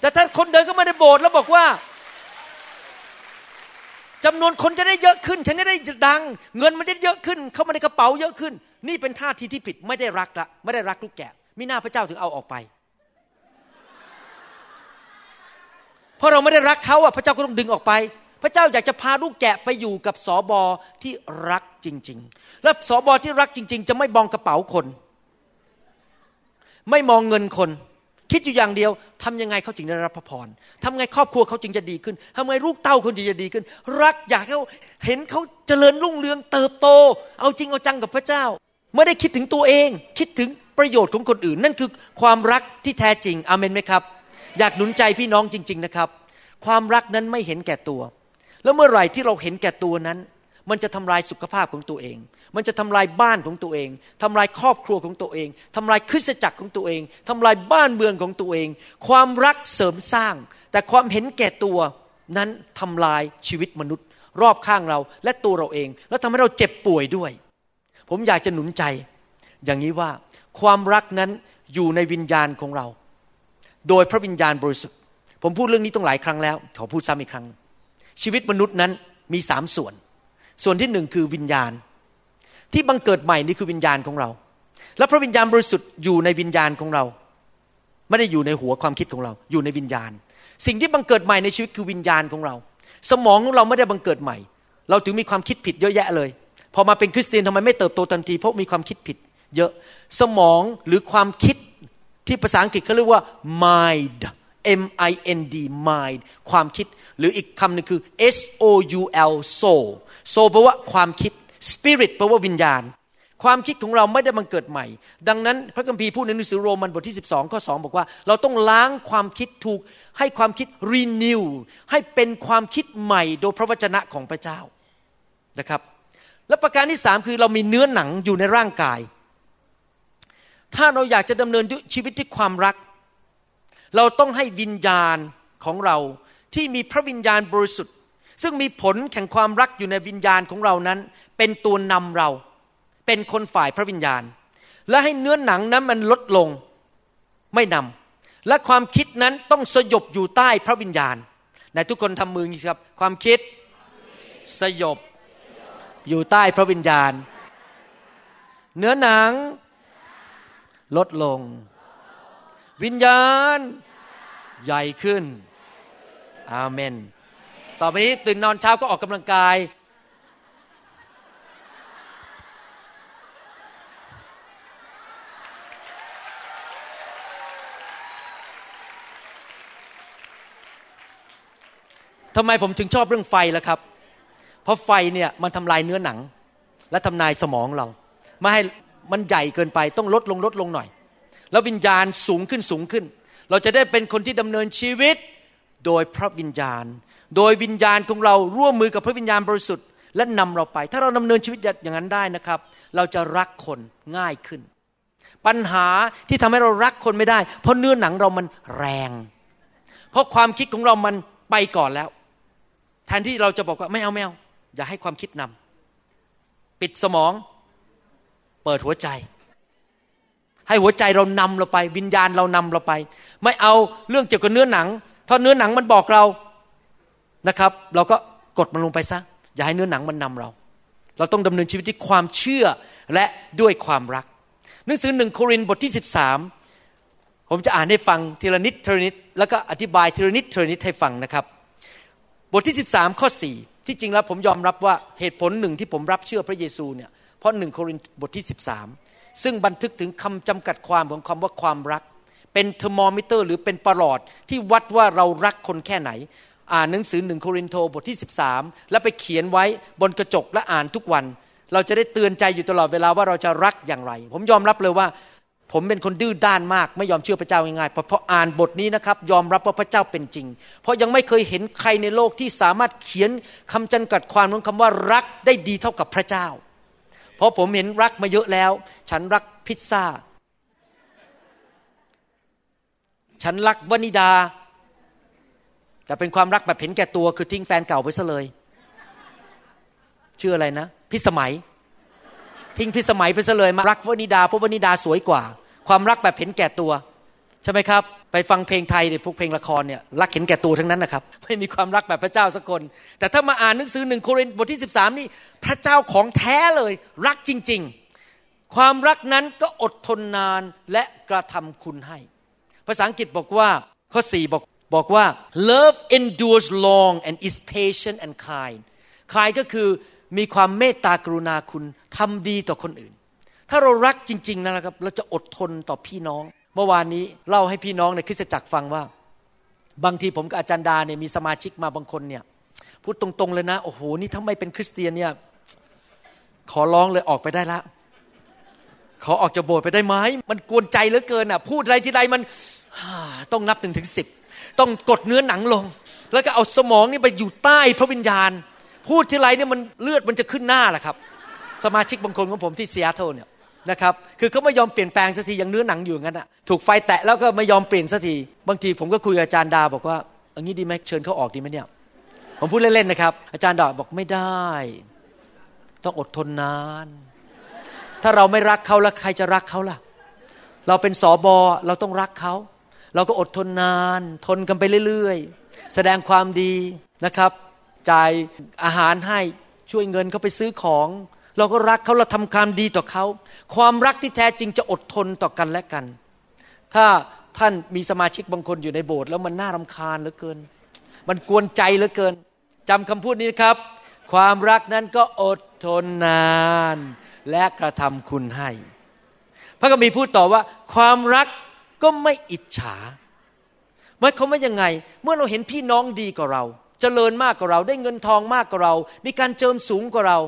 แต่ถ้าคนเดินเข้ามาในโบสถ์แล้วบอกว่าจำนวนคนจะได้เยอะขึ้น ฉันจะได้ดัง เงินมันจะได้เยอะขึ้น เข้ามาในกระเป๋าเยอะขึ้น นี่เป็นท่าทีที่ผิดไม่ได้รักละไม่ได้รักลูกแกะมิหน้าพระเจ้าถึงเอาออกไป เพราะเราไม่ได้รักเขาอะพระเจ้าก็ต้องดึงออกไป พระเจ้าอยากจะพาลูกแกะไปอยู่กับสอบอที่รักจริง ๆ และสอบอที่รักจริง ๆ จะไม่มองกระเป๋าคน ไม่มองเงินคน คิดอยู่อย่างเดียวทำยังไงเขาจึงได้รับพระพรทำไงครอบครัวเขาจึงจะดีขึ้นทำไงลูกเต้าคนจึงจะดีขึ้น รักอยากให้เขาเห็นเขาเจริญรุ่งเรืองเติบโต เอาจริงเอาจังกับพระเจ้า ไม่ได้คิดถึงตัวเอง คิดถึงประโยชน์ของคนอื่น นั่นคือความรักที่แท้จริงอเมนไหมครับ อยากหนุนใจพี่น้องจริง ๆนะครับ ความรักนั้นไม่เห็นแก่ตัว แล้วเมื่อไหร่ที่เราเห็นแก่ตัวนั้น มันจะทำลายสุขภาพของตัวเอง มันจะทำลายบ้านของตัวเองทำลายครอบครัวของตัวเองทำลายคริสตจักรของตัวเองทำลายบ้านเมืองของตัวเอง ความรักเสริมสร้าง แต่ความเห็นแก่ตัวนั้นทำลายชีวิตมนุษย์ รอบข้างเราและตัวเราเอง แล้วทำให้เราเจ็บป่วยด้วย ผมอยากจะหนุนใจ อย่างนี้ว่าความรักนั้นอยู่ในวิญญาณของเรา โดยพระวิญญาณบริสุทธิ์ ผมพูดเรื่องนี้ต้องหลายครั้งแล้ว ขอพูดซ้ำอีกครั้ง ชีวิตมนุษย์นั้นมีสามส่วน ส่วนที่หนึ่งคือวิญญาณ ที่บังเกิดใหม่นี่คือวิญญาณของเรา และพระวิญญาณบริสุทธิ์อยู่ในวิญญาณของเรา ไม่ได้อยู่ในหัวความคิดของเรา อยู่ในวิญญาณ สิ่งที่บังเกิดใหม่ในชีวิตคือวิญญาณของเรา สมองของเราไม่ได้บังเกิดใหม่ เราถึงมีความคิดผิดเยอะแยะเลย พอมาเป็นคริสเตียนทำไมไม่เติบโตทันที เพราะมีความคิดผิด เยอะสมองหรือความคิดที่ภาษาอังกฤษเขาเรียกว่า mind M I N D mind ความคิด หรืออีกคำหนึ่งคือ S O U L soul soul แปลว่าความคิด spirit แปลว่าวิญญาณ ความคิดของเราไม่ได้บังเกิดใหม่ ดังนั้นพระคัมภีร์พูดในหนังสือโรมันบทที่ 12 ข้อ 2 บอกว่า เราต้องล้างความคิดถูก ให้ความคิด renew ให้เป็นความคิดใหม่โดยพระวจนะของพระเจ้านะครับ และประการที่สามคือเรามีเนื้อหนังอยู่ในร่างกาย ถ้าเราอยากจะดำเนินชีวิตด้วยความรัก เราต้องให้วิญญาณของเราที่มีพระวิญญาณบริสุทธิ์ ซึ่งมีผลแห่งความรักอยู่ในวิญญาณของเรานั้น เป็นตัวนำเรา เป็นคนฝ่ายพระวิญญาณ และให้เนื้อหนังนั้นมันลดลงไม่นำและความคิดนั้นต้องสยบอยู่ใต้พระวิญญาณในทุกคนทำมือนี้ครับ ความคิดสยบ อยู่ใต้พระวิญญาณ เนื้อหนัง ลดลง วิญญาณ ใหญ่ขึ้น อาเมน ต่อไปนี้ตื่นนอนเช้าก็ออกกำลังกาย ทำไมผมถึงชอบเรื่องไฟล่ะครับ ราะไฟเนี่ยมันทำลายเนื้อหนัง และทำลายสมองเรา ไม่ให้มันใหญ่เกินไปต้องลดลงลดลงหน่อย แล้ววิญญาณสูงขึ้นสูงขึ้น เราจะได้เป็นคนที่ดำเนินชีวิตโดยพระวิญญาณ โดยวิญญาณของเราร่วมมือกับพระวิญญาณบริสุทธิ์และนำเราไป ถ้าเราดำเนินชีวิตอย่างนั้นได้นะครับ เราจะรักคนง่ายขึ้น ปัญหาที่ทำให้เรารักคนไม่ได้ เพราะเนื้อหนังเรามันแรง เพราะความคิดของเรามันไปก่อนแล้ว แทนที่เราจะบอกว่าไม่เอาไม่เอา อย่าให้ความคิดนำปิดสมองเปิดหัวใจ ให้หัวใจเรานำเราไป วิญญาณเรานำเราไป ไม่เอาเรื่องเกี่ยวกับเนื้อหนัง ถ้าเนื้อหนังมันบอกเรานะครับ เราก็กดมันลงไปซะอย่าให้เนื้อหนังมันนำเรา เราต้องดำเนินชีวิตที่ความเชื่อและด้วยความรัก หนังสือหนึ่งโครินธ์บทที่ 13 ผมจะอ่านให้ฟังทีละนิดทีละนิดแล้วก็อธิบายทีละนิดทีละนิดให้ฟังนะครับ บทที่ 13 ข้อ 4 ที่จริงแล้วผมยอมรับว่าเหตุผลหนึ่งที่ผมรับเชื่อพระเยซูเนี่ยเพราะหนึ่งโครินธ์บทที่ 13 ซึ่งบันทึกถึงคำจำกัดความของคำว่าความรัก เป็นเทอร์โมมิเตอร์ หรือเป็นประหลอดที่วัดว่าเรารักคนแค่ไหน อ่านหนังสือหนึ่งโครินธ์บทที่ 13 แล้วไปเขียนไว้บนกระจกและอ่านทุกวัน เราจะได้เตือนใจอยู่ตลอดเวลาว่าเราจะรักอย่างไร ผมยอมรับเลยว่า ผมเป็นคนดื้อด้านมาก ไม่ยอมเชื่อพระเจ้าง่ายๆเพราะพออ่านบทนี้นะครับ ยอมรับว่าพระเจ้าเป็นจริง เพราะยังไม่เคยเห็นใครในโลกที่สามารถเขียนคำจำกัดความของคำว่ารักได้ดีเท่ากับพระเจ้า เพราะผมเห็นรักมาเยอะแล้ว ฉันรักพิซซ่า ฉันรักวนิดา แต่เป็นความรักแบบเห็นแก่ตัวคือทิ้งแฟนเก่าไปซะเลย ชื่ออะไรนะ พิสมัย ทิ้งพิสมัยไปซะเลยมารักวนิดาเพราะวนิดาสวยกว่า ความรักแบบเห็นแก่ตัวใช่ไหมครับ ไปฟังเพลงไทยเนี่ยพวกเพลงละครเนี่ยรักเห็นแก่ตัวทั้งนั้นนะครับ ไม่มีความรักแบบพระเจ้าสักคน แต่ถ้ามาอ่านหนังสือหนึ่งโครินธ์บทที่ 13 นี่พระเจ้าของแท้เลยรักจริง ๆ ความรักนั้นก็อดทนนานและกระทำคุณให้ ภาษาอังกฤษบอกว่าข้อ 4 บอกบอกว่า love endures long and is patient and kind kind ก็คือ มีความเมตตากรุณาคุณทำดีต่อคนอื่น ถ้าเรารักจริง ๆนะครับ เราจะอดทนต่อพี่น้อง เมื่อวานนี้เล่าให้พี่น้องในคริสตจักรฟังว่า บางทีผมกับอาจารย์ดาเนี่ยมีสมาชิกมาบางคนเนี่ยพูดตรงๆเลยนะโอ้โหนี่ถ้าไมเป็นคริสเตียนเนี่ยขอร้องเลยออกไปได้ละขอออกจากโบสถ์ไปได้ไหมมันกวนใจเหลือเกินอะ พูดอะไรทีไรมันต้องนับหนึ่งถึงสิบต้องกดเนื้อหนังลง แล้วก็เอาสมองนี่ไปอยู่ใต้พระวิญญาณ พูดทีไรเนี่ยมันเลือดมันจะขึ้นหน้าแหละครับ สมาชิกบางคนของผมที่ซีแอตเทิลเนี่ยนะครับคือเขาไม่ยอมเปลี่ยนแปลงสักทียังเนื้อหนังอยู่งั้นอะถูกไฟแตะแล้วก็ไม่ยอมเปลี่ยนสักทีบางทีผมก็คุยกับอาจารย์ดาบอกว่าอันนี้ดีไหมเชิญเขาออกดีไหมเนี่ยผมพูดเล่นๆนะครับ อาจารย์ดาบอกไม่ได้ ต้องอดทนนาน ถ้าเราไม่รักเขาแล้วใครจะรักเขาล่ะ เราเป็นสอบอเราต้องรักเขาเราก็อดทนนาน ทนกันไปเรื่อย ๆ แสดงความดีนะครับ จ่ายอาหารให้ช่วยเงินเขาไปซื้อของ เราก็รักเขาเราทำความดีต่อเขา ความรักที่แท้จริงจะอดทนต่อกันและกัน ถ้าท่านมีสมาชิกบางคนอยู่ในโบสถ์แล้วมันน่ารำคาญเหลือเกิน มันกวนใจเหลือเกินจำคำพูดนี้นะครับ ความรักนั้นก็อดทนนาน และกระทำคุณให้ พระคัมภีร์พูดต่อว่า ความรักก็ไม่อิจฉาหมายความว่ายังไง เมื่อเราเห็นพี่น้องดีกว่าเรา เจริญมากกว่าเรา ได้เงินทองมากกว่าเรา มีการเจิมสูงกว่าเรา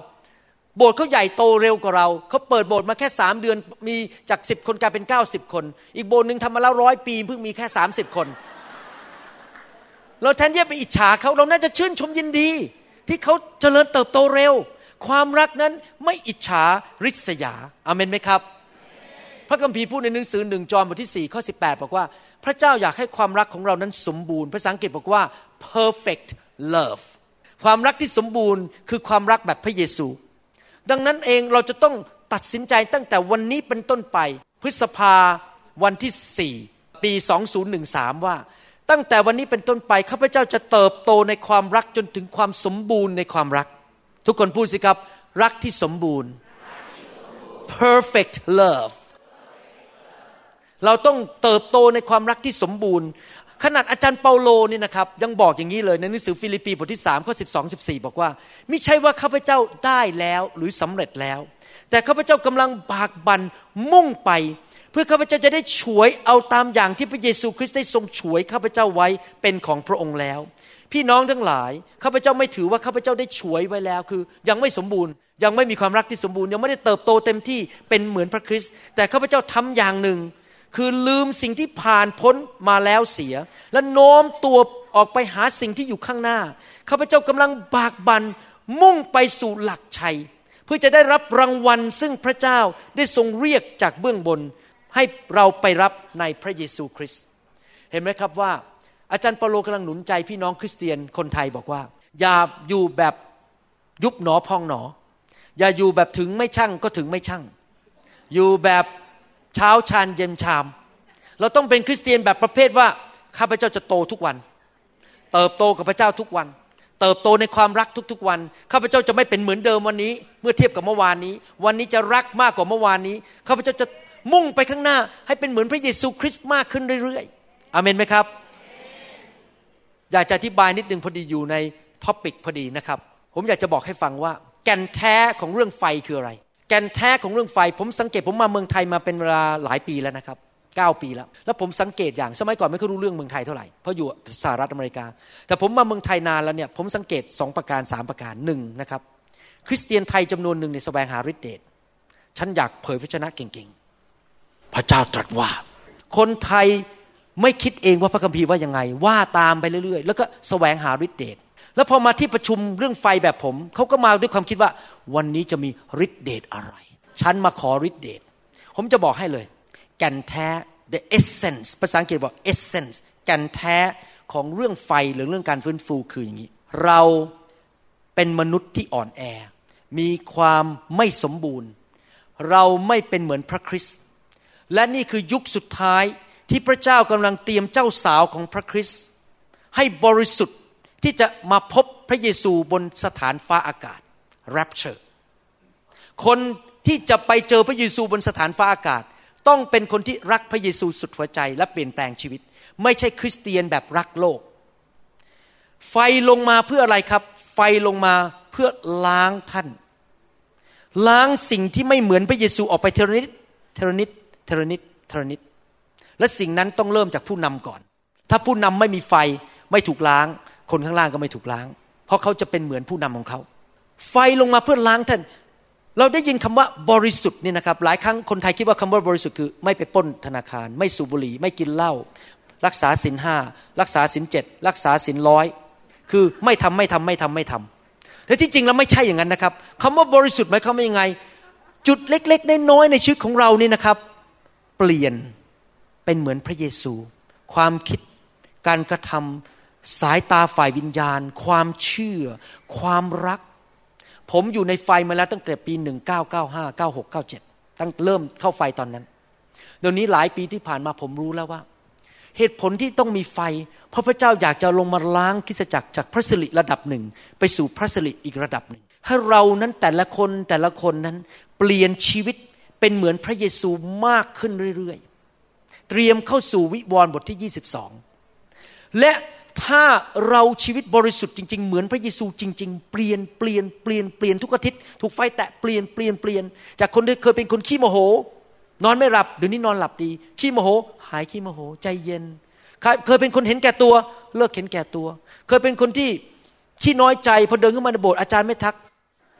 โบสถ์เขาใหญ่โตเร็วกว่าเรา เขาเปิดโบสถ์มาแค่สามเดือน มีจากสิบคนกลายเป็นเก้าสิบคน อีกโบสถ์หนึ่งทำมาแล้วร้อยปีเพิ่งมีแค่สามสิบคน เราแทนที่จะไปอิจฉาเขาเราน่าจะชื่นชมยินดี ที่เขาเจริญเติบโตเร็ว ความรักนั้นไม่อิจฉาริษยาอาเมนไหมครับ พระคัมภีร์พูดในหนังสือหนึ่งจอห์นบทที่4ข้อ18บอกว่าพระเจ้าอยากให้ความรักของเรานั้นสมบูรณ์ ภาษาอังกฤษบอกว่า perfect love ความรักที่สมบูรณ์คือความรักแบบพระเยซู ดังนั้นเองเราจะต้องตัดสินใจตั้งแต่วันนี้เป็นต้นไป พฤษภาวันที่4ปี 2013 ว่า ตั้งแต่วันนี้เป็นต้นไปข้าพเจ้าจะเติบโตในความรักจนถึงความสมบูรณ์ในความรัก ทุกคนพูดสิครับ รักที่สมบูรณ์ perfect love เราต้องเติบโตในความรักที่สมบูรณ์ ขนาดอาจารย์เปาโลนี่นะครับยังบอกอย่างนี้เลยในหนังสือฟิลิปปีบทที่3ข้อ12 14 บอกว่า ไม่ใช่ว่าข้าพเจ้าได้แล้วหรือสำเร็จแล้ว แต่ข้าพเจ้ากำลังบากบันมุ่งไป เพื่อข้าพเจ้าจะได้ฉวยเอาตามอย่างที่พระเยซูคริสต์ได้ทรงฉวยข้าพเจ้าไว้เป็นของพระองค์แล้ว พี่น้องทั้งหลายข้าพเจ้าไม่ถือว่าข้าพเจ้าได้ฉวยไว้แล้ว คือ ยังไม่สมบูรณ์ ยังไม่มีความรักที่สมบูรณ์ยังไม่ได้เติบโตเต็มที่เป็นเหมือนพระคริสต์แต่ข้าพเจ้าทำอย่างหนึ่ง คือลืมสิ่งที่ผ่านพ้นมาแล้วเสีย และโน้มตัวออกไปหาสิ่งที่อยู่ข้างหน้าข้าพเจ้ากำลังบากบันมุ่งไปสู่หลักชัย เพื่อจะได้รับรางวัลซึ่งพระเจ้าได้ทรงเรียกจากเบื้องบน ให้เราไปรับในพระเยซูคริสต์เห็นไหมครับว่า อาจารย์เปโลกำลังหนุนใจพี่น้องคริสเตียนคนไทยบอกว่า อย่าอยู่แบบยุบหนอพองหนอ อย่าอยู่แบบถึงไม่ช่างก็ถึงไม่ช่าง อยู่แบบ เช้าชานเย็นชาม เราต้องเป็นคริสเตียนแบบประเภทว่าข้าพเจ้าจะโตทุกวัน เติบโตกับพระเจ้าทุกวัน เติบโตในความรักทุกๆวันข้าพเจ้าจะไม่เป็นเหมือนเดิมวันนี้ เมื่อเทียบกับเมื่อวานนี้ วันนี้จะรักมากกว่าเมื่อวานนี้ข้าพเจ้าจะมุ่งไปข้างหน้า ให้เป็นเหมือนพระเยซูคริสต์มากขึ้นเรื่อยๆอเมนไหมครับ อยากจะอธิบายนิดนึงพอดีอยู่ใน topic พอดีนะครับ ผมอยากจะบอกให้ฟังว่า แก่นแท้ของเรื่องไฟคืออะไร ก่นแท้ของเรื่องไฟ ผมสังเกตผมมาเมืองไทยมาเป็นเวลาหลายปีแล้วนะครับ9ปีแล้ว แล้วผมสังเกตอย่างสมัยก่อนไม่ค่อยรู้เรื่องเมืองไทยเท่าไหร่เพราะอยู่สหรัฐอเมริกา แต่ผมมาเมืองไทยนานแล้วเนี่ยผมสังเกต 2 ประการ 3 ประการหนึ่งนะครับ คริสเตียนไทยจำนวนหนึ่งในแสวงหาฤทธิเดชฉันอยากเผยพระชนะเก่งๆ พระเจ้าตรัสว่า คนไทยไม่คิดเองว่าพระคัมภีร์ว่ายังไง ว่าตามไปเรื่อยๆ แล้วก็แสวงหาฤทธิเดช แล้วพอมาที่ประชุมเรื่องไฟแบบผม เขาก็มาด้วยความคิดว่า วันนี้จะมีฤทธิเดชอะไร ฉันมาขอฤทธิเดชผมจะบอกให้เลย แก่นแท้ the essence ภาษาอังกฤษบอก essence แก่นแท้ของเรื่องไฟหรือเรื่องการฟื้นฟูคืออย่างนี้ เราเป็นมนุษย์ที่อ่อนแอ มีความไม่สมบูรณ์ เราไม่เป็นเหมือนพระคริสต์และนี่คือยุคสุดท้ายที่พระเจ้ากำลังเตรียมเจ้าสาวของพระคริสต์ให้บริสุทธิ์ ที่จะมาพบพระเยซูบนสถานฟ้าอากาศ rapture คนที่จะไปเจอพระเยซูบนสถานฟ้าอากาศ ต้องเป็นคนที่รักพระเยซูสุดหัวใจและเปลี่ยนแปลงชีวิต ไม่ใช่คริสเตียนแบบรักโลก ไฟลงมาเพื่ออะไรครับ ไฟลงมาเพื่อล้างท่าน ล้างสิ่งที่ไม่เหมือนพระเยซูออกไปเทรนิดเทรนิดเทรนิดเทรนิดและสิ่งนั้นต้องเริ่มจากผู้นำก่อน ถ้าผู้นำไม่มีไฟไม่ถูกล้าง คนข้างล่างก็ไม่ถูกล้าง เพราะเขาจะเป็นเหมือนผู้นำของเขา ไฟลงมาเพื่อล้างท่าน เราได้ยินคำว่าบริสุทธิ์นี่นะครับ หลายครั้งคนไทยคิดว่าคำว่าบริสุทธิ์คือ ไม่ไปป้นธนาคาร ไม่สูบบุหรี่ ไม่กินเหล้า รักษาศีลห้า รักษาศีลเจ็ดรักษาศีลร้อย คือไม่ทำไม่ทำไม่ทำไม่ทำแต่ที่จริงแล้วไม่ใช่อย่างนั้นนะครับคำว่าบริสุทธิ์หมายความว่ายังไง จุดเล็กๆน้อยๆในชีวิตของเรานี่นะครับ เปลี่ยนเป็นเหมือนพระเยซู ความคิดการกระทำ สายตาฝ่ายวิญญาณ ความเชื่อ ความรัก ผมอยู่ในไฟมาแล้วตั้งแต่ปี 1995 96 97 ตั้งเริ่มเข้าไฟตอนนั้น เดี๋ยวนี้หลายปีที่ผ่านมาผมรู้แล้วว่า เหตุผลที่ต้องมีไฟ เพราะพระเจ้าอยากจะลงมาล้างคิสจักรจากพระสิริระดับหนึ่ง ไปสู่พระสิริอีกระดับหนึ่ง ให้เรานั้นแต่ละคนแต่ละคนนั้น เปลี่ยนชีวิตเป็นเหมือนพระเยซูมากขึ้นเรื่อยๆ เตรียมเข้าสู่วิวรณ์บทที่ 22 และ ถ้าเราชีวิตบริสุทธิ์จริง ๆ เหมือนพระเยซูจริง ๆ เปลี่ยนเปลี่ยนเปลี่ยนเปลี่ยนทุกอาทิตย์ถูกไฟแตะเปลี่ยนเปลี่ยนเปลี่ยนจากคนที่เคยเป็นคนขี้โมโห นอนไม่หลับเดี๋ยวนี้นอนหลับดี ขี้โมโห หายขี้โมโห ใจเย็น เคยเป็นคนเห็นแก่ตัว เลิกเห็นแก่ตัว เคยเป็นคนที่ขี้น้อยใจพอเดินเข้ามาในโบสถ์อาจารย์ไม่ทัก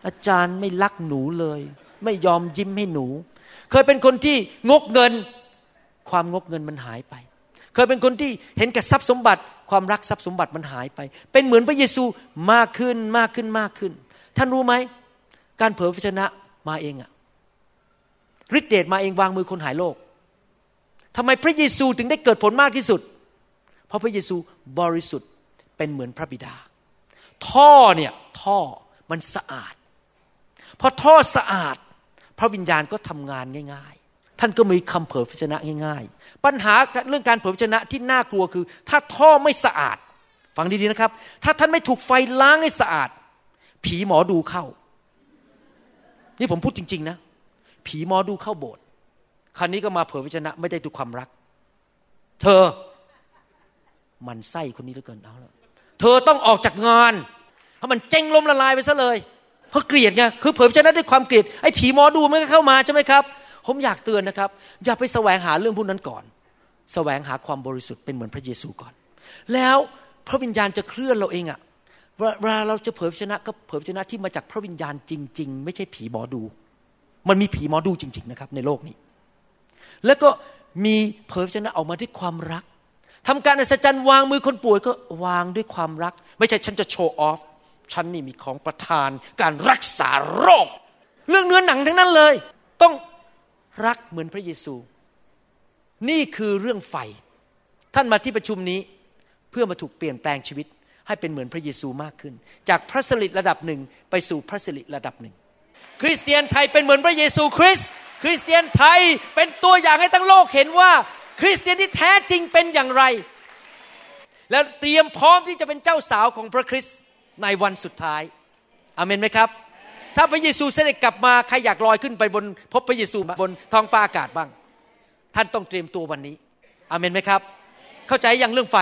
อาจารย์ไม่รักหนูเลย ไม่ยอมยิ้มให้หนู เคยเป็นคนที่งกเงิน ความงกเงินมันหายไป เคยเป็นคนที่เห็นแก่ทรัพย์สมบัติ ความรักทรัพย์สมบัติมันหายไป เป็นเหมือนพระเยซูมากขึ้นมากขึ้นมากขึ้น ท่านรู้ไหม การเผยพระชนะมาเองอะฤทธิเดชมาเองวางมือคนหายโรคทำไมพระเยซูถึงได้เกิดผลมากที่สุด เพราะพระเยซูบริสุทธิ์เป็นเหมือนพระบิดา ท่อเนี่ยท่อมันสะอาดพอท่อสะอาด พระวิญญาณก็ทำงานง่าย ท่านก็มีคำเผยพระชนะง่ายๆ ปัญหาเรื่องการเผยพระชนะที่น่ากลัวคือ ถ้าท่อไม่สะอาด ฟังดีๆนะครับ ถ้าท่านไม่ถูกไฟล้างให้สะอาด ผีหมอดูเข้า นี่ผมพูดจริง ๆ นะ ผีหมอดูเข้าโบสถ์คราวนี้ก็มาเผยพระชนะไม่ได้ดูความรัก เธอ มันไส้คนนี้เหลือเกินเอาแล้วเธอต้องออกจากงานเพราะมันเจ๊งล้มละลายไปซะเลยเพราะเกลียดไงคือเผยพระชนะด้วยความเกลียดไอ้ผีหมอดูมันก็เข้ามาใช่ไหมครับ ผมอยากเตือนนะครับ อย่าไปแสวงหาเรื่องพวกนั้นก่อน แสวงหาความบริสุทธิ์เป็นเหมือนพระเยซูก่อน แล้วพระวิญญาณจะเคลื่อนเราเองอะเวลาเราจะเผยพระชนะก็เผยพระชนะที่มาจากพระวิญญาณจริง ๆ ไม่ใช่ผีหมอดู มันมีผีหมอดูจริง ๆ นะครับ ในโลกนี้ แล้วก็มีเผยพระชนะออกมาด้วยความรักทำการอัศจรรย์วางมือคนป่วยก็วางด้วยความรัก ไม่ใช่ฉันจะโชว์ออฟฉันนี่มีของประทานการรักษาโรค เรื่องเนื้อหนังทั้งนั้นเลย ต้อง รักเหมือนพระเยซู นี่คือเรื่องไฟ ท่านมาที่ประชุมนี้เพื่อมาถูกเปลี่ยนแปลงชีวิต ให้เป็นเหมือนพระเยซูมากขึ้น จากพระสิริระดับหนึ่งไปสู่พระสิริระดับหนึ่ง คริสเตียนไทยเป็นเหมือนพระเยซูคริสต์คริสเตียนไทยเป็นตัวอย่างให้ทั้งโลกเห็นว่า คริสเตียนที่แท้จริงเป็นอย่างไร และเตรียมพร้อมที่จะเป็นเจ้าสาวของพระคริสต์ในวันสุดท้ายอเมนไหมครับ ถ้าพระเยซูเสด็จกลับมาใครอยากลอยขึ้นไปบน พบพระเยซูบนท้องฟ้าอากาศบ้าง ท่านต้องเตรียมตัววันนี้อเมนไหมครับ เข้าใจยังเรื่องไฟ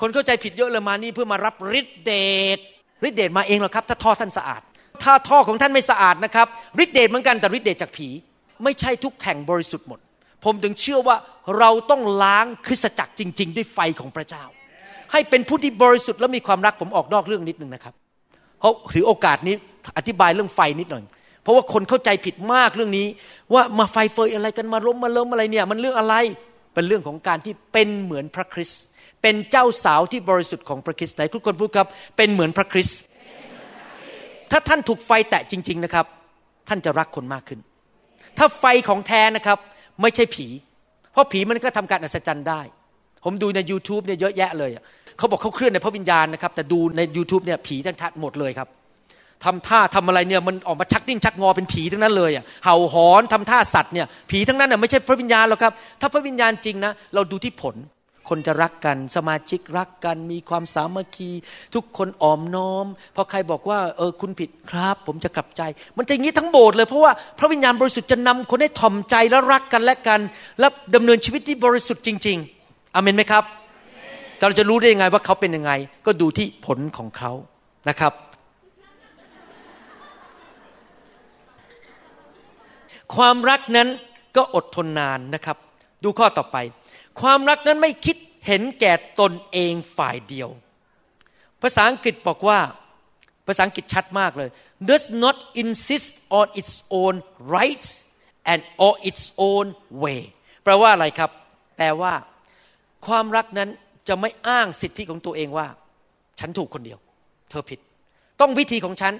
คนเข้าใจผิดเยอะเลยมานี่เพื่อมารับฤทธิเดชฤทธิเดชมาเองหรอครับ ถ้าท่อท่านสะอาด ถ้าท่อของท่านไม่สะอาดนะครับฤทธิเดชเหมือนกันแต่ฤทธิเดชจากผี ไม่ใช่ทุกแห่งบริสุทธิ์หมด ผมถึงเชื่อว่าเราต้องล้างคริสตจักรจริง ๆ ด้วยไฟของพระเจ้า ให้เป็นผู้ที่บริสุทธิ์และมีความรักผมออกนอกเรื่องนิดนึงนะครับเพราะถือโอกาสนี้ อธิบายเรื่องไฟนิดหน่อย เพราะว่าคนเข้าใจผิดมากเรื่องนี้ ว่ามาไฟเฟยอะไรกันมาล้มมาเลิมอะไรเนี่ย มันเรื่องอะไรเป็นเรื่องของการที่เป็นเหมือนพระคริสต์เป็นเจ้าสาวที่บริสุทธิ์ของพระคริสต์ไหนทุกคนพูดครับ เป็นเหมือนพระคริสต์ถ้าท่านถูกไฟแตะจริง ๆนะครับ ท่านจะรักคนมากขึ้น ถ้าไฟของแท้นะครับ ไม่ใช่ผี เพราะผีมันก็ทำการอัศจรรย์ได้ ผมดูใน YouTube เนี่ยเยอะแยะเลยเขาบอกเขาเคลื่อนในพระวิญญาณนะครับ แต่ดูใน YouTube เนี่ยผีทั้งทัดหมดเลยครับ ทำท่าทำอะไรเนี่ยมันออกมาชักดิ้นชักงอเป็นผีทั้งนั้นเลยอะเห่าหอนทำท่าสัตว์เนี่ยผีทั้งนั้นน่ะไม่ใช่พระวิญญาณหรอกครับ ถ้าพระวิญญาณจริงนะเราดูที่ผล คนจะรักกันสมาชิกรักกัน มีความสามัคคี ทุกคนอ่อมน้อมพอใครบอกว่าเออคุณผิดครับ ผมจะกลับใจ มันจะอย่างนี้ทั้งโบสถ์เลยเพราะว่าพระวิญญาณบริสุทธิ์จะนำคนให้ถ่อมใจและรักกันและกัน และดำเนินชีวิตที่บริสุทธิ์จริง ๆอเมนไหมครับเราจะรู้ได้ยังไงว่าเขาเป็นยังไง ก็ดูที่ผลของเขานะครับ ความรักนั้นก็อดทนนานนะครับ ดูข้อต่อไป ความรักนั้นไม่คิดเห็นแก่ตนเองฝ่ายเดียว ภาษาอังกฤษบอกว่า ภาษาอังกฤษชัดมากเลย does not insist on its own rights and or its own way แปลว่าอะไรครับ แปลว่า ความรักนั้นจะไม่อ้างสิทธิของตัวเองว่า ฉันถูกคนเดียว เธอผิด ต้องวิธีของฉัน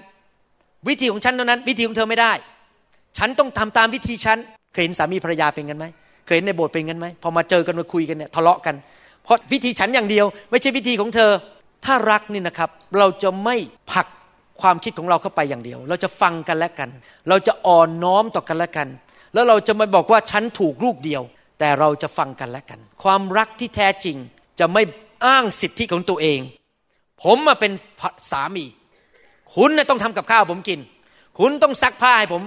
วิธีของฉันเท่านั้น วิธีของเธอไม่ได้ ฉันต้องทำตามวิธีฉันเคยเห็นสามีภรรยาเป็นกันไหมเคยเห็นในโบสถ์เป็นกันไหมพอมาเจอกันมาคุยกันเนี่ยทะเลาะกัน เพราะวิธีฉันอย่างเดียว ไม่ใช่วิธีของเธอ ถ้ารักนี่นะครับ เราจะไม่ผลักความคิดของเราเข้าไปอย่างเดียว เราจะฟังกันและกัน เราจะอ่อนน้อมต่อกันและกัน แล้วเราจะไม่บอกว่าฉันถูกลูกเดียว แต่เราจะฟังกันและกัน ความรักที่แท้จริงจะไม่อ้างสิทธิของตัวเอง ผมมาเป็นสามี คุณต้องทำกับข้าวผมกิน คุณต้องซักผ้าให้ผม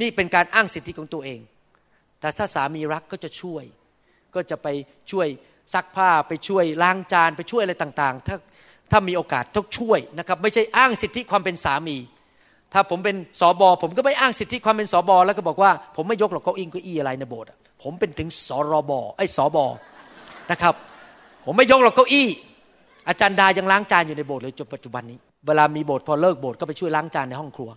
นี่เป็นการอ้างสิทธิของตัวเอง แต่ถ้าสามีรักก็จะช่วย ก็จะไปช่วยซักผ้าไปช่วยล้างจานไปช่วยอะไรต่างๆ ถ้าถ้ามีโอกาสต้องช่วยนะครับไม่ใช่อ้างสิทธิความเป็นสามี ถ้าผมเป็นสอบอผมก็ไม่อ้างสิทธิความเป็นสอบอแล้วก็บอกว่า ผมไม่ยกหรอกเก้าอี้เก้าอี้อะไรในโบสถ์ผมเป็นถึงสรบไอ้สอบอนะครับ ผมไม่ยกหรอกเก้าอี้ อาจารย์ดายังล้างจานอยู่ในโบสถ์เลยจนปัจจุบันนี้ เวลามีโบสถ์พอเลิกโบสถ์ก็ไปช่วยล้างจานในห้องครัว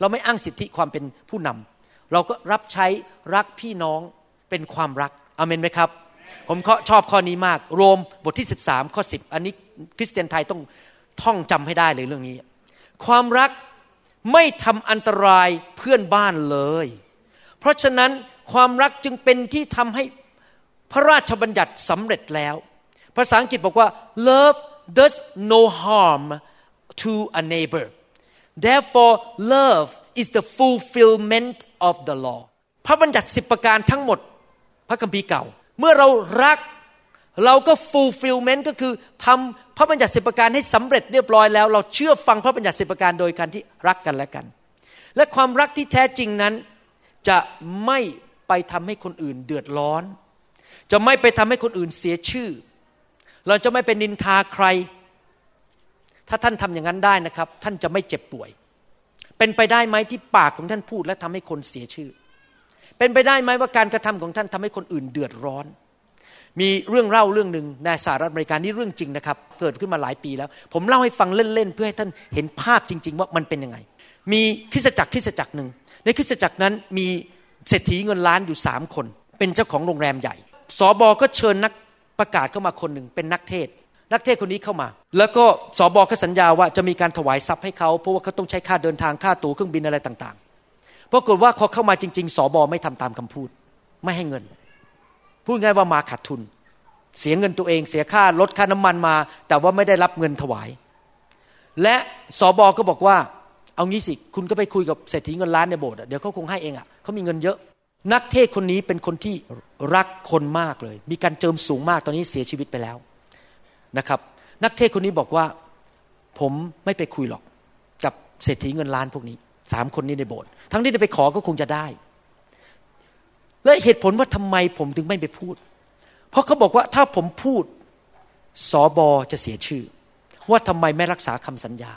เราไม่อ้างสิทธิความเป็นผู้นำเราก็รับใช้รักพี่น้องเป็นความรักอเมนไหมครับ ผมชอบข้อนี้มาก โรมบทที่ 13ข้อ10 อันนี้คริสเตียนไทยต้องท่องจำให้ได้เลยเรื่องนี้ ความรักไม่ทำอันตรายเพื่อนบ้านเลย เพราะฉะนั้นความรักจึงเป็นที่ทำให้พระราชบัญญัติสำเร็จแล้ว ภาษาอังกฤษบอกว่า love does no harm to a neighbor therefore love is the fulfillment of the law พระบัญญัติสิบประการทั้งหมด พระคัมภีร์เก่า เมื่อเรารักเราก็ fulfillment ก็คือทำพระบัญญัติสิบประการให้สำเร็จเรียบร้อยแล้ว เราเชื่อฟังพระบัญญัติสิบประการโดยการที่รักกันและกัน และความรักที่แท้จริงนั้น จะไม่ไปทำให้คนอื่นเดือดร้อน จะไม่ไปทำให้คนอื่นเสียชื่อ เราจะไม่เป็นนินทาใคร ถ้าท่านทำอย่างนั้นได้นะครับ ท่านจะไม่เจ็บป่วย เป็นไปได้ไหมที่ปากของท่านพูดและทำให้คนเสียชื่อ เป็นไปได้ไหมว่าการกระทำของท่านทำให้คนอื่นเดือดร้อน มีเรื่องเล่าเรื่องหนึ่งในสหรัฐอเมริกานี่เรื่องจริงนะครับ เกิดขึ้นมาหลายปีแล้ว ผมเล่าให้ฟังเล่นๆเพื่อให้ท่านเห็นภาพจริง ๆ ว่ามันเป็นยังไง มีคริสจักรคริสจักรหนึ่งในคริสจักรนั้นมีเศรษฐีเงินล้านอยู่สามคน เป็นเจ้าของโรงแรมใหญ่สอบอก็เชิญนักประกาศเข้ามาคนหนึ่งเป็นนักเทศ นักเทศคนนี้เข้ามา แล้วก็สอบอก็สัญญาว่าจะมีการถวายทรัพย์ให้เขาเพราะว่าเขาต้องใช้ค่าเดินทางค่าตั๋วเครื่องบินอะไรต่างๆปรากฏว่าพอเข้ามาจริง ๆสอบอไม่ทำตามคำพูด ไม่ให้เงิน พูดง่ายว่ามาขาดทุน เสียเงินตัวเอง เสียค่ารถค่าน้ำมันมา แต่ว่าไม่ได้รับเงินถวาย และสอบอก็บอกว่า เอางี้สิคุณก็ไปคุยกับเศรษฐีเงินล้านในโบสถ์เดี๋ยวเขาคงให้เองอะเขามีเงินเยอะนักเทศคนนี้เป็นคนที่รักคนมากเลย มีการเจิมสูงมากตอนนี้เสียชีวิตไปแล้ว นะครับ นักเทศคนนี้บอกว่า ผมไม่ไปคุยหรอก กับเศรษฐีเงินล้านพวกนี้สามคนนี้ในโบสถ์ทั้งที่จะไปขอก็คงจะได้ และเหตุผลว่าทำไมผมถึงไม่ไปพูด เพราะเขาบอกว่าถ้าผมพูดสอบอจะเสียชื่อ ว่าทำไมไม่รักษาคำสัญญา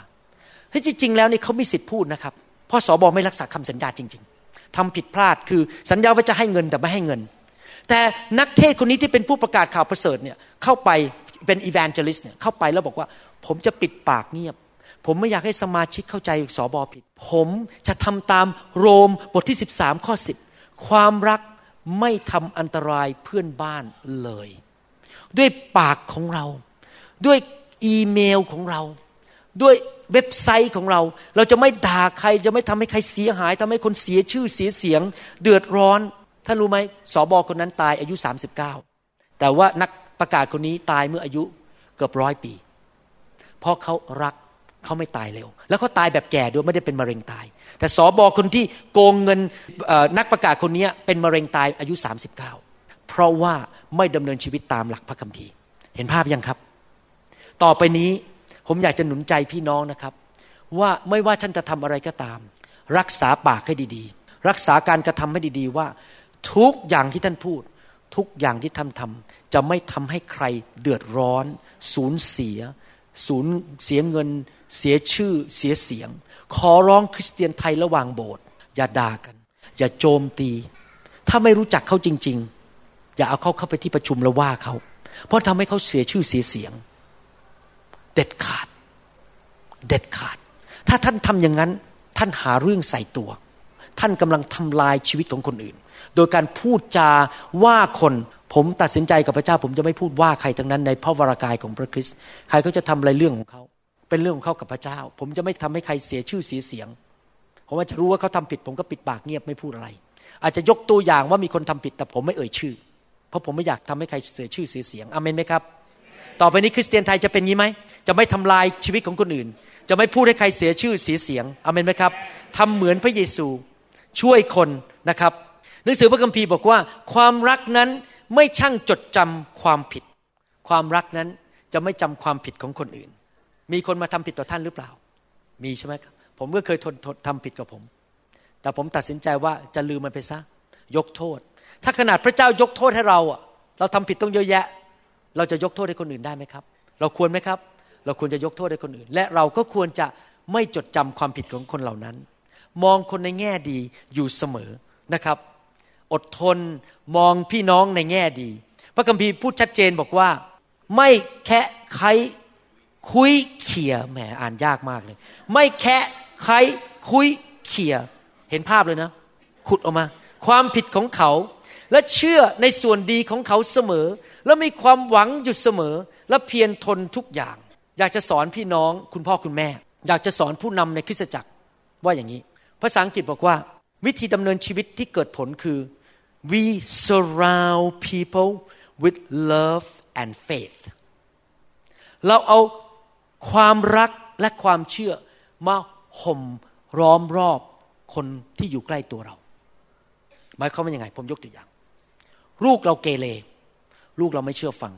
ที่จริงๆแล้วนี่เขาไมีสิทธิ์พูดนะครับ เพราะสอบอไม่รักษาคำสัญญาจริง ๆทำผิดพลาดคือสัญญาว่าจะให้เงินแต่ไม่ให้เงิน แต่นักเทศคนนี้ที่เป็นผู้ประกาศข่าวประเสริฐเนี่ยเข้าไป เป็นอีแวนเจลิสเนี่ยเข้าไปแล้วบอกว่า ผมจะปิดปากเงียบ ผมไม่อยากให้สมาชิกเข้าใจสอบอผิด ผมจะทำตามโรมบทที่ 13 ข้อ 10 ความรักไม่ทำอันตรายเพื่อนบ้านเลย ด้วยปากของเรา ด้วยอีเมลของเรา ด้วยเว็บไซต์ของเรา เราจะไม่ด่าใครจะไม่ทำให้ใครเสียหายทำให้คนเสียชื่อเสียเสียง เดือดร้อนท่านรู้ไหมสอบอคนนั้นตายอายุ 39 แต่ว่านัก ประกาศคนนี้ตายเมื่ออายุเกือบร้อยปี เพราะเขารักเขาไม่ตายเร็ว แล้วเขาตายแบบแก่ด้วยไม่ได้เป็นมะเร็งตาย แต่สอบอคนที่โกงเงินนักประกาศคนนี้เป็นมะเร็งตายอายุ 39 เพราะว่าไม่ดำเนินชีวิตตามหลักพระคัมภีร์ เห็นภาพยังครับ ต่อไปนี้ผมอยากจะหนุนใจพี่น้องนะครับ ว่าไม่ว่าท่านจะทำอะไรก็ตาม รักษาปากให้ดีๆ รักษาการกระทำให้ดีๆว่า ทุกอย่างที่ท่านพูด ทุกอย่างที่ท่านทำจะไม่ทำให้ใครเดือดร้อน สูญเสีย สูญเสียเงิน เสียชื่อ เสียเสียง ขอร้องคริสเตียนไทยระหว่างโบสถ์อย่าด่ากัน อย่าโจมตี ถ้าไม่รู้จักเขาจริง ๆ อย่าเอาเขาเข้าไปที่ประชุมแล้วว่าเขา เพราะทำให้เขาเสียชื่อเสียเสียง เด็ดขาด เด็ดขาด ถ้าท่านทำอย่างนั้น ท่านหาเรื่องใส่ตัว ท่านกำลังทำลายชีวิตของคนอื่น โดยการพูดจาว่าคนผมตัดสินใจกับพระเจ้า ผมจะไม่พูดว่าใครทั้งนั้นในพระวรากายของพระคริสต์ใครเขาจะทำอะไรเรื่องของเขาเป็นเรื่องของเขากับพระเจ้า ผมจะไม่ทำให้ใครเสียชื่อเสียเสียงผมว่าจะรู้ว่าเขาทำผิด ผมก็ปิดปากเงียบไม่พูดอะไร อาจจะยกตัวอย่างว่ามีคนทำผิดแต่ผมไม่เอ่ยชื่อ เพราะผมไม่อยากทำให้ใครเสียชื่อเสียเสียงอเมนไหมครับ ต่อไปนี้คริสเตียนไทยจะเป็นงี้ไหมจะไม่ทำลายชีวิตของคนอื่น จะไม่พูดให้ใครเสียชื่อเสียเสียงอเมนไหมครับทำเหมือนพระเยซูช่วยคนนะครับ หนังสือพระคัมภีร์บอกว่า ความรักนั้นไม่ช่างจดจำความผิด ความรักนั้นจะไม่จำความผิดของคนอื่น มีคนมาทำผิดต่อท่านหรือเปล่า มีใช่ไหมครับ ผมก็เคยทนทำผิดกับผม แต่ผมตัดสินใจว่าจะลืมมันไปซะ ยกโทษ ถ้าขนาดพระเจ้ายกโทษให้เราอะเราทำผิดต้องเยอะแยะ เราจะยกโทษให้คนอื่นได้ไหมครับ เราควรไหมครับ เราควรจะยกโทษให้คนอื่น และเราก็ควรจะไม่จดจำความผิดของคนเหล่านั้น มองคนในแง่ดีอยู่เสมอนะครับ อดทนมองพี่น้องในแง่ดี พระคัมภีร์พูดชัดเจนบอกว่า ไม่แค่ใครคุยเขี่ยแหมอ่านยากมากเลย ไม่แค่ใครคุยเขี่ยเห็นภาพเลยนะ ขุดออกมา ความผิดของเขา และเชื่อในส่วนดีของเขาเสมอ และมีความหวังอยู่เสมอ และเพียรทนทุกอย่าง อยากจะสอนพี่น้องคุณพ่อคุณแม่ อยากจะสอนผู้นำในคริสตจักรว่าอย่างนี้ ภาษาอังกฤษบอกว่า วิธีดำเนินชีวิตที่เกิดผลคือ we surround people with love and faith เราเอาความรักและความเชื่อมาห่มร้อมรอบคนที่อยู่ใกล้ตัวเรา หมายความว่ายังไง ผมยกตัวอย่าง ลูกเราเกเร ลูกเราไม่เชื่อฟัง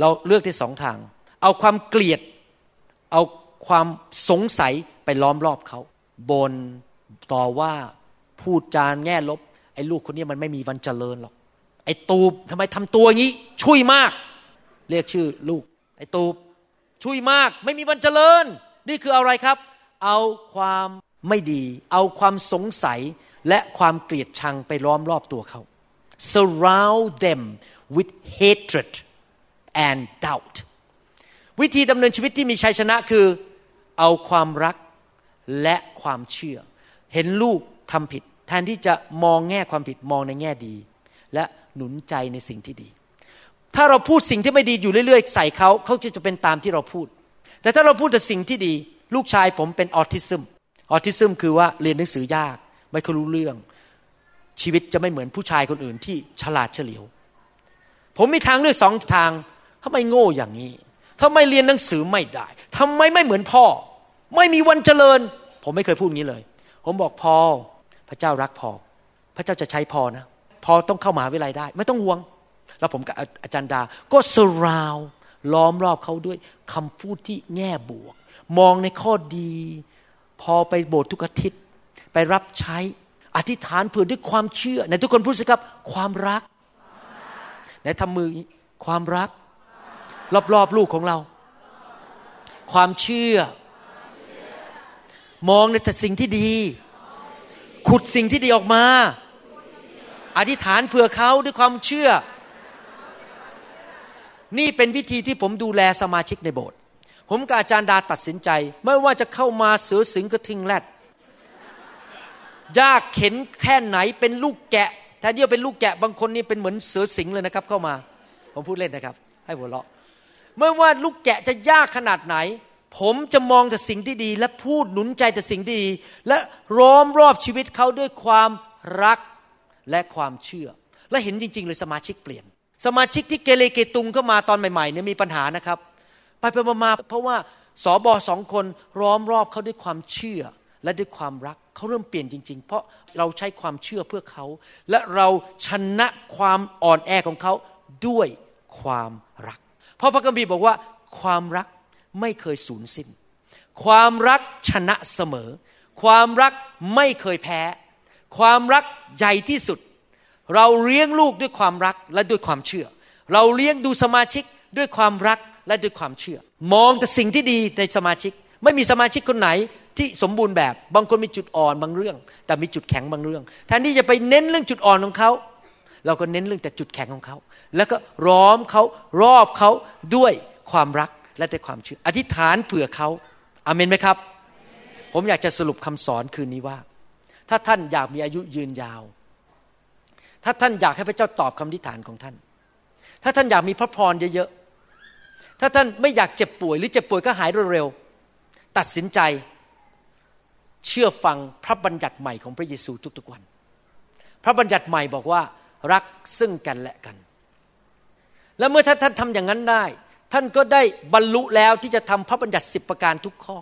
เราเลือกที่สองทาง เอาความเกลียด เอาความสงสัยไปล้อมรอบเขาบนต่อว่าพูดจานแง่ลบ ไอ้ลูกคนนี้มันไม่มีวันเจริญหรอก ไอ้ตูบทำไมทำตัวงี้ช่วยมาก เรียกชื่อลูก ไอ้ตูบช่วยมาก ไม่มีวันเจริญ นี่คืออะไรครับ เอาความไม่ดี เอาความสงสัยและความเกลียดชังไปล้อมรอบตัวเขา surround them with hatred and doubt วิธีดำเนินชีวิตที่มีชัยชนะคือ เอาความรักและความเชื่อ เห็นลูกทำผิด แทนที่จะมองแง่ความผิดมองในแง่ดี และหนุนใจในสิ่งที่ดี ถ้าเราพูดสิ่งที่ไม่ดีอยู่เรื่อยๆ ใส่เขาเขาจะจะเป็นตามที่เราพูด แต่ถ้าเราพูดแต่สิ่งที่ดี ลูกชายผมเป็นออทิซึมออทิซึมคือว่าเรียนหนังสือยาก ไม่ค่อยรู้เรื่อง ชีวิตจะไม่เหมือนผู้ชายคนอื่นที่ฉลาดเฉลียว ผมมีทางเลือกสองทางทำไมโง่อย่างนี้ทำไมเรียนหนังสือไม่ได้ทำไมไม่เหมือนพ่อ ไม่มีวันเจริญ ผมไม่เคยพูดงี้เลย ผมบอกพอ พระเจ้ารักพอ พระเจ้าจะใช้พอนะ พอต้องเข้ามหาวิทยาลัยได้ ไม่ต้องห่วง แล้วผมกับอาจารย์ดา ก็สราวล้อมรอบเขาด้วยคำพูดที่แง่บวก มองในข้อดี พอไปโบสถ์ทุกอาทิตย์ ไปรับใช้อธิษฐานเผื่อด้วยความเชื่อในทุกคนพูดสิครับ ความรักไหนทำมือความรัก รอบๆลูกของเรา ความเชื่อ มองในแต่สิ่งที่ดี ขุดสิ่งที่ดีออกมา อธิษฐานเผื่อเขาด้วยความเชื่อ นี่เป็นวิธีที่ผมดูแลสมาชิกในโบสถ์ผมกับอาจารย์ดาตัดสินใจ ไม่ว่าจะเข้ามาเสือสิงกระทิงแรดยากเข็นแค่ไหนเป็นลูกแกะแทนที่จะเป็นลูกแกะบางคนนี่เป็นเหมือนเสือสิงเลยนะครับ เข้ามา ผมพูดเล่นนะครับ ให้หัวเราะไม่ว่าลูกแกะจะยากขนาดไหน ผมจะมองแต่สิ่งที่ดี และพูดหนุนใจแต่สิ่งที่ดี และร้อมรอบชีวิตเขาด้วยความรักและความเชื่อ และเห็นจริง ๆ เลยสมาชิกเปลี่ยน สมาชิกที่เกเรเกตุงเข้ามาตอนใหม่ๆเนี่ยมีปัญหานะครับ ไปไปมาเพราะว่าสอบอสองคนร้อมรอบเขาด้วยความเชื่อและด้วยความรักเขาเริ่มเปลี่ยนจริง ๆ เพราะเราใช้ความเชื่อเพื่อเขา และเราชนะความอ่อนแอของเขาด้วยความรัก เพราะพระคัมภีร์บอกว่าความรัก ไม่เคยสูญสิ้น ความรักชนะเสมอ ความรักไม่เคยแพ้ ความรักใหญ่ที่สุด เราเลี้ยงลูกด้วยความรักและด้วยความเชื่อ เราเลี้ยงดูสมาชิกด้วยความรักและด้วยความเชื่อ มองแต่สิ่งที่ดีในสมาชิก ไม่มีสมาชิกคนไหนที่สมบูรณ์แบบ บางคนมีจุดอ่อนบางเรื่อง แต่มีจุดแข็งบางเรื่องแทนที่จะไปเน้นเรื่องจุดอ่อนของเขาเราก็เน้นเรื่องแต่จุดแข็งของเขา แล้วก็ร้อมเขารอบเขาด้วยความรัก และด้วยความเชื่อ อธิษฐานเผื่อเขาอาเมนไหมครับ ผมอยากจะสรุปคำสอนคืนนี้ว่า ถ้าท่านอยากมีอายุยืนยาว ถ้าท่านอยากให้พระเจ้าตอบคำอธิษฐานของท่าน ถ้าท่านอยากมีพระพรเยอะๆถ้าท่านไม่อยากเจ็บป่วย หรือเจ็บป่วยก็หายเร็วๆตัดสินใจเชื่อฟังพระบัญญัติใหม่ของพระเยซูทุกๆวัน พระบัญญัติใหม่บอกว่ารักซึ่งกันและกัน และเมื่อท่านท่านทำอย่างนั้นได้ ท่านก็ได้บรรลุแล้วที่จะทำพระบัญญัติสิบประการทุกข้อ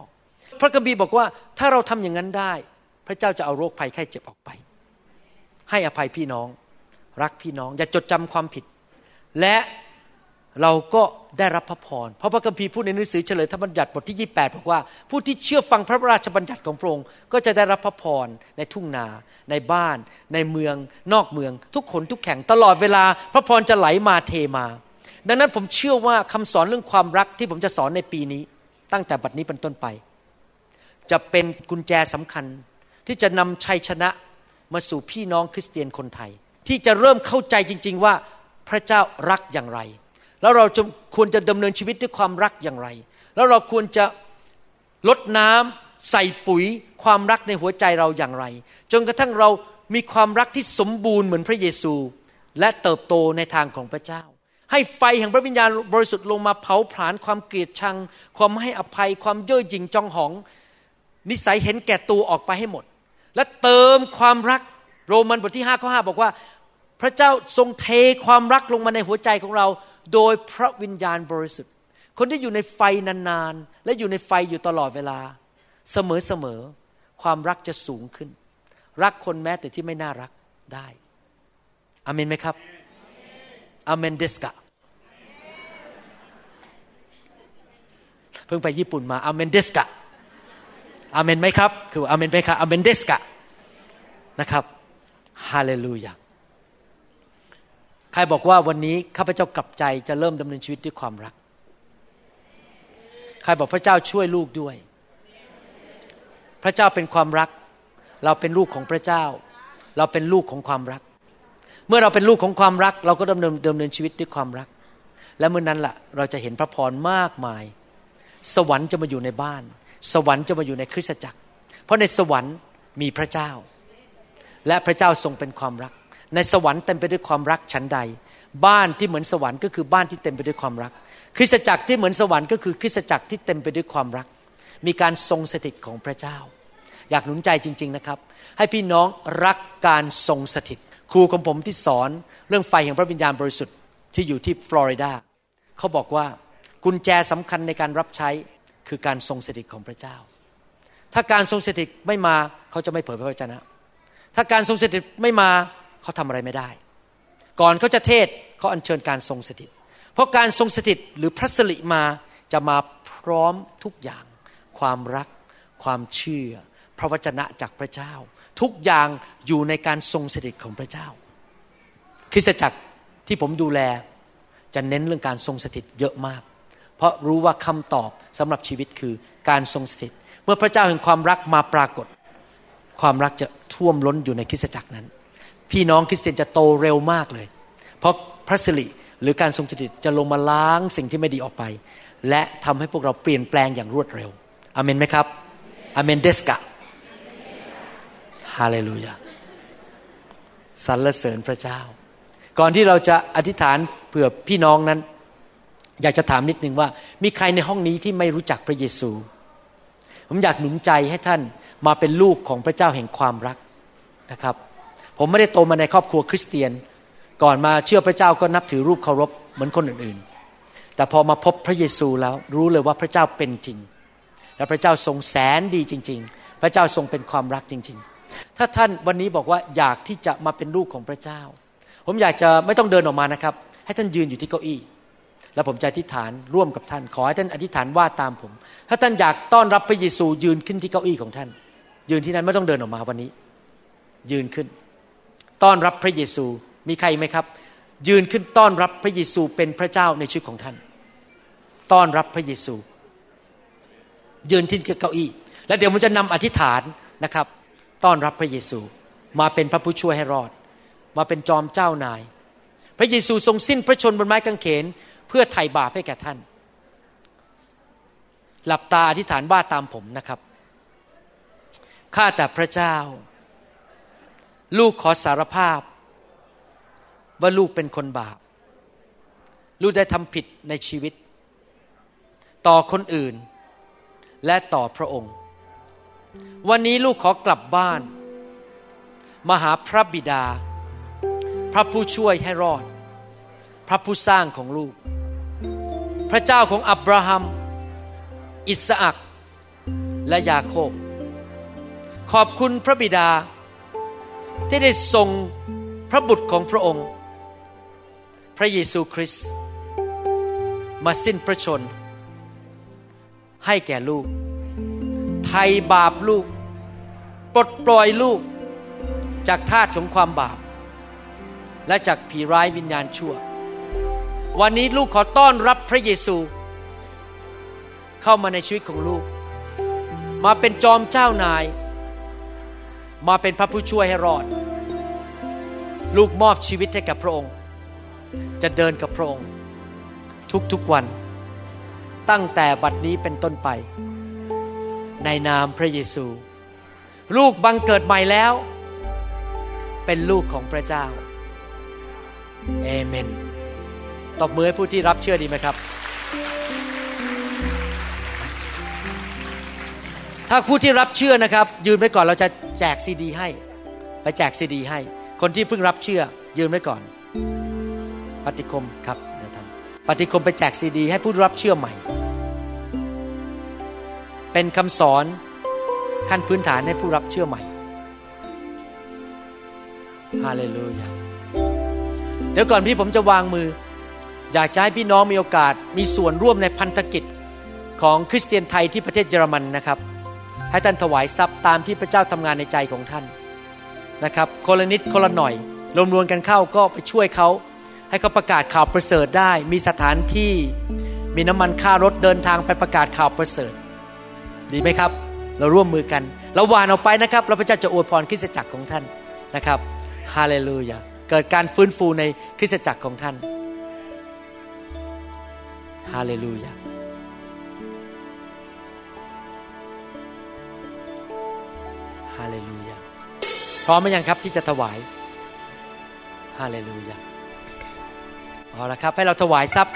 พระคัมภีร์บอกว่าถ้าเราทำอย่างนั้นได้ พระเจ้าจะเอาโรคภัยไข้เจ็บออกไป ให้อภัยพี่น้อง รักพี่น้อง อย่าจดจำความผิด และเราก็ได้รับพระพร เพราะพระคัมภีร์พูดในหนังสือเฉลยธรรมบัญญัติบทที่ 28 บอกว่า ผู้ที่เชื่อฟังพระราชบัญญัติของพระองค์ก็จะได้รับพระพรในทุ่งนา ในบ้าน ในเมือง นอกเมือง ทุกคนทุกแข่งตลอดเวลาพระพรจะไหลมาเทมา ดังนั้นผมเชื่อว่าคำสอนเรื่องความรักที่ผมจะสอนในปีนี้ ตั้งแต่บัดนี้เป็นต้นไป จะเป็นกุญแจสำคัญ ที่จะนำชัยชนะมาสู่พี่น้องคริสเตียนคนไทย ที่จะเริ่มเข้าใจจริง ๆ ว่าพระเจ้ารักอย่างไร แล้วเราจะควรจะดำเนินชีวิตด้วยความรักอย่างไร แล้วเราควรจะลดน้ำใส่ปุ๋ยความรักในหัวใจเราอย่างไร จนกระทั่งเรามีความรักที่สมบูรณ์เหมือนพระเยซู และเติบโตในทางของพระเจ้า ให้ไฟแห่งพระวิญญาณบริสุทธิ์ลงมาเผาผลาญความเกลียดชัง ความไม่ให้อภัย ความเย่อหยิ่งจองหอง นิสัยเห็นแก่ตัวออกไปให้หมด และเติมความรักโรมันบทที่5ข้อ5บอกว่า พระเจ้าทรงเทความรักลงมาในหัวใจของเรา โดยพระวิญญาณบริสุทธิ์ คนที่อยู่ในไฟนานๆและอยู่ในไฟอยู่ตลอดเวลา เสมอๆความรักจะสูงขึ้น รักคนแม้แต่ที่ไม่น่ารักได้อเมนไหมครับ อเมนเดสกะเพิ่งไปญี่ปุ่นมาอเมนเดสกะอเมนไหมครับ คืออเมนไหมครับอเมนเดสกะนะครับฮาเลลูยาใครบอกว่าวันนี้ข้าพเจ้ากลับใจจะเริ่มดำเนินชีวิตด้วยความรัก ใครบอกพระเจ้าช่วยลูกด้วย พระเจ้าเป็นความรัก เราเป็นลูกของพระเจ้า เราเป็นลูกของความรัก เมื่อเราเป็นลูกของความรัก เราก็ดำเนินดำเนินชีวิตด้วยความรัก และเมื่อนนั้นละ่ะ เราจะเห็นพระพรมากมาย สวรรค์จะมาอยู่ในบ้าน สวรรค์จะมาอยู่ในคริสตจักร เพราะในสวรรค์มีพระเจ้า และพระเจ้าทรงเป็นความรัก ในสวรรค์เต็มไปด้วยความรักชั้นใด บ้านที่เหมือนสวรรค์ก็คือบ้านที่เต็มไปด้วยความรัก คริสตจักรที่เหมือนสวรรค์ก็คือคริสตจักรที่เต็มไปด้วยความรัก มีการทรงสถิตของพระเจ้า อยากหนุนใจจริง ๆนะครับ ให้พี่น้องรักการทรงสถิต ครูของผมที่สอนเรื่องไฟแห่งพระวิญญาณบริสุทธิ์ที่อยู่ที่ฟลอริดาเขาบอกว่ากุญแจสำคัญในการรับใช้คือการทรงสถิตของพระเจ้า ถ้าการทรงสถิตไม่มาเขาจะไม่เผยพระวจนะ ถ้าการทรงสถิตไม่มาเขาทำอะไรไม่ได้ ก่อนเขาจะเทศเขาอัญเชิญการทรงสถิต เพราะการทรงสถิตหรือพระสิริมาจะมาพร้อมทุกอย่าง ความรัก ความเชื่อ พระวจนะจากพระเจ้า ทุกอย่างอยู่ในการทรงสถิตของพระเจ้า คริสตจักรที่ผมดูแลจะเน้นเรื่องการทรงสถิตเยอะมาก เพราะรู้ว่าคำตอบสำหรับชีวิตคือการทรงสถิต เมื่อพระเจ้าแห่งความรักมาปรากฏ ความรักจะท่วมล้นอยู่ในคริสตจักรนั้น พี่น้องคริสเตียนจะโตเร็วมากเลย เพราะพระสิริหรือการทรงสถิตจะลงมาล้างสิ่งที่ไม่ดีออกไป และทำให้พวกเราเปลี่ยนแปลงอย่างรวดเร็วอเมนไหมครับอเมนเดสกะ ฮาเลลูยาสรรเสริญพระเจ้า ก่อนที่เราจะอธิษฐานเผื่อพี่น้องนั้น อยากจะถามนิดนึงว่า มีใครในห้องนี้ที่ไม่รู้จักพระเยซู ผมอยากหนุนใจให้ท่านมาเป็นลูกของพระเจ้าแห่งความรักนะครับ ผมไม่ได้โตมาในครอบครัวคริสเตียน ก่อนมาเชื่อพระเจ้าก็นับถือรูปเคารพเหมือนคนอื่นๆ แต่พอมาพบพระเยซูแล้วรู้เลยว่าพระเจ้าเป็นจริง และพระเจ้าทรงแสนดีจริง ๆ พระเจ้าทรงเป็นความรักจริง ๆ ถ้าท่านวันนี้บอกว่าอยากที่จะมาเป็นลูกของพระเจ้า ผมอยากจะไม่ต้องเดินออกมานะครับ ให้ท่านยืนอยู่ที่เก้าอี้ แล้วผมจะอธิษฐานร่วมกับท่าน ขอให้ท่านอธิษฐานว่าตามผม ถ้าท่านอยากต้อนรับพระเยซูยืนขึ้นที่เก้าอี้ของท่าน ยืนที่นั้นไม่ต้องเดินออกมาวันนี้ ยืนขึ้น ต้อนรับพระเยซูมีใครไหมครับ ยืนขึ้นต้อนรับพระเยซูเป็นพระเจ้าในชีวิตของท่าน ต้อนรับพระเยซู ยืนที่เก้าอี้ แล้วเดี๋ยวผมจะนำอธิษฐานนะครับ ต้อนรับพระเยซู มาเป็นพระผู้ช่วยให้รอด มาเป็นจอมเจ้านาย พระเยซูทรงสิ้นพระชนบนไม้กางเขน เพื่อไถ่บาปให้แก่ท่าน หลับตาอธิษฐานว่าตามผมนะครับข้าแต่พระเจ้า ลูกขอสารภาพ ว่าลูกเป็นคนบาป ลูกได้ทำผิดในชีวิต ต่อคนอื่น และต่อพระองค์ วันนี้ลูกขอกลับบ้าน มาหาพระบิดา พระผู้ช่วยให้รอด พระผู้สร้างของลูก พระเจ้าของอับราฮัม อิสอักและยาโคบ ขอบคุณพระบิดา ที่ได้ส่งพระบุตรของพระองค์ พระเยซูคริสต์มาสิ้นพระชน ให้แก่ลูก ไทยบาปลูก ปลดปล่อยลูกจากทาสของความบาป และจากผีร้ายวิญญาณชั่ว วันนี้ลูกขอต้อนรับพระเยซู เข้ามาในชีวิตของลูก มาเป็นจอมเจ้านาย มาเป็นพระผู้ช่วยให้รอด ลูกมอบชีวิตให้กับพระองค์ จะเดินกับพระองค์ ทุกๆวัน ตั้งแต่บัดนี้เป็นต้นไป ในนามพระเยซู ลูกบังเกิดใหม่แล้ว เป็นลูกของพระเจ้าเอเมนตบมือให้ผู้ที่รับเชื่อดีไหมครับ ถ้าผู้ที่รับเชื่อนะครับ ยืนไว้ก่อนเราจะแจกซีดี ให้ ไปแจกซีดี ให้ คนที่เพิ่งรับเชื่อ ยืนไว้ก่อน ปฏิคมครับเดี๋ยวทำปฏิคมไปแจกซีดี ให้ผู้รับเชื่อใหม่ เป็นคำสอนขั้นพื้นฐานให้ผู้รับเชื่อใหม่ฮาเลลูยาเดี๋ยวก่อนพี่ผมจะวางมือ อยากจะให้พี่น้องมีโอกาสมีส่วนร่วมในพันธกิจของคริสเตียนไทยที่ประเทศเยอรมันนะครับ ให้ท่านถวายทรัพย์ตามที่พระเจ้าทำงานในใจของท่านนะครับคนละนิดคนละหน่อย รวมรวมกันเข้าก็ไปช่วยเขาให้เขาประกาศข่าวประเสริฐได้ มีสถานที่มีน้ำมันค่ารถเดินทางไปประกาศข่าวประเสริฐ ดีไหมครับ เราร่วมมือกัน เราหวานออกไปนะครับพระเจ้าจะอวยพรคริสตจักรของท่านนะครับฮาเลลูยาเกิดการฟื้นฟูในคริสตจักรของท่านฮาเลลูยาฮาเลลูยาพร้อมไหมยังครับที่จะถวายฮาเลลูยาเอาละครับให้เราถวายทรัพย์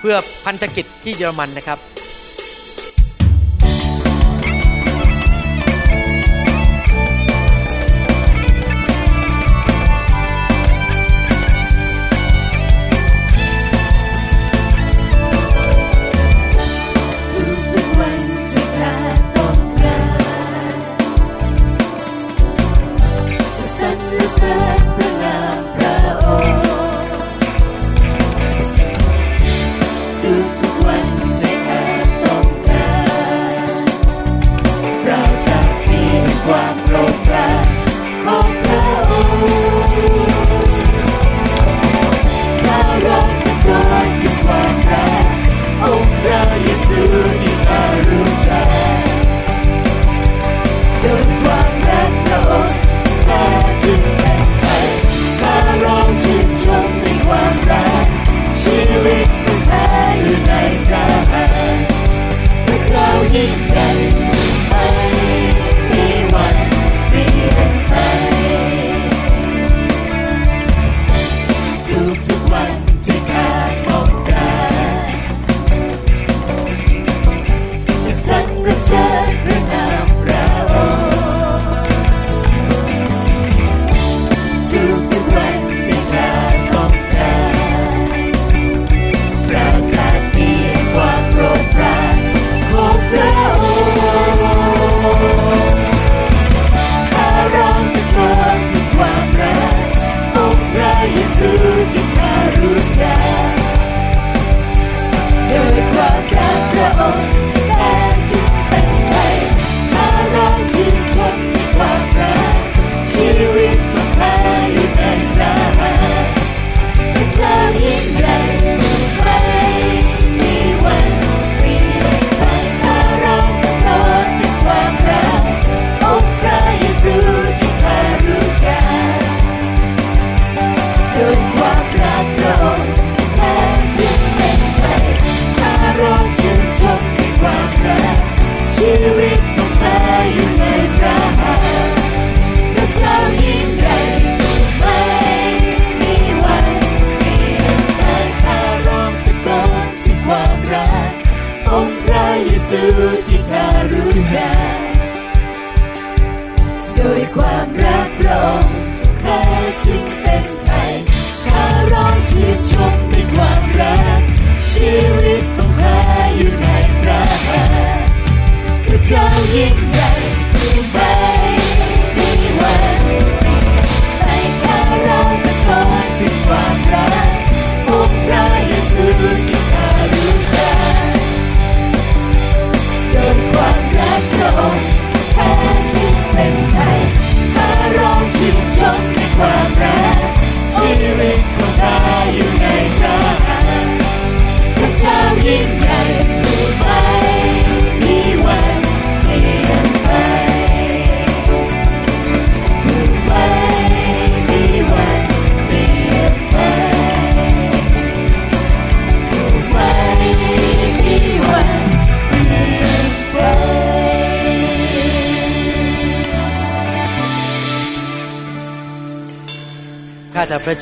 เพื่อพันธกิจที่เยอรมันนะครับ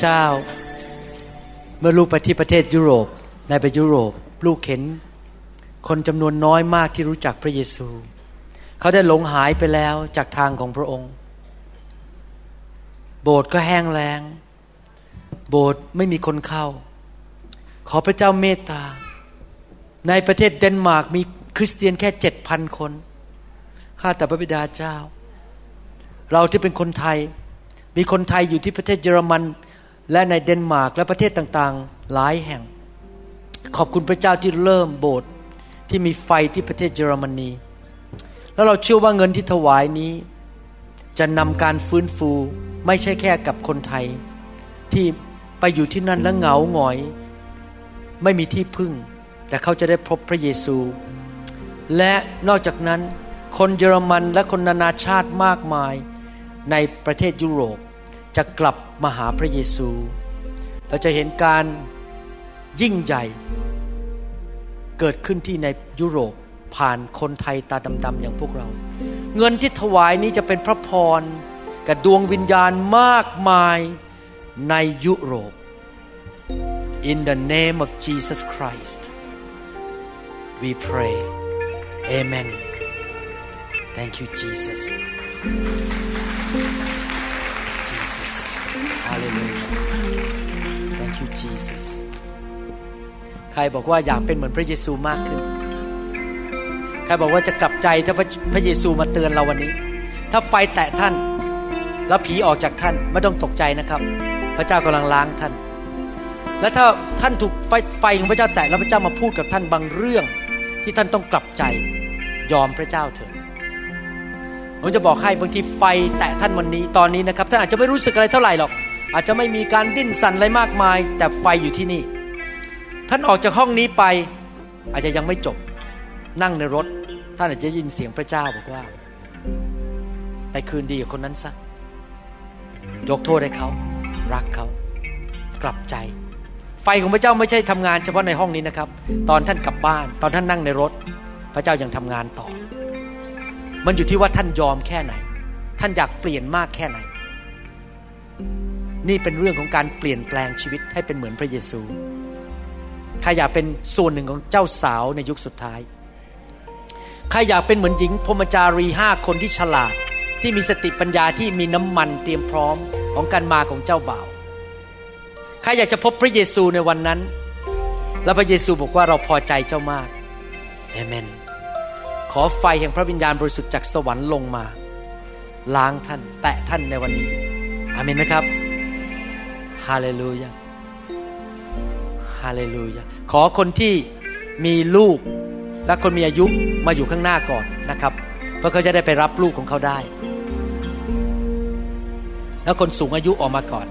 เจ้า เมื่อลูกไปที่ประเทศยุโรปในไปยุโรป ลูกเห็น คนจำนวนน้อยมากที่รู้จักพระเยซู เขาได้หลงหายไปแล้วจากทางของพระองค์ โบสถ์ก็แห้งแล้ง โบสถ์ไม่มีคนเข้า ขอพระเจ้าเมตตา ในประเทศเดนมาร์กมีคริสเตียนแค่เจ็ดพันคน ข้าแต่พระบิดาเจ้า เราที่เป็นคนไทย มีคนไทยอยู่ที่ประเทศเยอรมัน และในเดนมาร์กและประเทศต่างๆ หลายแห่ง ขอบคุณพระเจ้าที่เริ่มโบสถ์ที่มีไฟที่ประเทศเยอรมนี แล้วเราเชื่อว่าเงินที่ถวายนี้ จะนำการฟื้นฟูไม่ใช่แค่กับคนไทย ที่ไปอยู่ที่นั่นแล้วเหงาหงอย ไม่มีที่พึ่ง แต่เขาจะได้พบพระเยซู และนอกจากนั้น คนเยอรมันและคนนานาชาติมากมาย ในประเทศยุโรปจะกลับ มาหาพระเยซู เราจะเห็นการยิ่งใหญ่เกิดขึ้นที่ในยุโรปผ่านคนไทยตาดำๆอย่างพวกเรา เงินที่ถวายนี้จะเป็นพระพรกับดวงวิญญาณมากมายในยุโรป In the name of Jesus Christ we pray Amen Thank you Jesus Jesus Hallelujah Thank you Jesus ใครบอกว่าอยากเป็นเหมือนพระเยซูมากขึ้น ใครบอกว่าจะกลับใจถ้าพระพระเยซูมาเตือนเราวันนี้ ถ้าไฟแตะท่าน แล้วผีออกจากท่านไม่ต้องตกใจนะครับ พระเจ้ากำลังล้างท่าน และถ้าท่านถูกไฟไฟของพระเจ้าแตะแล้วพระเจ้ามาพูดกับท่านบางเรื่อง ที่ท่านต้องกลับใจยอมพระเจ้าเถิดผมจะบอกให้บางทีไฟแตะท่านวันนี้ตอนนี้นะครับท่านอาจจะไม่รู้สึกอะไรเท่าไหร่หรอก อาจจะไม่มีการดิ้นสั่นอะไรมากมาย แต่ไฟอยู่ที่นี่ ท่านออกจากห้องนี้ไป อาจจะยังไม่จบ นั่งในรถ ท่านอาจจะยินเสียงพระเจ้าบอกว่า ไปคืนดีกับคนนั้นซะยกโทษให้เขา รักเขา กลับใจ ไฟของพระเจ้าไม่ใช่ทำงานเฉพาะในห้องนี้นะครับ ตอนท่านกลับบ้าน ตอนท่านนั่งในรถ พระเจ้ายังทำงานต่อ มันอยู่ที่ว่าท่านยอมแค่ไหน ท่านอยากเปลี่ยนมากแค่ไหน นี่เป็นเรื่องของการเปลี่ยนแปลงชีวิตให้เป็นเหมือนพระเยซูใครอยากเป็นส่วนหนึ่งของเจ้าสาวในยุคสุดท้ายใครอยากเป็นเหมือนหญิงพรมจารีห้าคนที่ฉลาด ที่มีสติปัญญาที่มีน้ำมันเตรียมพร้อมของการมาของเจ้าบ่าวใครอยากจะพบพระเยซูในวันนั้น แล้วพระเยซูบอกว่าเราพอใจเจ้ามากเอเมน ขอไฟแห่งพระวิญญาณบริสุทธิ์จากสวรรค์ลงมา ล้างท่านแตะท่านในวันนี้อเมนไหมครับ ฮาเลลูยาฮาเลลูยาขอคนที่มีลูกและคนมีอายุมาอยู่ข้างหน้าก่อนนะครับ เพื่อเขาจะได้ไปรับลูกของเขาได้ แล้วคนสูงอายุออกมาก่อน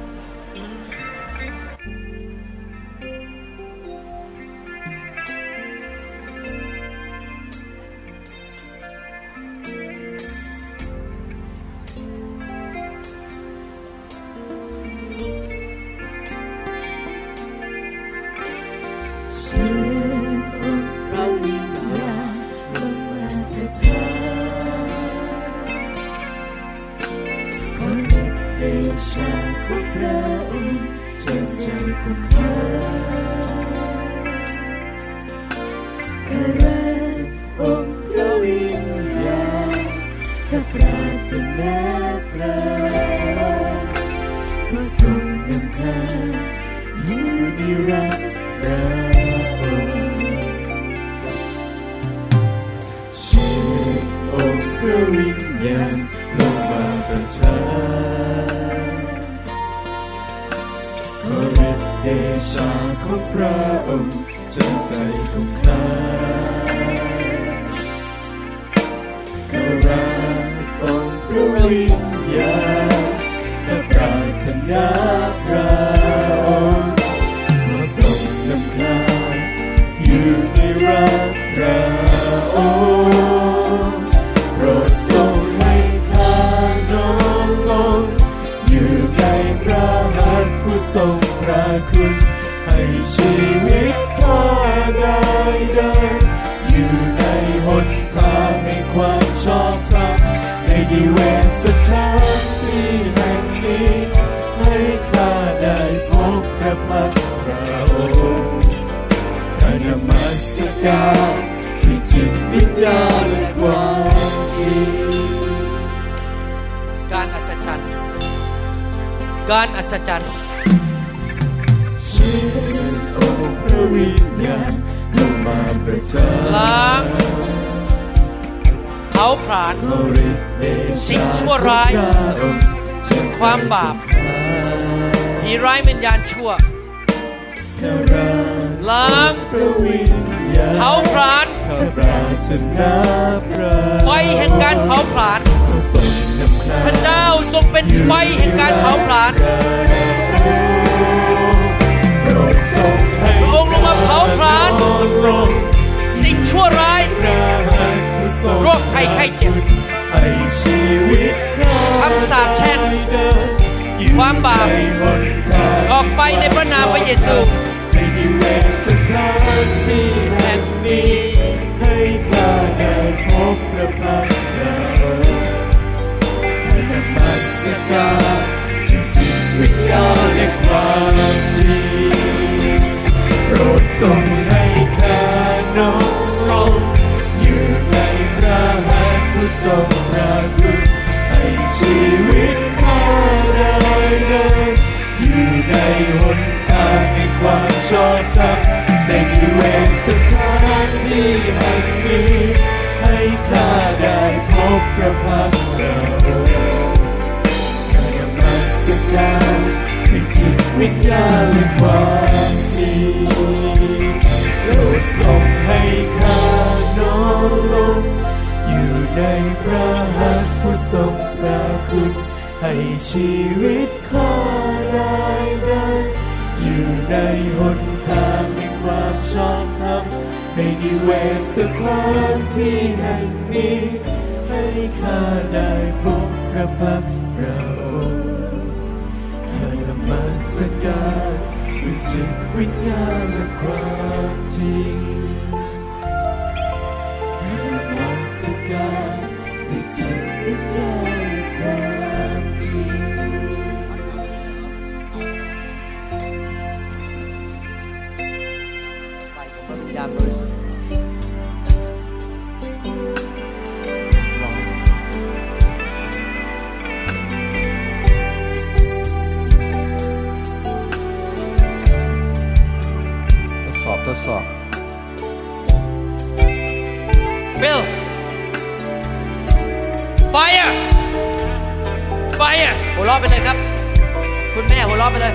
แม่หัวเราะไปเลย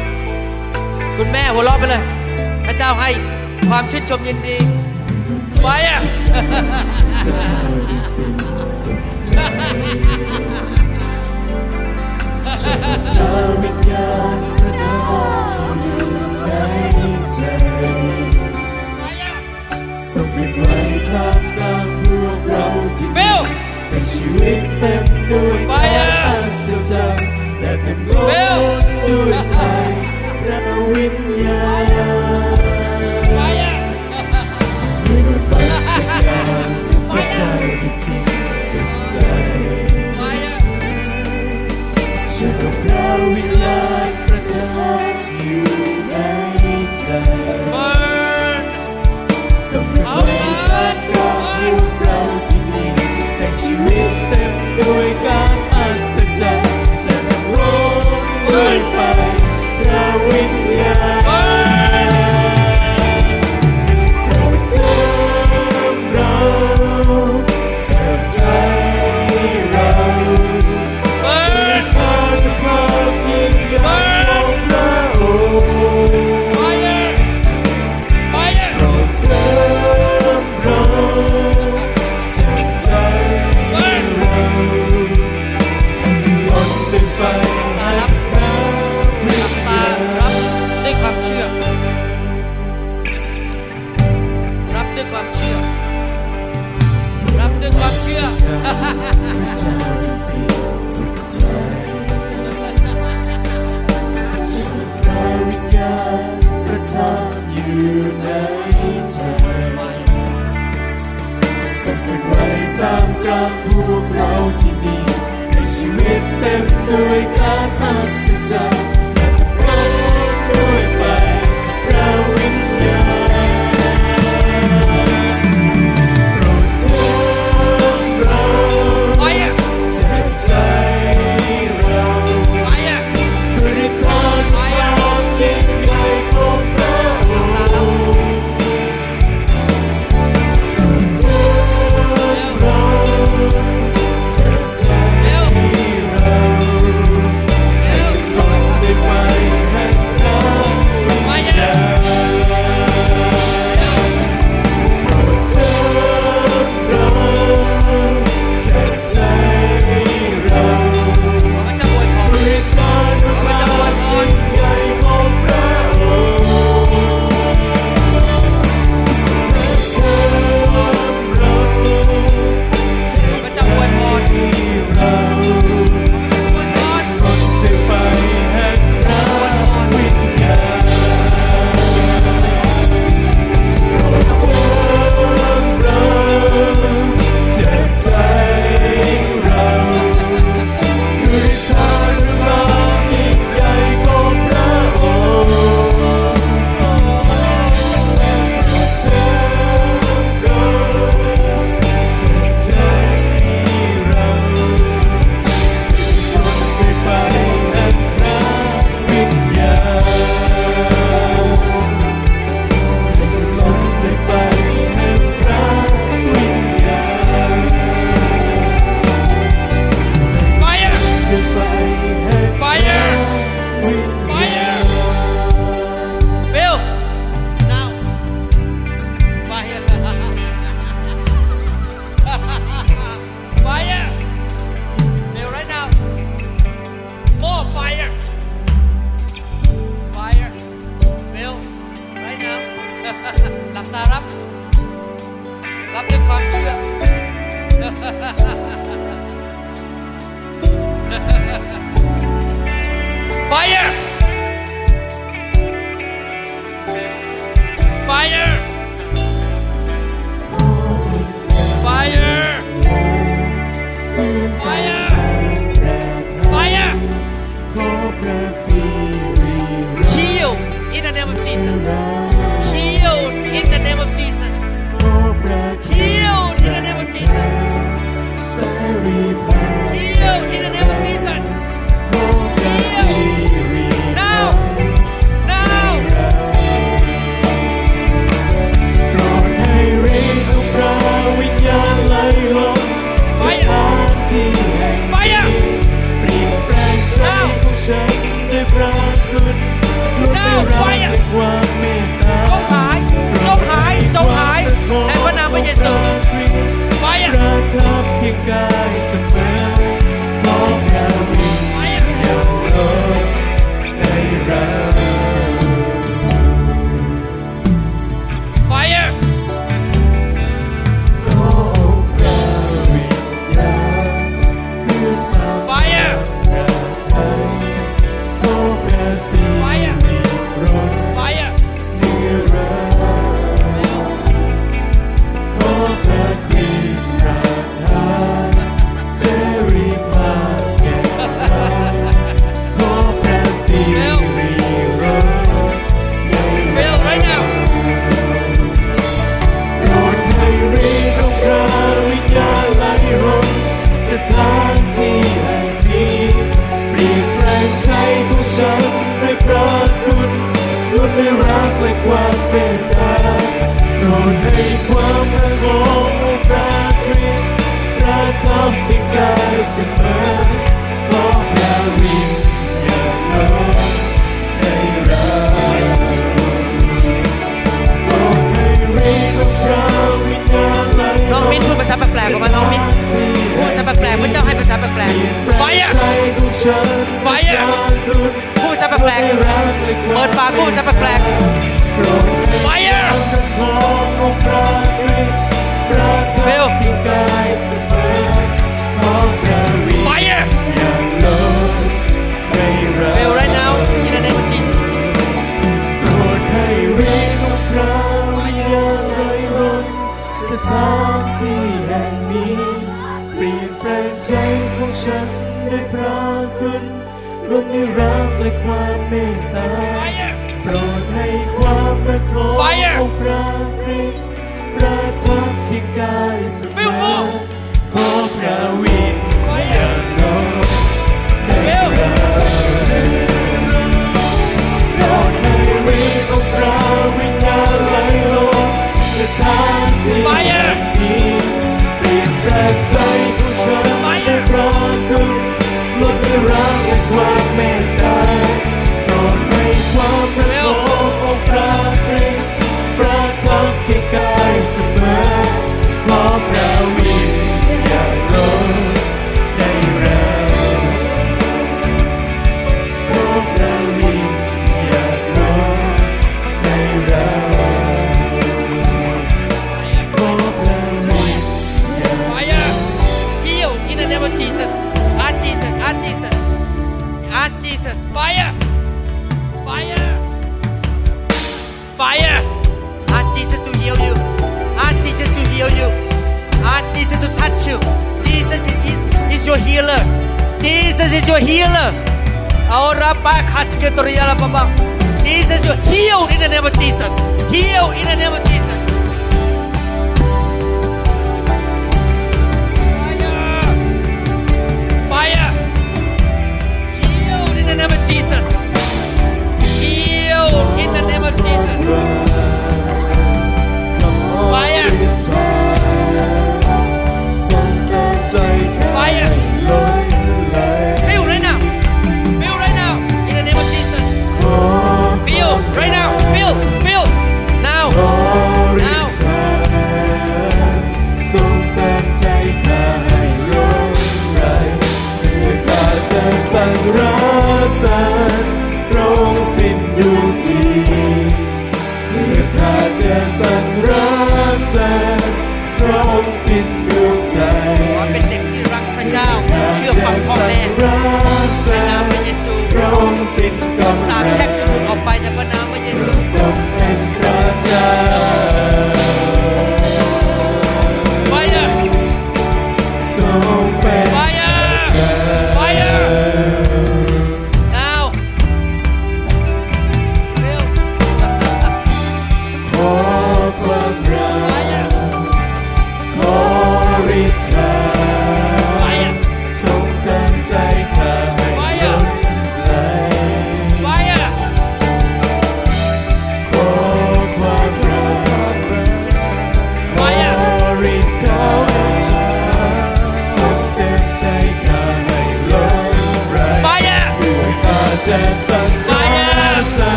คุณแม่หัวเราะไปเลย พระเจ้าให้ความชื่นชมยินดีไปอะไปอัศ Let them go With my pranawinyaya you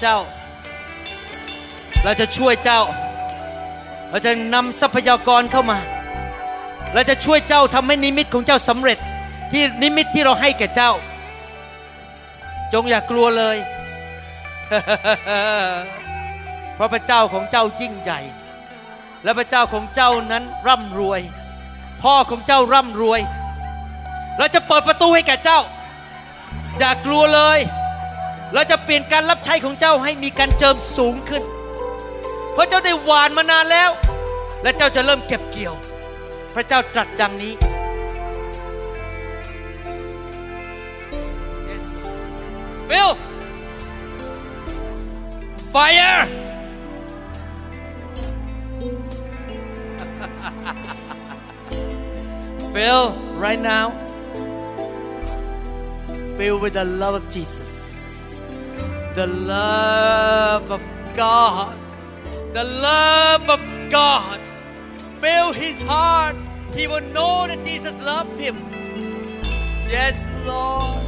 เจ้า เราจะช่วยเจ้า เราจะนำทรัพยากรเข้ามา เราจะช่วยเจ้าทำให้นิมิตของเจ้าสำเร็จ ที่นิมิตที่เราให้แก่เจ้า จงอย่ากลัวเลย เพราะพระเจ้าของเจ้ายิ่งใหญ่ และพระเจ้าของเจ้านั้นร่ำรวย พ่อของเจ้าร่ำรวย เราจะเปิดประตูให้แก่เจ้า อย่ากลัวเลย เราจะเปลี่ยนการรับใช้ของเจ้าให้มีการเจิมสูงขึ้น เพราะเจ้าได้หวานมานานแล้ว และเจ้าจะเริ่มเก็บเกี่ยว พระเจ้าตรัสดังนี้ Yes, Lord. Phil Fire Phil right now filled with the love of Jesus the love of God the love of God fill his heart he will know that Jesus loved him yes Lord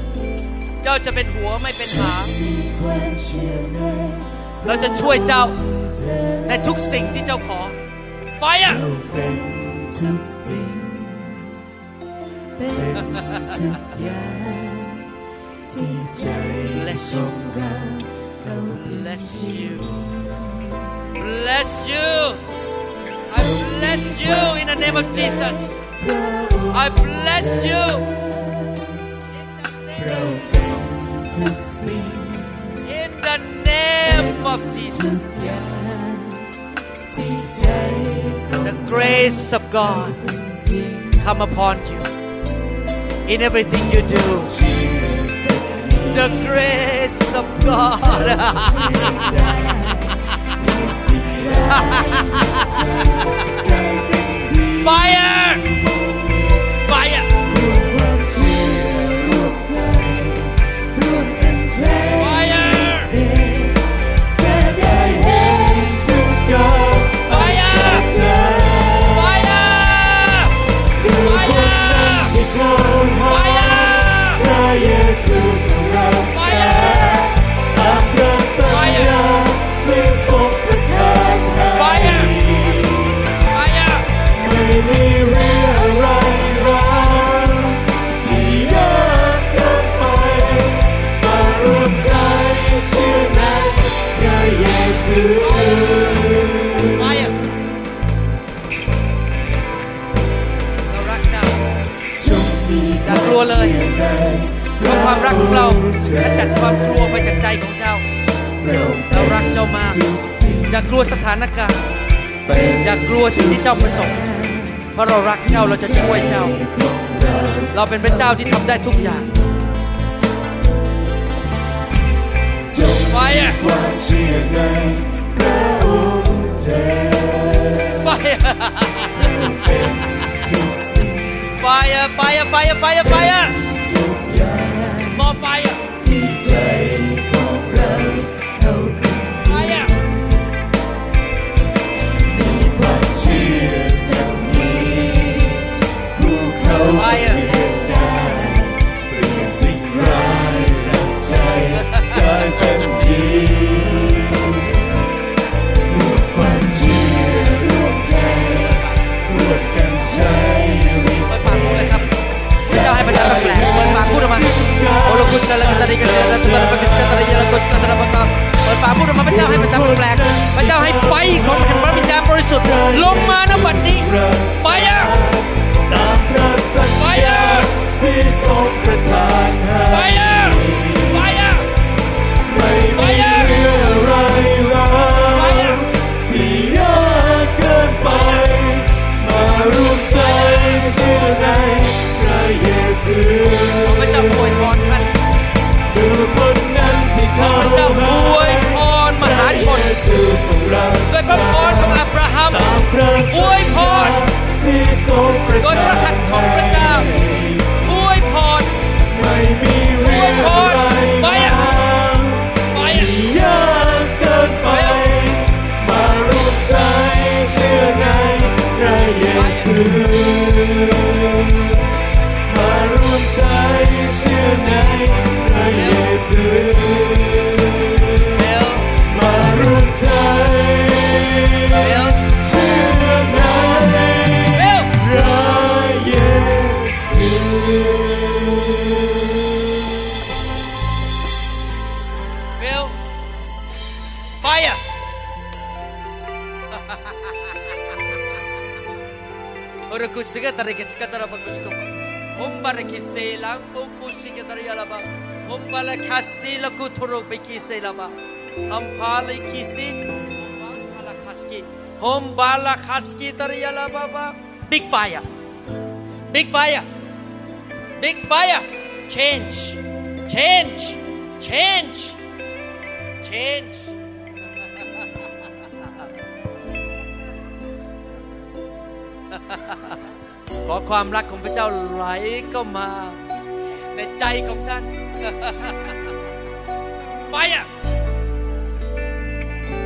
เจ้าจะเป็นหัวไม่เป็นหาง เราจะช่วยเจ้าในทุกสิ่งที่เจ้าขอ ไฟอะทุกสิ่งเป็นทุกอย่าง bless ข you องเราเขา bless you bless you I bless you in the name of Jesus I bless you เราเป็นทุกสิ่ง in the name of ทุ Jesus กอย่างที่ใจของ the grace of God come upon you in everything you do the grace of God. Fire ขจัดความกลัวไปจากใจของเจ้า เรารักเจ้ามากทุกสิ่งอย่ากลัวสถานการณ์ อย่ากลัวสิ่งที่เจ้าประสบ เพราะเรารักเจ้าเราจะช่วยเจ้า เราเป็นพระเจ้าที่ทำได้ทุกอย่างไฟอะไฟอะไฟอะไฟอะไฟอะ กุสลากันตาริกันเตสตาปกิสกันตาริยาลกุสกันตาระปะกาเปิดปากพูดออกมาพระเจ้าให้ภาษาแปลกพระเจ้าให้ไฟของแห่งพระวิญญาณบริสุทธิ์ลงมาณบัดนี้ไฟอะตามพระสัญญาที่ทรงประทานให้ไฟอะไฟอะไม่มีอะไรแล้วที่ยากเกินไปมาร่วมใจเชื่อในพระเยซู ด้วยพระพรของอับราฮัมอวยพรโดยพระหัตถ์ของพระเจ้าอวยพรไม่มีเรื่องใดไปอะเกินไปมารู้ใจเชื่อในพระเยซู Sigatari Big fire. Big fire. Big fire. Change. Change. Change. ความรักของพระเจ้าไหลก็มา ในใจของท่าน ไฟอะ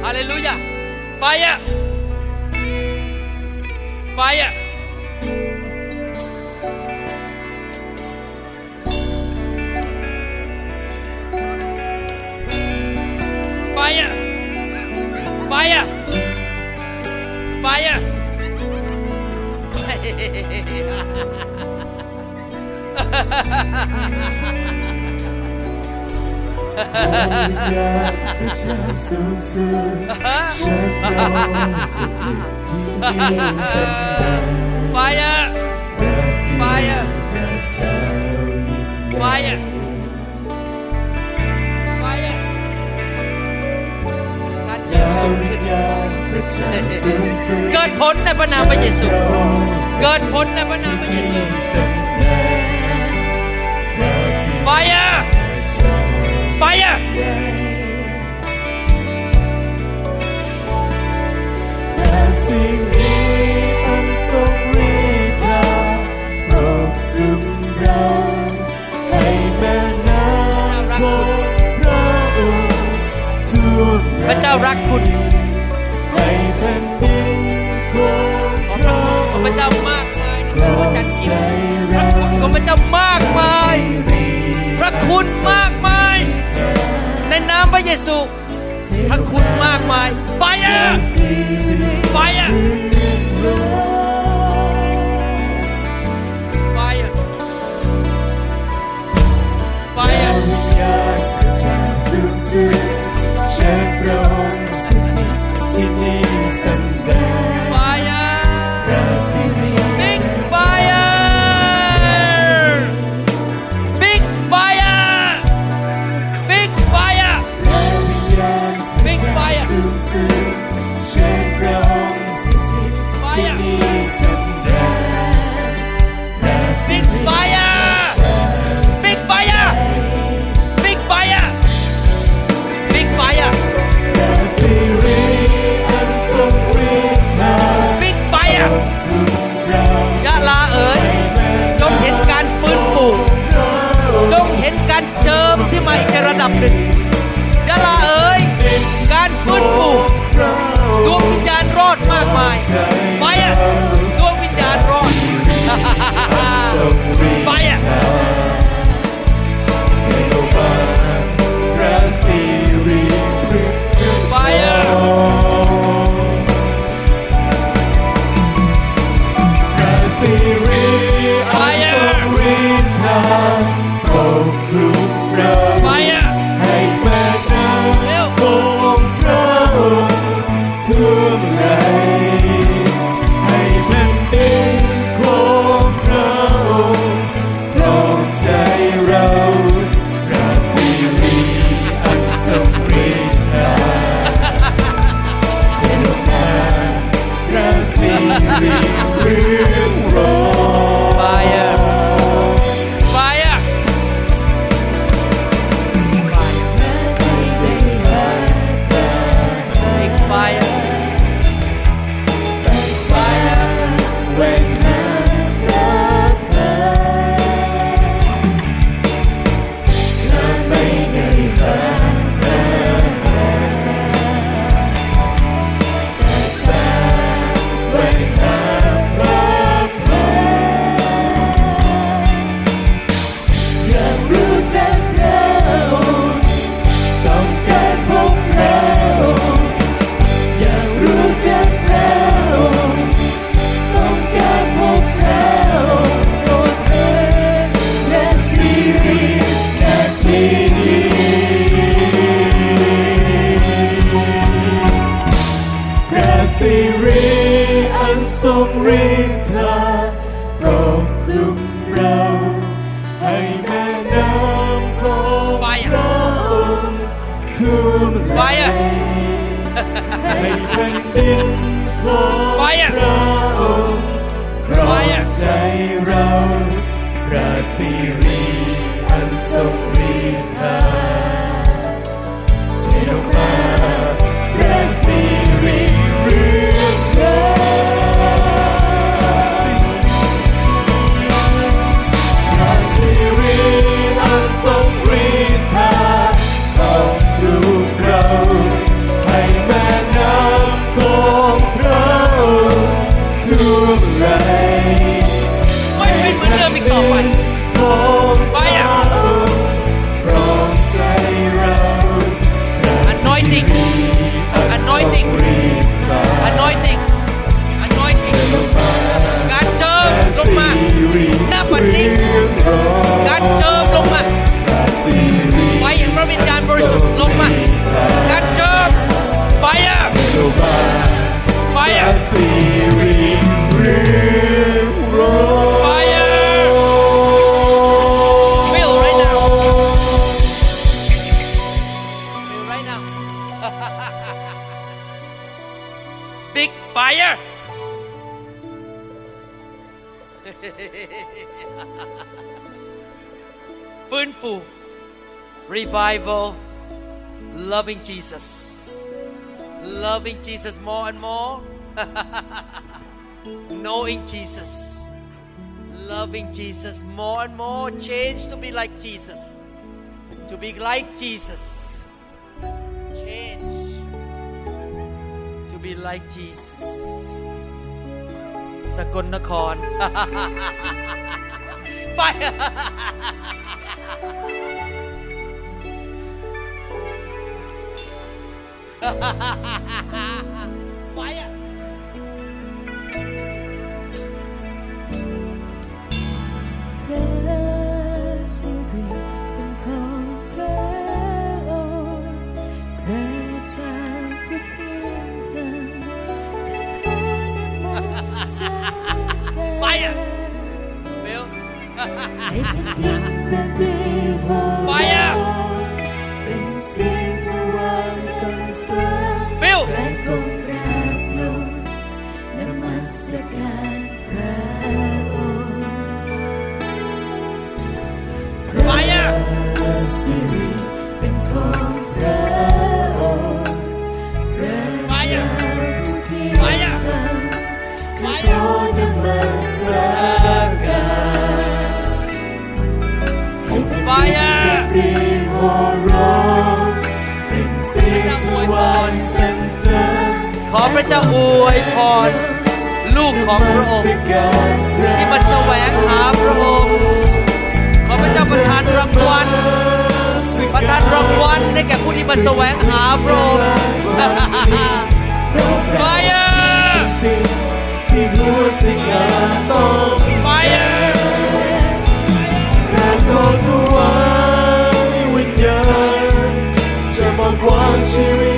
ฮาเลลูยาไฟอะไฟอะ Fire! Fire! Fire! เกิมพ้นเกิดผลในพระนามพระเยซู เกิดผลในพระนามพระเยซู Fire! Fire! Và chào rắc khôn ให้เป็นดินของเรา Và chào พระเจ้ามากมายที่เราจัดกินามพระเยซูพระคุณมากมายไฟอะไฟอะ Jesus, to be like Jesus. Change to be like Jesus. สกลนคร fire แก่ผู้ที่มาแสวงหาพระองค์ไฟที่หัวใจต้องไฟแต่ก็ทว่าวิญญาณจะมาวางชีวิต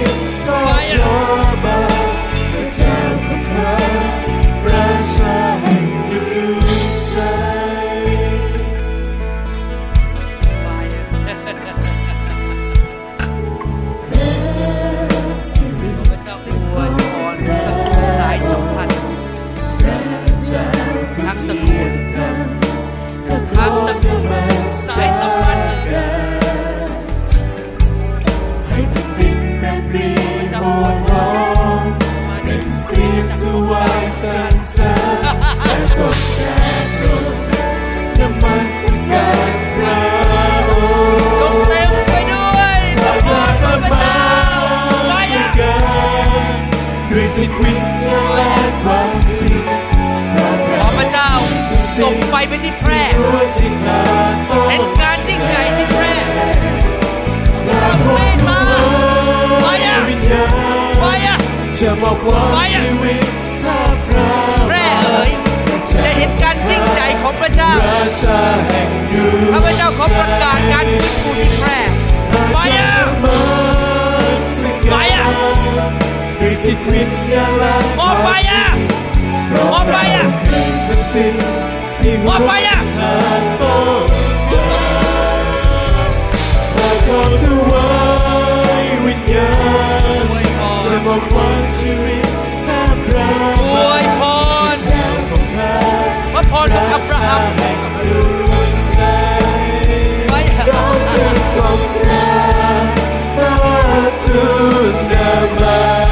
วิญญาณและความจริงขอพระเจ้าส่งไฟไปที่แพร่เห็นการยิ่งใหญ่ที่แพร่ไม่มาไฟอะไฟอะจะมาว่าชีวิตถ้าพระแพร่เอ๋ยจะเห็นการยิ่งใหญ่ของพระเจ้าข้าพระเจ้าขอประกาศการฟื้นฟูที่แพร่ ชีวิตงาลาออกไปอะออกไปอะทั้สิ้นที่ออกไปอะต้องการขอถวายวิญญาณจะมากว่าชีวิตข้าพระอวยพรพระพรของอับราฮัมไปอะเราจะต้องการพระจุลนามา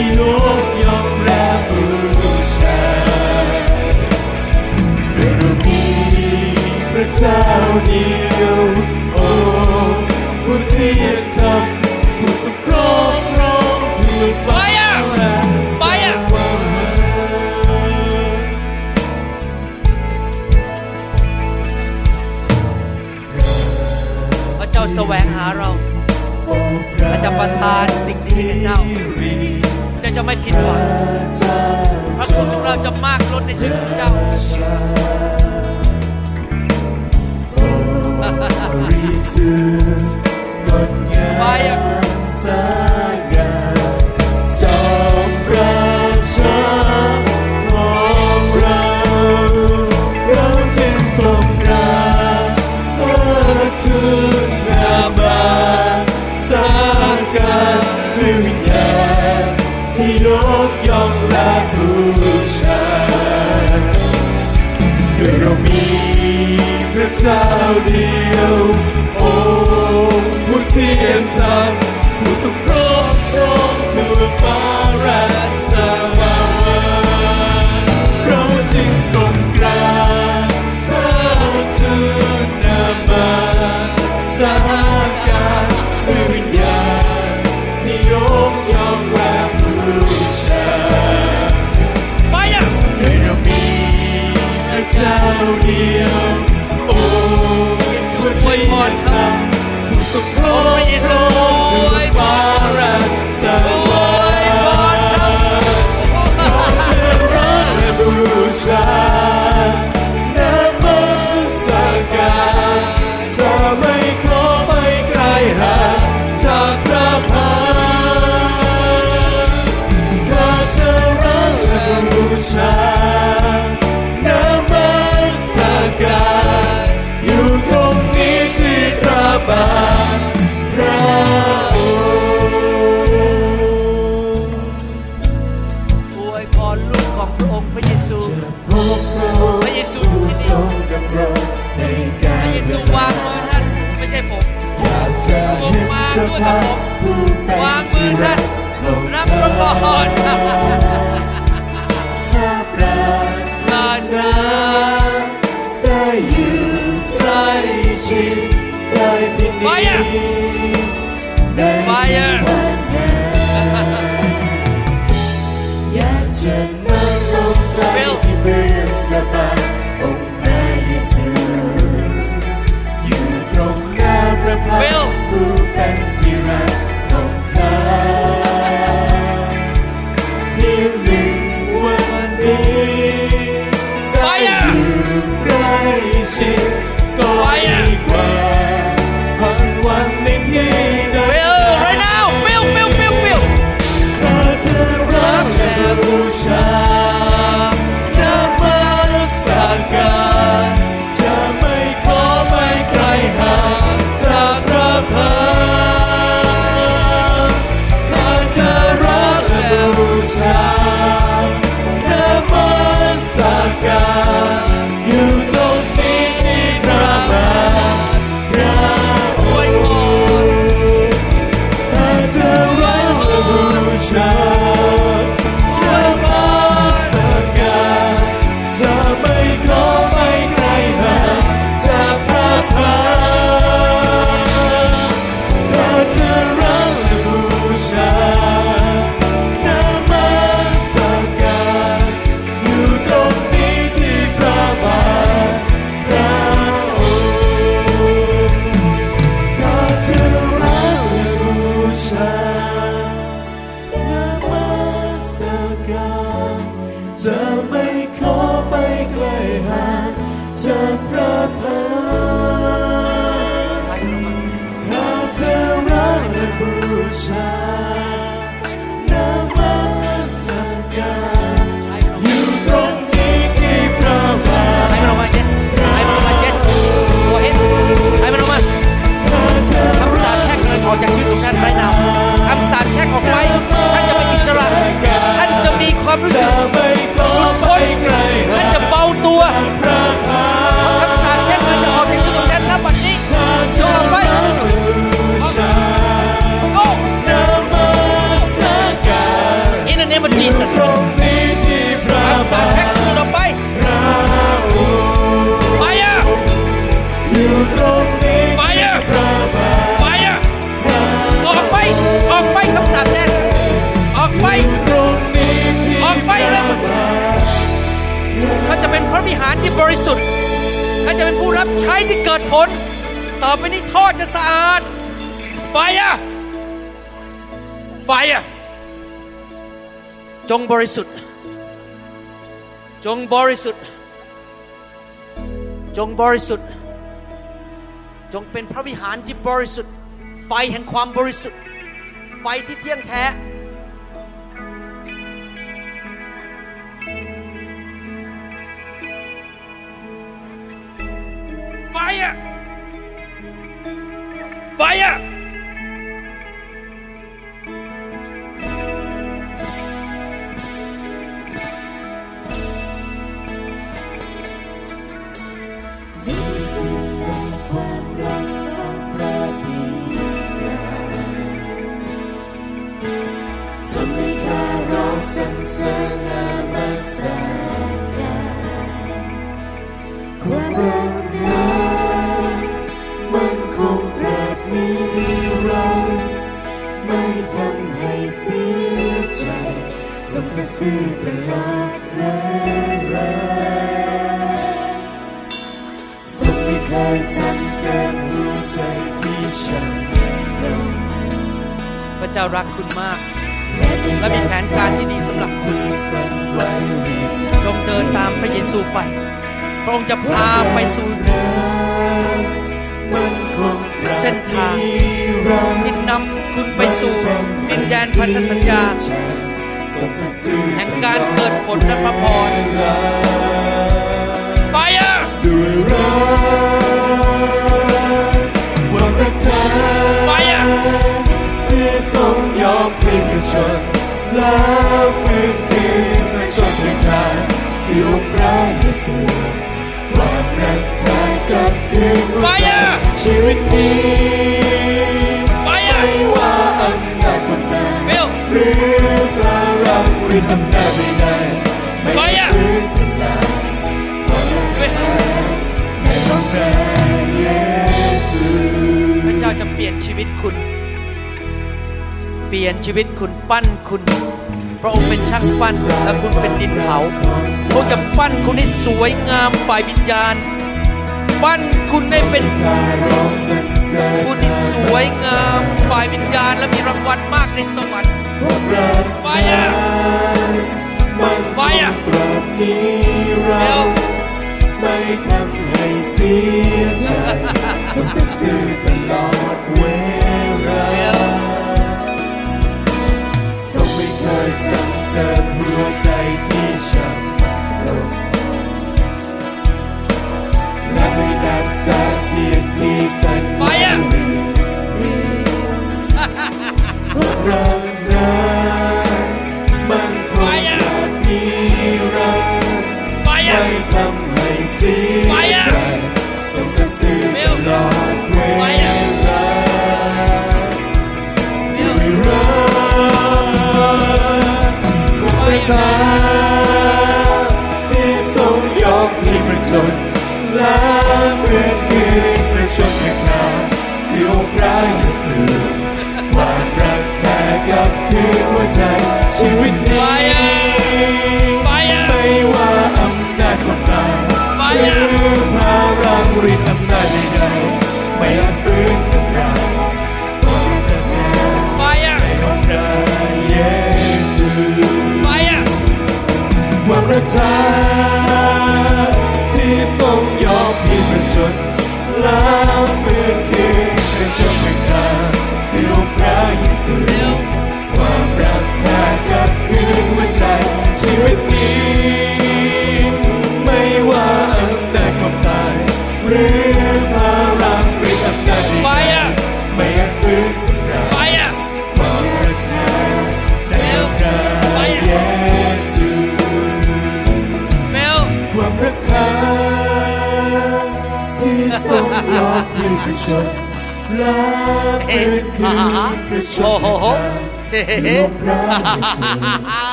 ะสวรรค์พระเจ้าแสวงหาเราอ้พระเจ้าประทานสิ่งดีให้เจ้าาจะไม่ผิดหวังพระคุณของเราจะมากล้นในชีวิตของเจ้าบ เจ้าเดียวโอ้ผู้ที่ยังทำผู้ทรงครอบครองทั่วฟ้าและสวรรค์เราจึงก้มกราบเธอทูลนามาสาการด้วยวิญญาณที่ยกย่องและบูชาไปอะด้วยเรามีพระเจ้าเดียว ห็นค์มาพระด้วยกัพับกผมผู้เป็นวางมือท่านของรับพระพรข้าปรารถนาได้อยู่ใกล้ชิดได้ที่ไปนี่อะในไปอะวันนั้นอยากจะนั่งลงใกล้ บริสุทธิ์ จงเป็นพระวิหารที่บริสุทธิ์ ไฟแห่งความบริสุทธิ์ ไฟที่เที่ยงแท้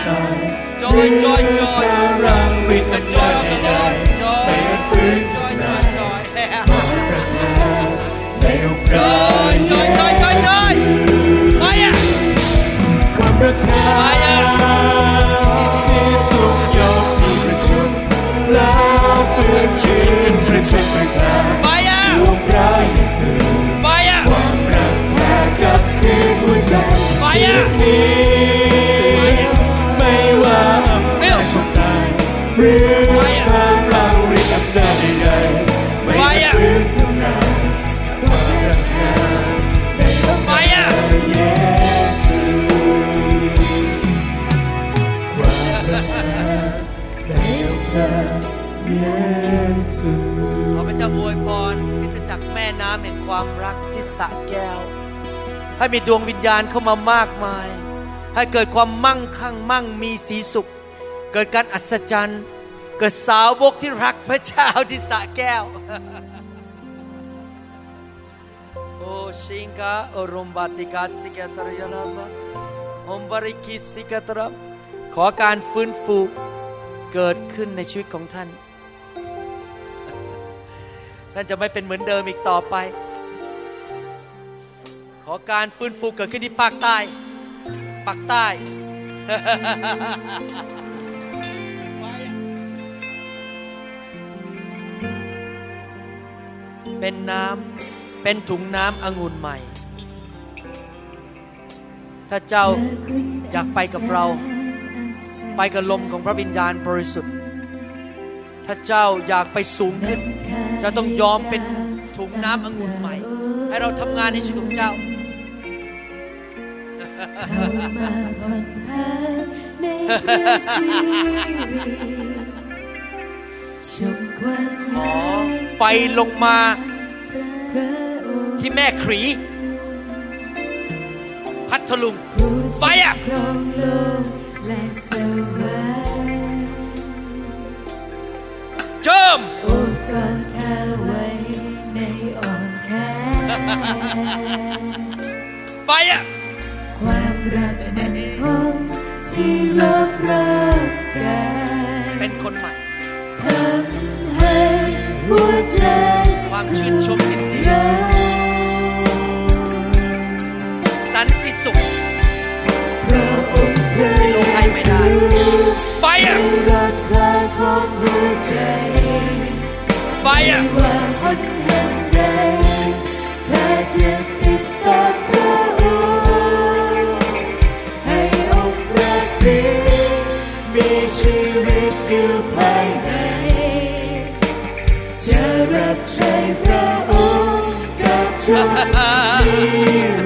ำนาจความตายจอยจอยจอยพลังวิญกระจญาอยณกระใดจอยจอๆไม่ฟื้นจอยทำจอลายยจอยจอยในองค์พจระอยจอยจอยจอยจอยไปอะความรักแท้ไปอะที่ทรงยอมที่ะ ให้มีดวงวิญญาณเข้ามามากมาย ให้เกิดความมั่งคั่งมั่งมีสีสุข เกิดการอัศจรรย์ เกิดสาวกที่รักพระเจ้าที่สะแก้ว โอชิงกาโอรุมบาติกาสิกาตรยาลาบะอมบริกิสิกาตระขอการฟื้นฟูเกิดขึ้นในชีวิตของท่าน ท่านจะไม่เป็นเหมือนเดิมอีกต่อไป อการฟื้นฟูเกิดขึ้นที่ภาคใต้ภาคใต้ เป็นน้ำเป็นถุงน้ำองุ่นใหม่ ถ้าเจ้าอยากไปกับเรา ไปกับลมของพระวิญญาณบริสุทธิ์ ถ้าเจ้าอยากไปสูงขึ้นจะต้องยอมเป็นถุงน้ำองุ่นใหม่ ให้เราทำงานในชีวิตของเจ้า เข้ามาผ่อนพันในพระสิริชมความขอไฟลงมาที่แม่ขรี พัทลุงไฟอะครองโลกและเจิมโอบกอดข้าไว้ในอ้อมแขนไฟอะ ความรักมันคงที่โลกรักกันเป็นคนใหม่ทำให้หัวใจความชื่นชมยินดีรักสันติสุขพระองค์พระที่โลกให้ไม่ได้ไฟอะรักเธอของหัวใจไฟอะว่าหนแห่งใดเธอจะ อยู่ภายในจะรับใช้พระองค์กับทุกนิ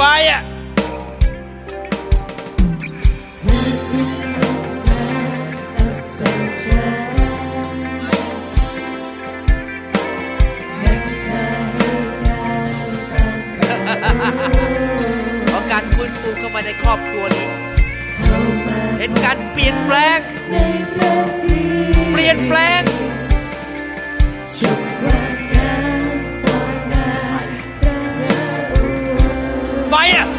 ไฟอะขอการฟื้นฟูเข้ามาในครอบครัวนี้ เห็นการเปลี่ยนแปลง เปลี่ยนแปลง ไฟ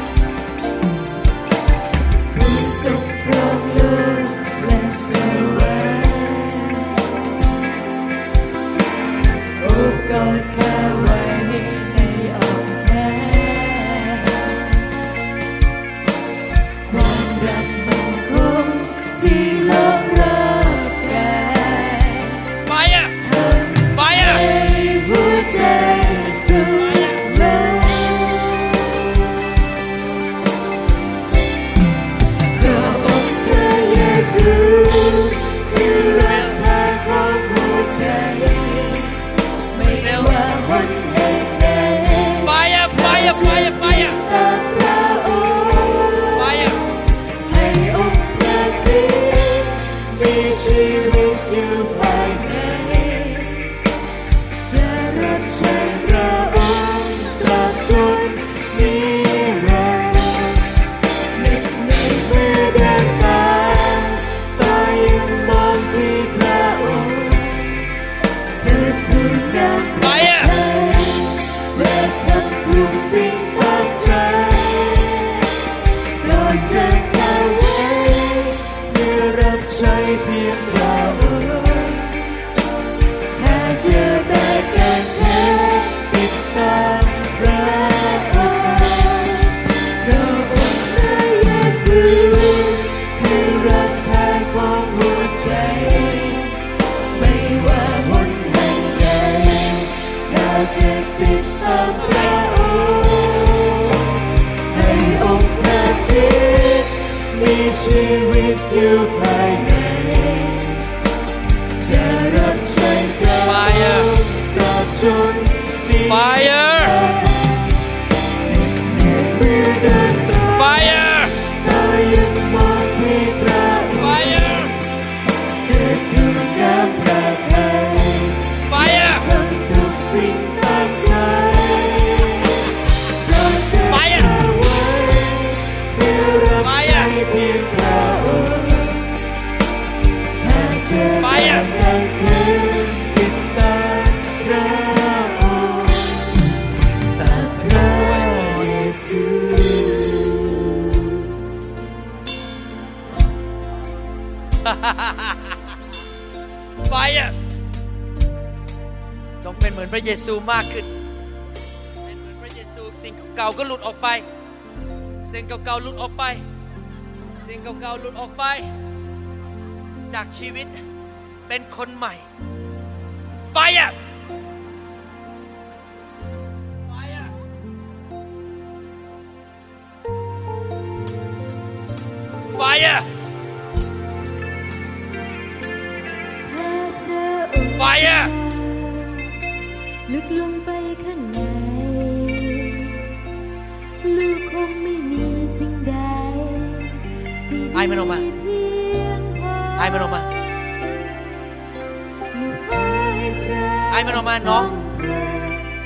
ต ระเยซูมากขึ้นเป็นเหมือนพระเยซูสิ่งเก่าๆก็หลุดออกไป สิ่งเก่าๆหลุดออกไป สิ่งเก่าๆหลุดออกไป จากชีวิตเป็นคนใหม่ Fire. Fire. Fire. ลึกลงไปข้างใน ลูกคงไม่มีสิ่งใดที่ไอมันออกมาดีเพียงพอไอมันออกมาลูกขอให้พระไอมันออกมาน้อง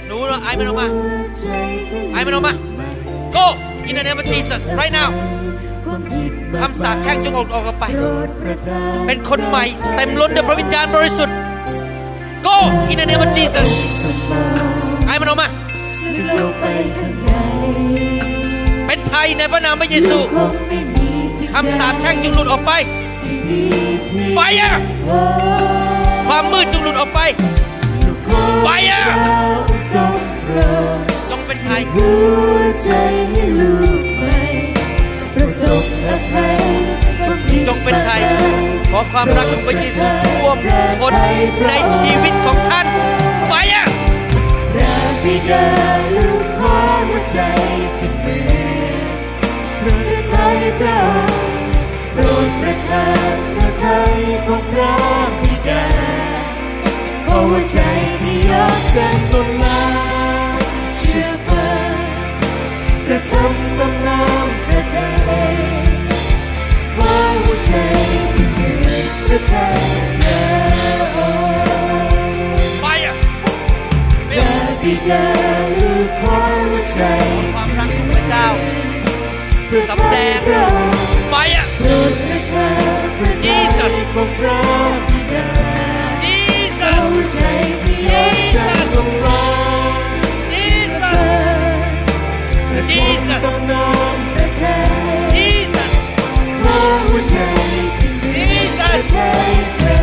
หนูไอมันออกมาใจให้ไอมันออกมา Go in the name of Jesus right now ความผิดคำสาปแช่งจงออกออกไปโปรดประทานเป็นคนใหม่เต็มล้นด้วยพระวิญญาณบริสุทธิ์ Go in the name of Jesus ไอมันออกมาลึกลงไปข้างในเป็นไทยในพระนามพระเยซูคงไม่มีสิ่งคำสาปแช่งจงหลุดออกไปที่ดีเพียง Fire พอความมืดจงหลุดออกไป Fire ทรงโปรดจงเป็นไทยหัวใจให้ลูกใหม่ประสบอภัยความผิดจงเป็นไทยขอความรักของพระเยซูท่วมท้นในชีวิตของท่าน Fire พระ บิดาลูกขอหัวใจที่เหนื่อยโปรดไทยพระองค์โปรดประทานพระทัยของพระบิดาขอหัวใจที่ยอมจำนนลาเชื่อฟังกระทำตามน้ำพระทัยขอหัวใจที่เหนื่อพระทัย ดาลูกขอหัวใจความรักของพระเจ้าสำแดง Fire โปรดประพระทัยของพระ Jesus หัวใจที่ยอมจำนนลา Jesus กระทำตาพระทัย Jesus Jesus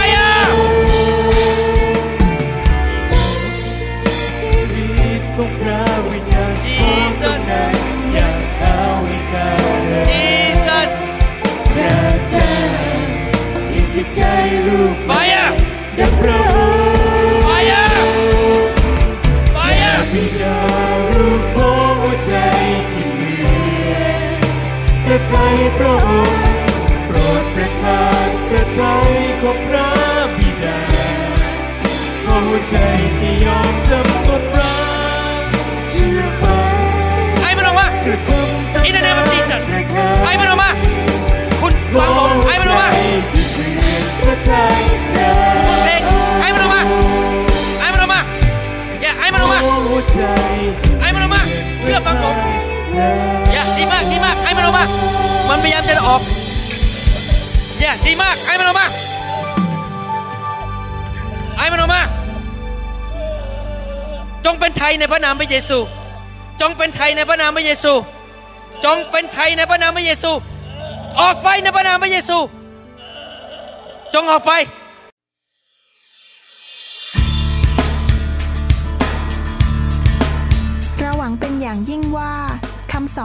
พระองค์โปรดประทานพระทัยของพระบิดาหัวใจที่ยอมจำต้นรัเชื่อฟังไอ้มันออกมาอินเดเนมจีสัสไอ้มันออกมาคุณฟังผมไอ้มันออกมาเด็กไอ้มันมาไอ้มันออมาอย่าไอ้มันออกมาไอ้มันออกมาเชื่อฟังผม อย่าดีมากดีมากไอ้มันออกมา มันพยายามจะออกอย่าดีมากไอ้มันออกมาไอ้มันออกมา จงเป็นไทยในพระนามพระเยซู จงเป็นไทยในพระนามพระเยซู จงเป็นไทยในพระนามพระเยซู ออกไปในพระนามพระเยซู จงออกไป